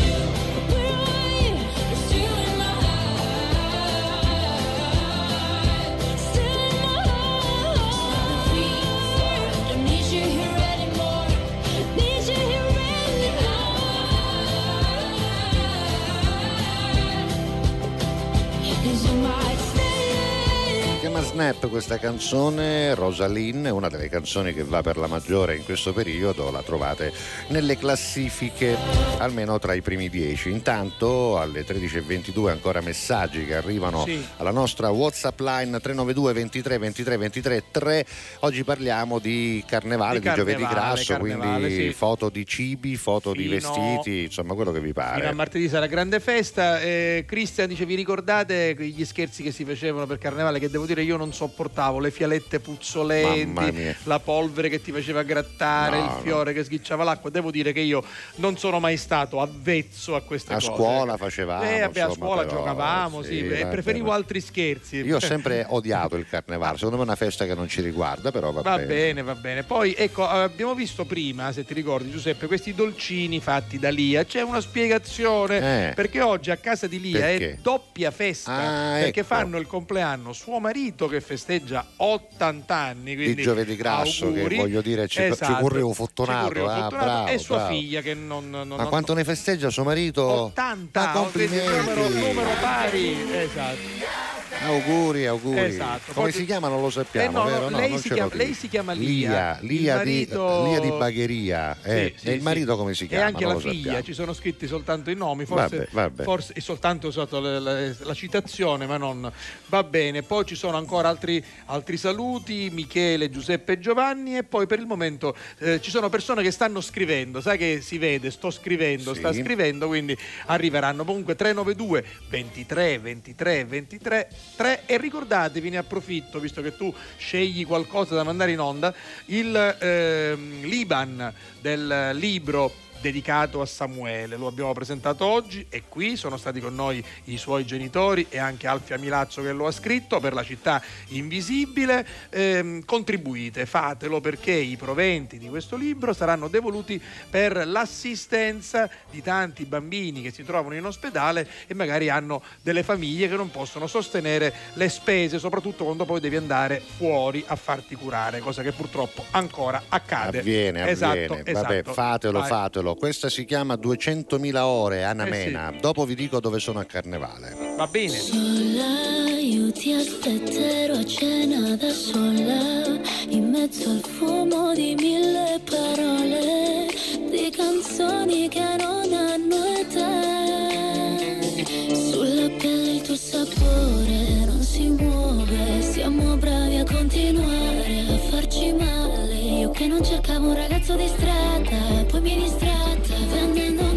Snap questa canzone, Rosalind, è una delle canzoni che va per la maggiore in questo periodo, la trovate nelle classifiche almeno tra i primi dieci. Intanto alle 13.22 ancora messaggi che arrivano Sì. alla nostra Whatsapp line 392 23 23 23 3. Oggi parliamo di carnevale, Di di, giovedì carnevale, grasso, carnevale, quindi sì. foto di cibi, foto di Fino- vestiti, insomma quello che vi Fino a pare. martedì sarà grande festa. Eh, Cristian dice: Vi ricordate gli scherzi che si facevano per carnevale? Che devo dire, io non sopportavo le fialette puzzolenti, la polvere che ti faceva grattare, No, il fiore che sghicciava l'acqua. Devo dire che io non sono mai stato avvezzo a queste A cose. scuola facevamo, Eh, vabbè, a insomma, scuola però, giocavamo, sì, sì, vabbè, preferivo ma- altri scherzi. Io ho sempre odiato il carnevale, secondo me è una festa che non ci riguarda, però va, Va bene, va bene. Poi ecco, eh, abbiamo visto prima, se ti ricordi Giuseppe, questi dolcini fatti da Lia. C'è una spiegazione Eh. perché oggi a casa di Lia è Perché? doppia festa. Ah, perché ecco. fanno il compleanno suo marito che festeggia 80 anni. Quindi Di giovedì grasso, auguri. che voglio dire, ci, Esatto. ci correvo Ci correvo ah, bravo, e sua bravo. figlia che non, non, Ma non- quanto ne festeggia suo marito? 80 Ma complimenti. numero, numero pari esatto Auguri, auguri. Esatto. Come Poi- si chiama non lo sappiamo, Eh no, no, lei, si chiama, lei si chiama Lia, Lia, Lia marito... di, Lia di Bagheria. Eh, Sì, sì, e il sì. marito come si chiama? E anche la figlia, sappiamo. ci sono scritti soltanto i nomi, forse, Vabbè, vabbè. forse e soltanto usato la, la- la citazione, ma non va bene. Poi ci sono ancora altri, altri saluti, Michele, Giuseppe e Giovanni, e poi per il momento eh, ci sono persone che stanno scrivendo, sai che si vede, sto scrivendo, Sì. sta scrivendo, quindi arriveranno. Comunque 392 23 23 23 3 e ricordatevi, ne approfitto, visto che tu scegli qualcosa da mandare in onda, il ehm, l'Iban del libro dedicato a Samuele, lo abbiamo presentato oggi e qui sono stati con noi i suoi genitori e anche Alfia Milazzo che lo ha scritto per la città invisibile. Ehm, contribuite, fatelo perché i proventi di questo libro saranno devoluti per l'assistenza di tanti bambini che si trovano in ospedale e magari hanno delle famiglie che non possono sostenere le spese, soprattutto quando poi devi andare fuori a farti curare, cosa che purtroppo ancora accade. Avviene, Esatto, avviene. Vabbè, esatto. fatelo, Vai. fatelo. Questa si chiama 200.000 ore, Anna Eh sì. Mena. Dopo vi dico dove sono a carnevale. Va bene. Sola, io ti aspetterò a cena da sola, in mezzo al fumo di mille parole, di canzoni che non hanno età. Sulla pelle il tuo sapore non si muove, siamo bravi a continuare che non cercavo un ragazzo di strada, poi mi distratta vendendomi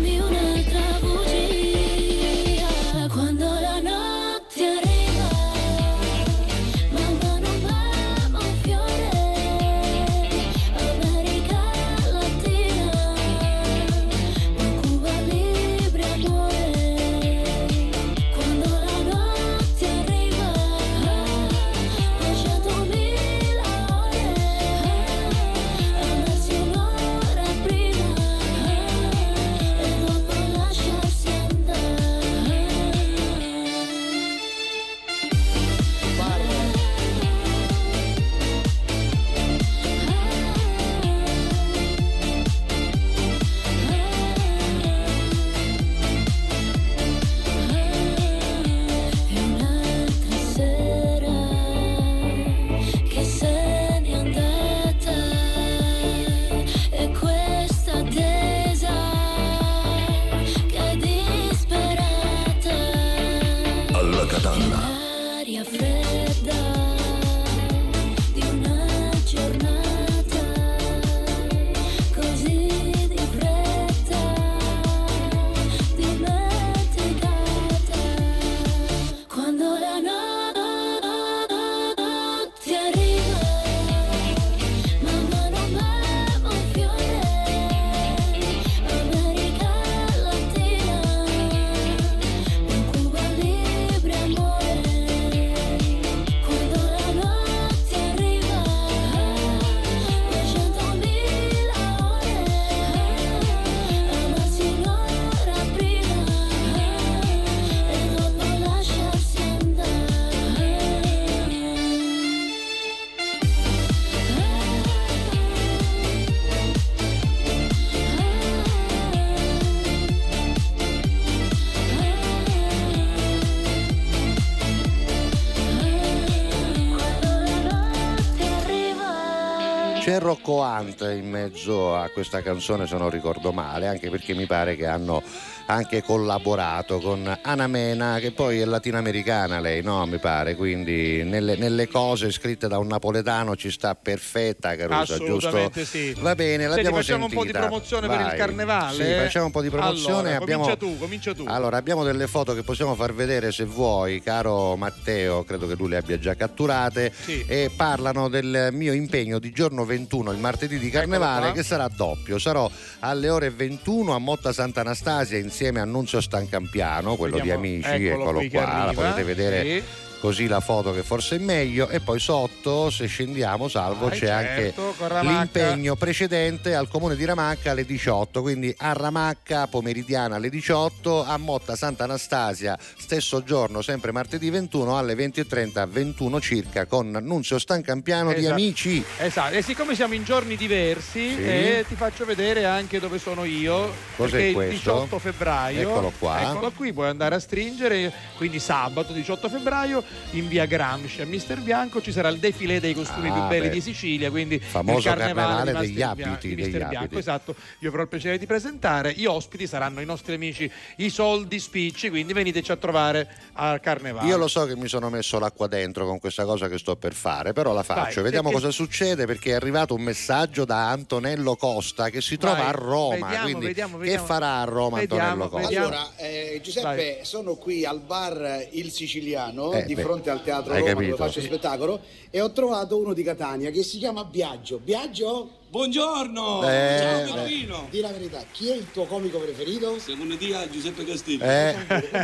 Rocco Hunt in mezzo a questa canzone se non ricordo male, anche perché mi pare che hanno anche collaborato con Ana Mena, che poi è latinoamericana lei, no? Mi pare, quindi nelle, nelle cose scritte da un napoletano ci sta perfetta Carusa, giusto? Assolutamente sì. Va bene, Senti, l'abbiamo facciamo sentita. un po' di promozione per Vai. il carnevale. Sì, facciamo un po' di promozione. Allora, abbiamo... comincia tu, comincia tu. Allora, abbiamo delle foto che possiamo far vedere se vuoi, caro Matteo, credo che tu le abbia già catturate, e parlano del mio impegno di giorno 21, il martedì di Carnevale, che sarà doppio. Sarò alle ore 21 a Motta Sant'Anastasia insieme a Nunzio Stancampiano, quello Vediamo, di Amici, eccolo eccolo qua, la potete vedere. sì. Così la foto che forse è meglio e poi sotto se scendiamo salvo Vai, c'è certo, anche l'impegno precedente al comune di Ramacca alle 18 quindi a Ramacca pomeridiana alle 18 a Motta Sant'Anastasia stesso giorno sempre martedì 21 alle 20.30 21 circa con Nunzio Stancampiano di Esatto. Amici Esatto, e siccome siamo in giorni diversi, Sì. eh, ti faccio vedere anche dove sono io. Cos'è perché il questo? 18 febbraio. Eccolo qua. Eccolo qui, puoi andare a stringere. Quindi sabato 18 febbraio in via Gramsci a Mister Bianco ci sarà il defilé dei costumi Ah, più belli beh. di Sicilia. Quindi Famoso il carnevale, carnevale di degli abiti, di Mister Bianco. abiti. Esatto, io avrò il piacere di presentare. Gli ospiti saranno i nostri amici, i soldi spicci. Quindi veniteci a trovare al carnevale. io lo so che mi sono messo l'acqua dentro con questa cosa che sto per fare, però la faccio. Vai, Vediamo perché- cosa succede perché è arrivato un messaggio da Antonello Costa che si trova Vai, a Roma. vediamo, quindi vediamo, che vediamo. farà a Roma Antonello Costa? Allora, eh, Giuseppe, sono qui al bar Il Siciliano Eh, di fronte al Teatro hai Roma capito. dove faccio Sì. spettacolo e ho trovato uno di Catania che si chiama Biagio. Biagio? Buongiorno! Eh, Ciao. Carolino! Di la verità, chi è il tuo comico preferito? Secondo te Giuseppe Castillo. Eh.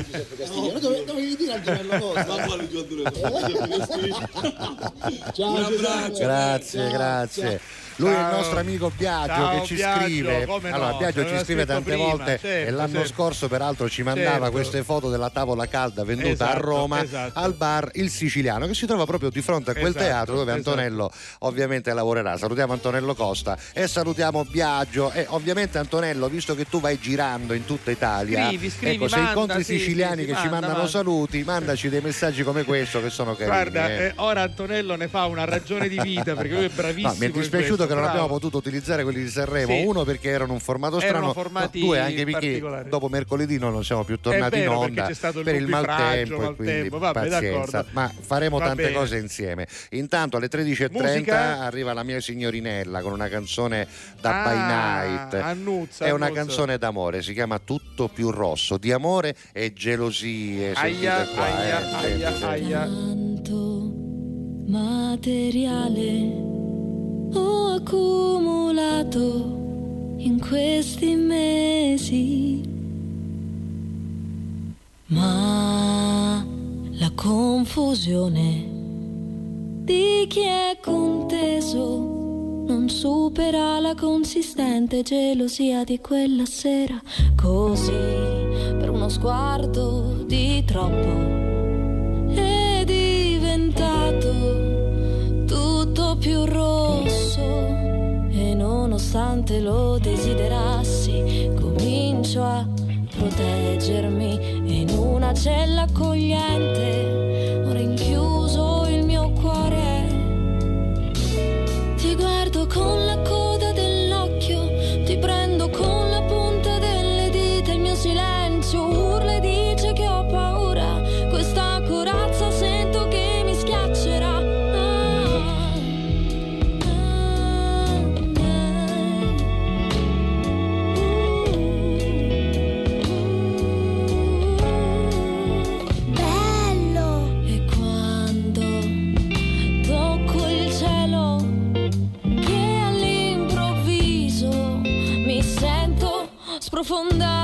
Giuseppe Castiglia. Dove, dovevi dire Antonello Costa? Ma quale giocatore? Ciao, Un Giuseppe. abbraccio. Grazie, Ciao, grazie. Ciao. Lui è il Ciao. nostro amico Biagio Ciao, che ci Biagio, scrive. come no, allora, Biagio ci scrive tante prima, volte certo, e l'anno certo. scorso, peraltro, ci mandava Certo. queste foto della tavola calda venduta a Esatto, Roma esatto. al bar Il Siciliano, che si trova proprio di fronte a quel Esatto, teatro dove esatto. Antonello ovviamente lavorerà. Salutiamo Antonello Costa e salutiamo Biagio. E ovviamente, Antonello, visto che tu vai girando in tutta Italia, Scrivi, scrivi, ecco, se manda, incontri sì, siciliani sì, che sì, ci manda, mandano manda. saluti, mandaci dei messaggi come questo che sono carini. Guarda, eh. eh, ora Antonello ne fa una ragione di vita perché lui è bravissimo. No, mi è dispiaciuto che non bravo. abbiamo potuto utilizzare quelli di Sanremo. Sì. Uno perché erano un formato strano, due anche perché dopo mercoledì non siamo più tornati in onda c'è stato il per il maltempo e maltempo. quindi Vabbè, pazienza. d'accordo. Ma faremo Va tante bene. cose insieme. Intanto alle 13.30 Musica? arriva la mia signorinella con una canzone da Ah, By Night. Annuzza, È una Annuzza. canzone d'amore, si chiama Tutto più rosso, di amore e gelosie. Aia, Sentite qua, aia, eh. aia, aia. materiale ho accumulato in questi mesi. Ma la confusione di chi è conteso non supera la consistente gelosia di quella sera. Così, per uno sguardo di troppo, è diventato tutto più rosso e nonostante lo desiderassi comincio a proteggermi in una cella accogliente ho rinchiuso il mio cuore. Ti guardo con la coda bondad.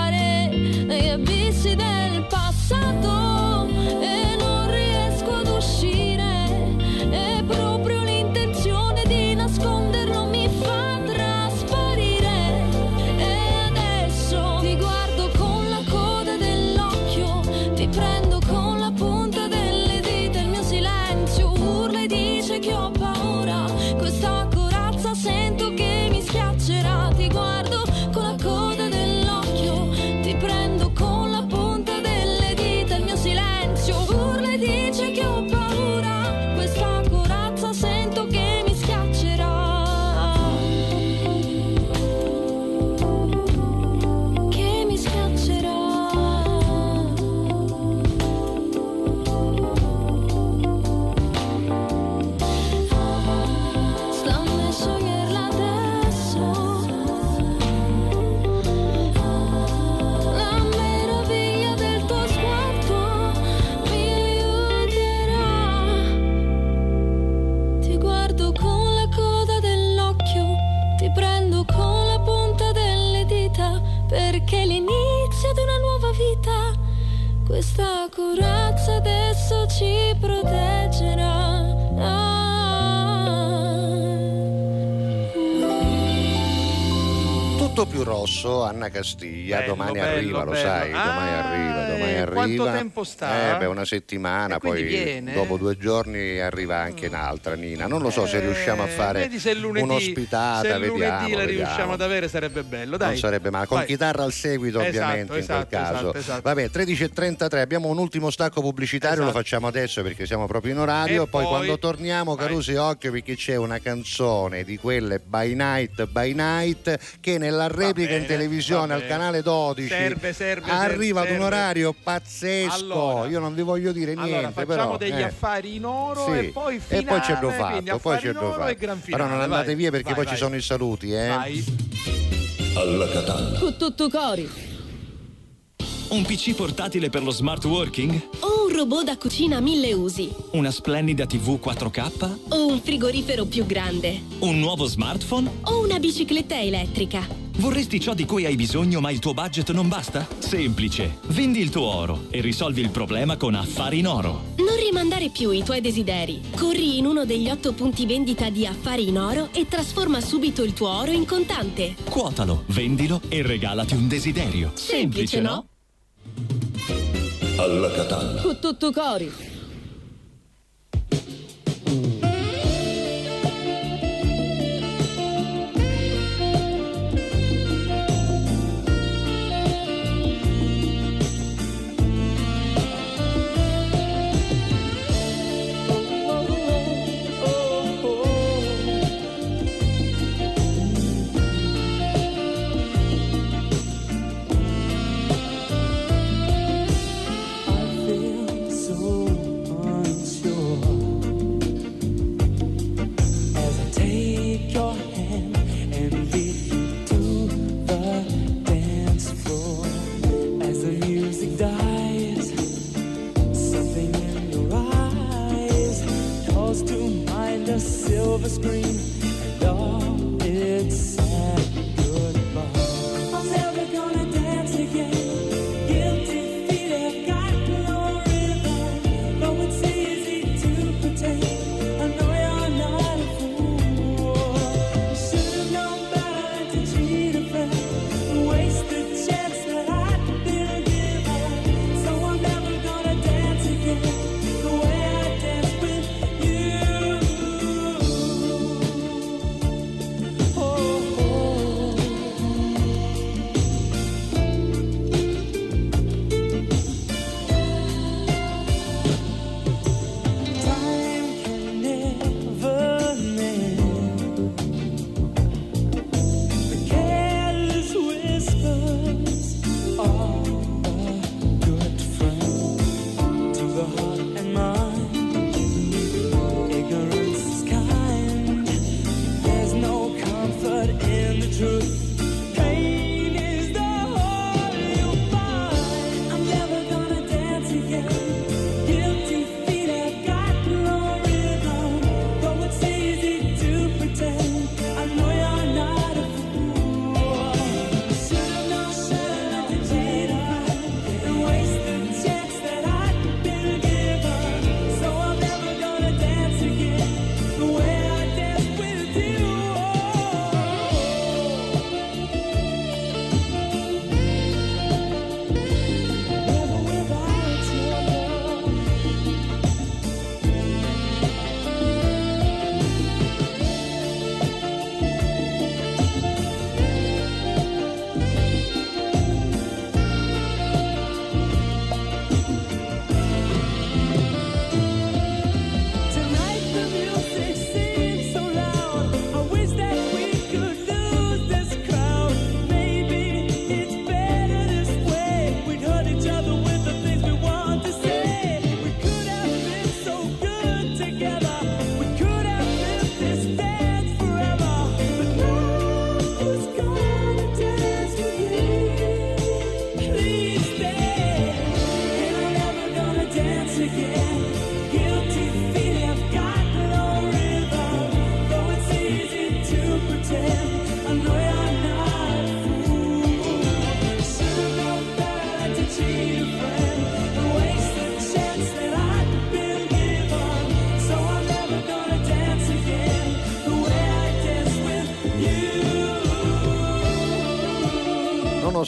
Tutto più rosso, Anna Castiglia, Bello, domani bello, arriva, lo bello. sai, domani Ah, arriva, domani eh, arriva. quanto tempo sta? Eh, beh, una settimana, poi viene? dopo due giorni arriva anche un'altra Nina. Non lo so se Eh, riusciamo a fare se lunedì, un'ospitata, se lunedì vediamo, la vediamo. riusciamo ad avere sarebbe bello, dai. Non sarebbe male, con Vai. chitarra al seguito Esatto, ovviamente esatto, in quel caso. esatto, esatto. Vabbè, 13.33, abbiamo un ultimo stacco pubblicitario, lo Esatto. facciamo adesso perché siamo proprio in orario. E poi, poi- quando torniamo, Vai. Carusi, occhio perché c'è una canzone di quelle by night, by night, che nella replica in bene, televisione va al canale 12 Serve, serve, arriva ad serve. un orario pazzesco. Allora. Io non vi voglio dire Allora, niente, facciamo però. degli eh. affari in oro Sì, e poi finale, e poi c'è do fatto, poi in do oro fatto. finale. Però non andate vai. via perché Vai, poi vai. ci sono i saluti, eh. Vai. Alla Catalla. Con tutto cori. Un PC portatile per lo smart working? O un robot da cucina a mille usi. Una splendida TV 4K? O un frigorifero più grande. Un nuovo smartphone? O una bicicletta elettrica. Vorresti ciò di cui hai bisogno ma il tuo budget non basta? Semplice. Vendi il tuo oro e risolvi il problema con Affari in Oro. Non rimandare più i tuoi desideri. Corri in uno degli otto punti vendita di Affari in Oro e trasforma subito il tuo oro in contante. Quotalo, vendilo e regalati un desiderio. Semplice, no? Alla Catalla. Con tutto cori. silver screen.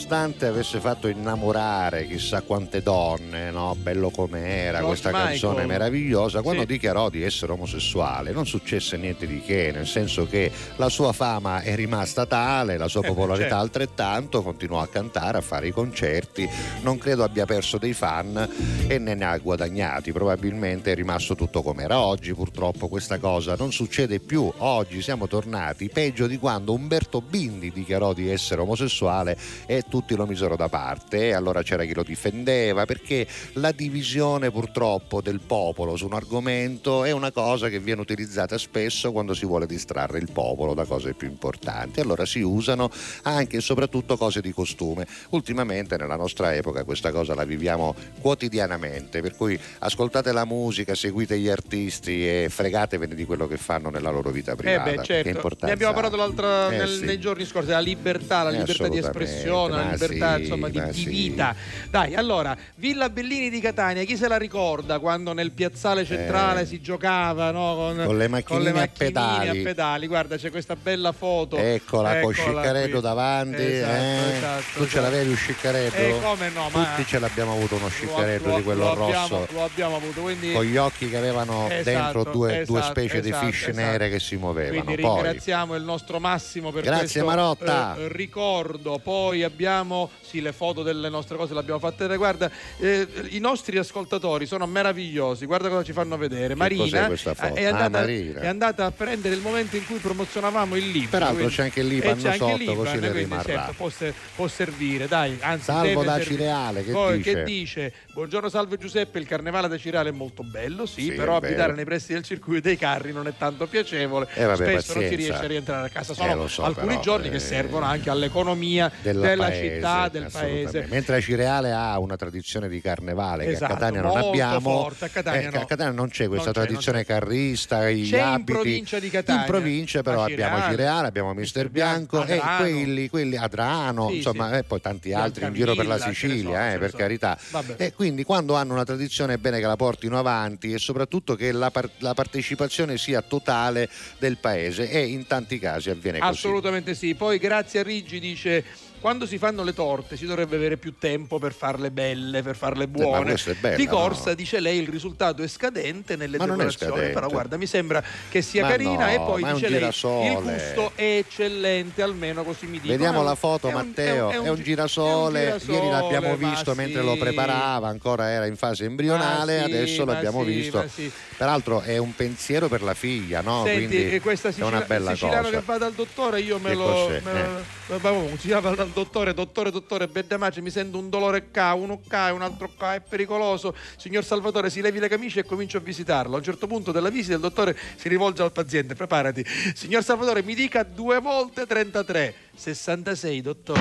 Nonostante avesse fatto innamorare chissà quante donne, no? bello com'era, George questa Michael. canzone meravigliosa, quando Sì. dichiarò di essere omosessuale non successe niente di che, nel senso che la sua fama è rimasta tale, la sua Eh, popolarità certo. altrettanto, continuò a cantare, a fare i concerti, non credo abbia perso dei fan e ne ha guadagnati, probabilmente è rimasto tutto come era oggi, purtroppo questa cosa non succede più, oggi siamo tornati peggio di quando Umberto Bindi dichiarò di essere omosessuale e tutti lo misero da parte e allora c'era chi lo difendeva perché la divisione purtroppo del popolo su un argomento è una cosa che viene utilizzata spesso quando si vuole distrarre il popolo da cose più importanti allora si usano anche e soprattutto cose di costume ultimamente nella nostra epoca questa cosa la viviamo quotidianamente per cui ascoltate la musica seguite gli artisti e fregatevene di quello che fanno nella loro vita Eh privata beh, che certo. Ne abbiamo parlato l'altra, Eh, nel- sì. nei giorni scorsi, la libertà, la Eh, libertà di espressione, la ma libertà sì, insomma, di, di vita. Dai, allora, Villa Bellini di Catania, chi se la ricorda quando nel piazzale centrale Eh. si giocava no, con, Con le macchinine a macchinine pedali. a pedali? Guarda, c'è questa bella foto. Eccola, con Eccola Sciccaretto qui. davanti. Esatto, eh. esatto, tu ce esatto. l'avevi un Sciccaretto? Eh, come no, ma- Tutti ce l'abbiamo avuto uno Sciccaretto Lo- di quello lo rosso. abbiamo- lo abbiamo avuto, quindi Con gli occhi che avevano Esatto, dentro due, due esatto, specie di fish esatto. nere che si muovevano. Quindi Poi, ringraziamo il nostro Massimo per Grazie, questo Marotta. eh, ricordo. Poi abbiamo sì, le foto delle nostre cose le abbiamo fatte. Guarda, eh, i nostri ascoltatori sono meravigliosi. Guarda cosa ci fanno vedere. Marina, questa foto? è, Ah, andata, Marina. è andata a prendere il momento in cui promozionavamo il libro. Peraltro quindi- c'è anche il e Liban c'è anche sotto, il Liban, così quindi, rimarrà. certo, può, ser- può servire, dai. Anzi, Salvo da servire. Cireale, che Poi, dice? che dice? Buongiorno, salve Giuseppe. Il carnevale da Cireale è molto bello, sì, Sì, però abitare nei pressi del circuito dei carri non è tanto piacevole. Eh, vabbè, Spesso non si pazienza. riesce a rientrare a casa. Eh, Sono lo so, alcuni però, giorni che eh, servono anche all'economia della della paese, città, del paese. Mentre la Cireale ha una tradizione di carnevale che Esatto, a Catania non abbiamo. forte, a Catania eh, che no. a Catania non c'è questa Non c'è, tradizione non carrista, gli C'è in abiti. provincia di Catania. In provincia però A abbiamo Cireale, Cireale, abbiamo Mister Bianco e Adrano. quelli, quelli Adrano, Sì, insomma, sì. e poi tanti altri in giro per la Sicilia, sono, eh, per sono. carità. Vabbè. E quindi quando hanno una tradizione è bene che la portino avanti e soprattutto che la, par- la partecipazione sia totale del paese e in tanti casi avviene così. Assolutamente sì. Poi grazie a Riggi dice quando si fanno le torte si dovrebbe avere più tempo per farle belle, per farle Eh, buone. è bella, Di corsa no? dice lei il risultato è scadente nelle Ma è decorazioni, scadente. però guarda mi sembra che sia Ma carina no, e poi è un dice lei il gusto è eccellente, almeno così mi dicono. Vediamo È un- la foto è un- Matteo, è un, gi- girasole, è un girasole, ieri l'abbiamo visto sì. mentre lo preparava, ancora era in fase embrionale, sì, adesso l'abbiamo sì, visto. Peraltro è un pensiero per la figlia, no? Senti, Quindi questa è una bella siciliano cosa. che va dal dottore, io me Che lo. me lo- va dal dottore, dottore, dottore, Bedamace, mi sento un dolore K, uno K, un altro K, è pericoloso. Signor Salvatore, si levi le camicie e comincio a visitarlo. A un certo punto della visita il dottore si rivolge al paziente, preparati. Signor Salvatore, mi dica due volte 33, 66, dottore.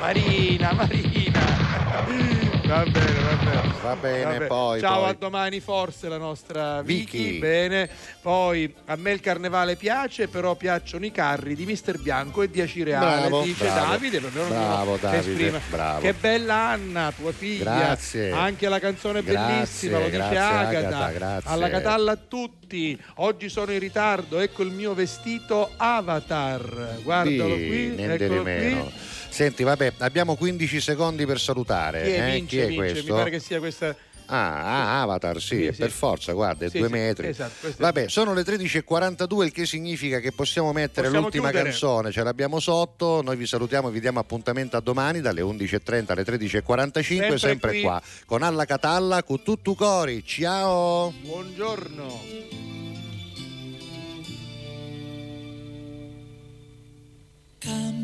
Marina, Marina. Va bene, va bene. Va bene, poi. Ciao, poi. a domani forse la nostra Vicky. Vicky. Bene. Poi a me il carnevale piace, però piacciono i carri di Mister Bianco e di Acireale, Bravo, dice bravo. Davide. Bravo, lo Davide, bravo. Che bella Anna, tua figlia. Grazie. Anche la canzone è Grazie, bellissima, lo dice grazie, Agata. Agata, grazie. Alla Catalla a tutti. Oggi sono in ritardo, ecco il mio vestito Avatar. Guardalo Sì, qui, niente di eccolo meno. Senti, vabbè, abbiamo 15 secondi per salutare. Chi è, eh? vince, Chi è vince. questo? Mi pare che sia questa Ah, ah, Avatar, sì, Sì, sì. per forza, guarda, è Sì, due metri. esatto, è- Vabbè, sono le 13.42, il che significa che possiamo mettere Possiamo l'ultima chiudere. canzone, ce l'abbiamo sotto, noi vi salutiamo, vi diamo appuntamento a domani dalle 11.30 alle 13.45, sempre, Sempre qua, con Alla Catalla, con tutto cori, ciao! Buongiorno.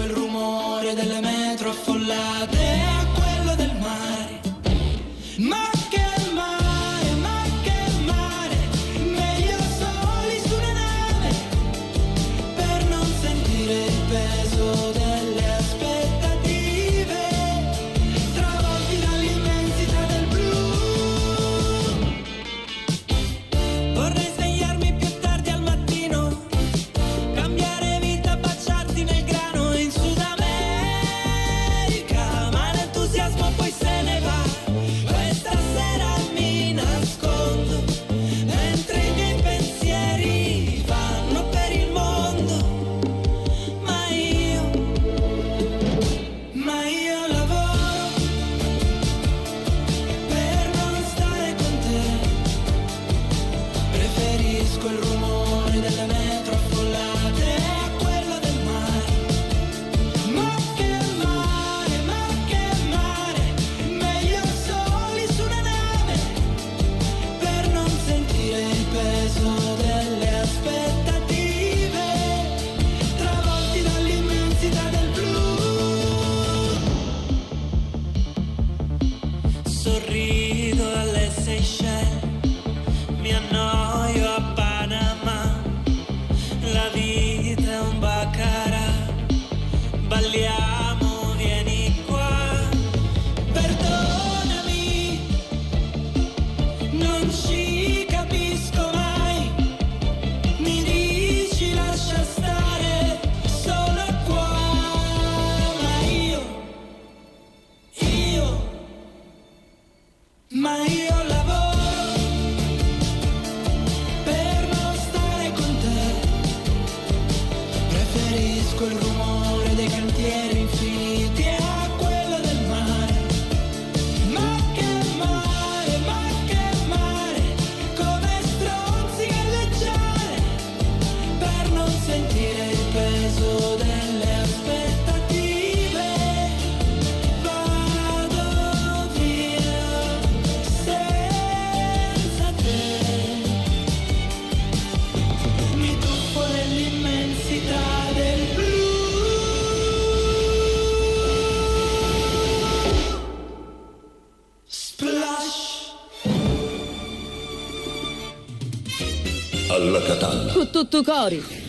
il rumore delle metro tutto cori.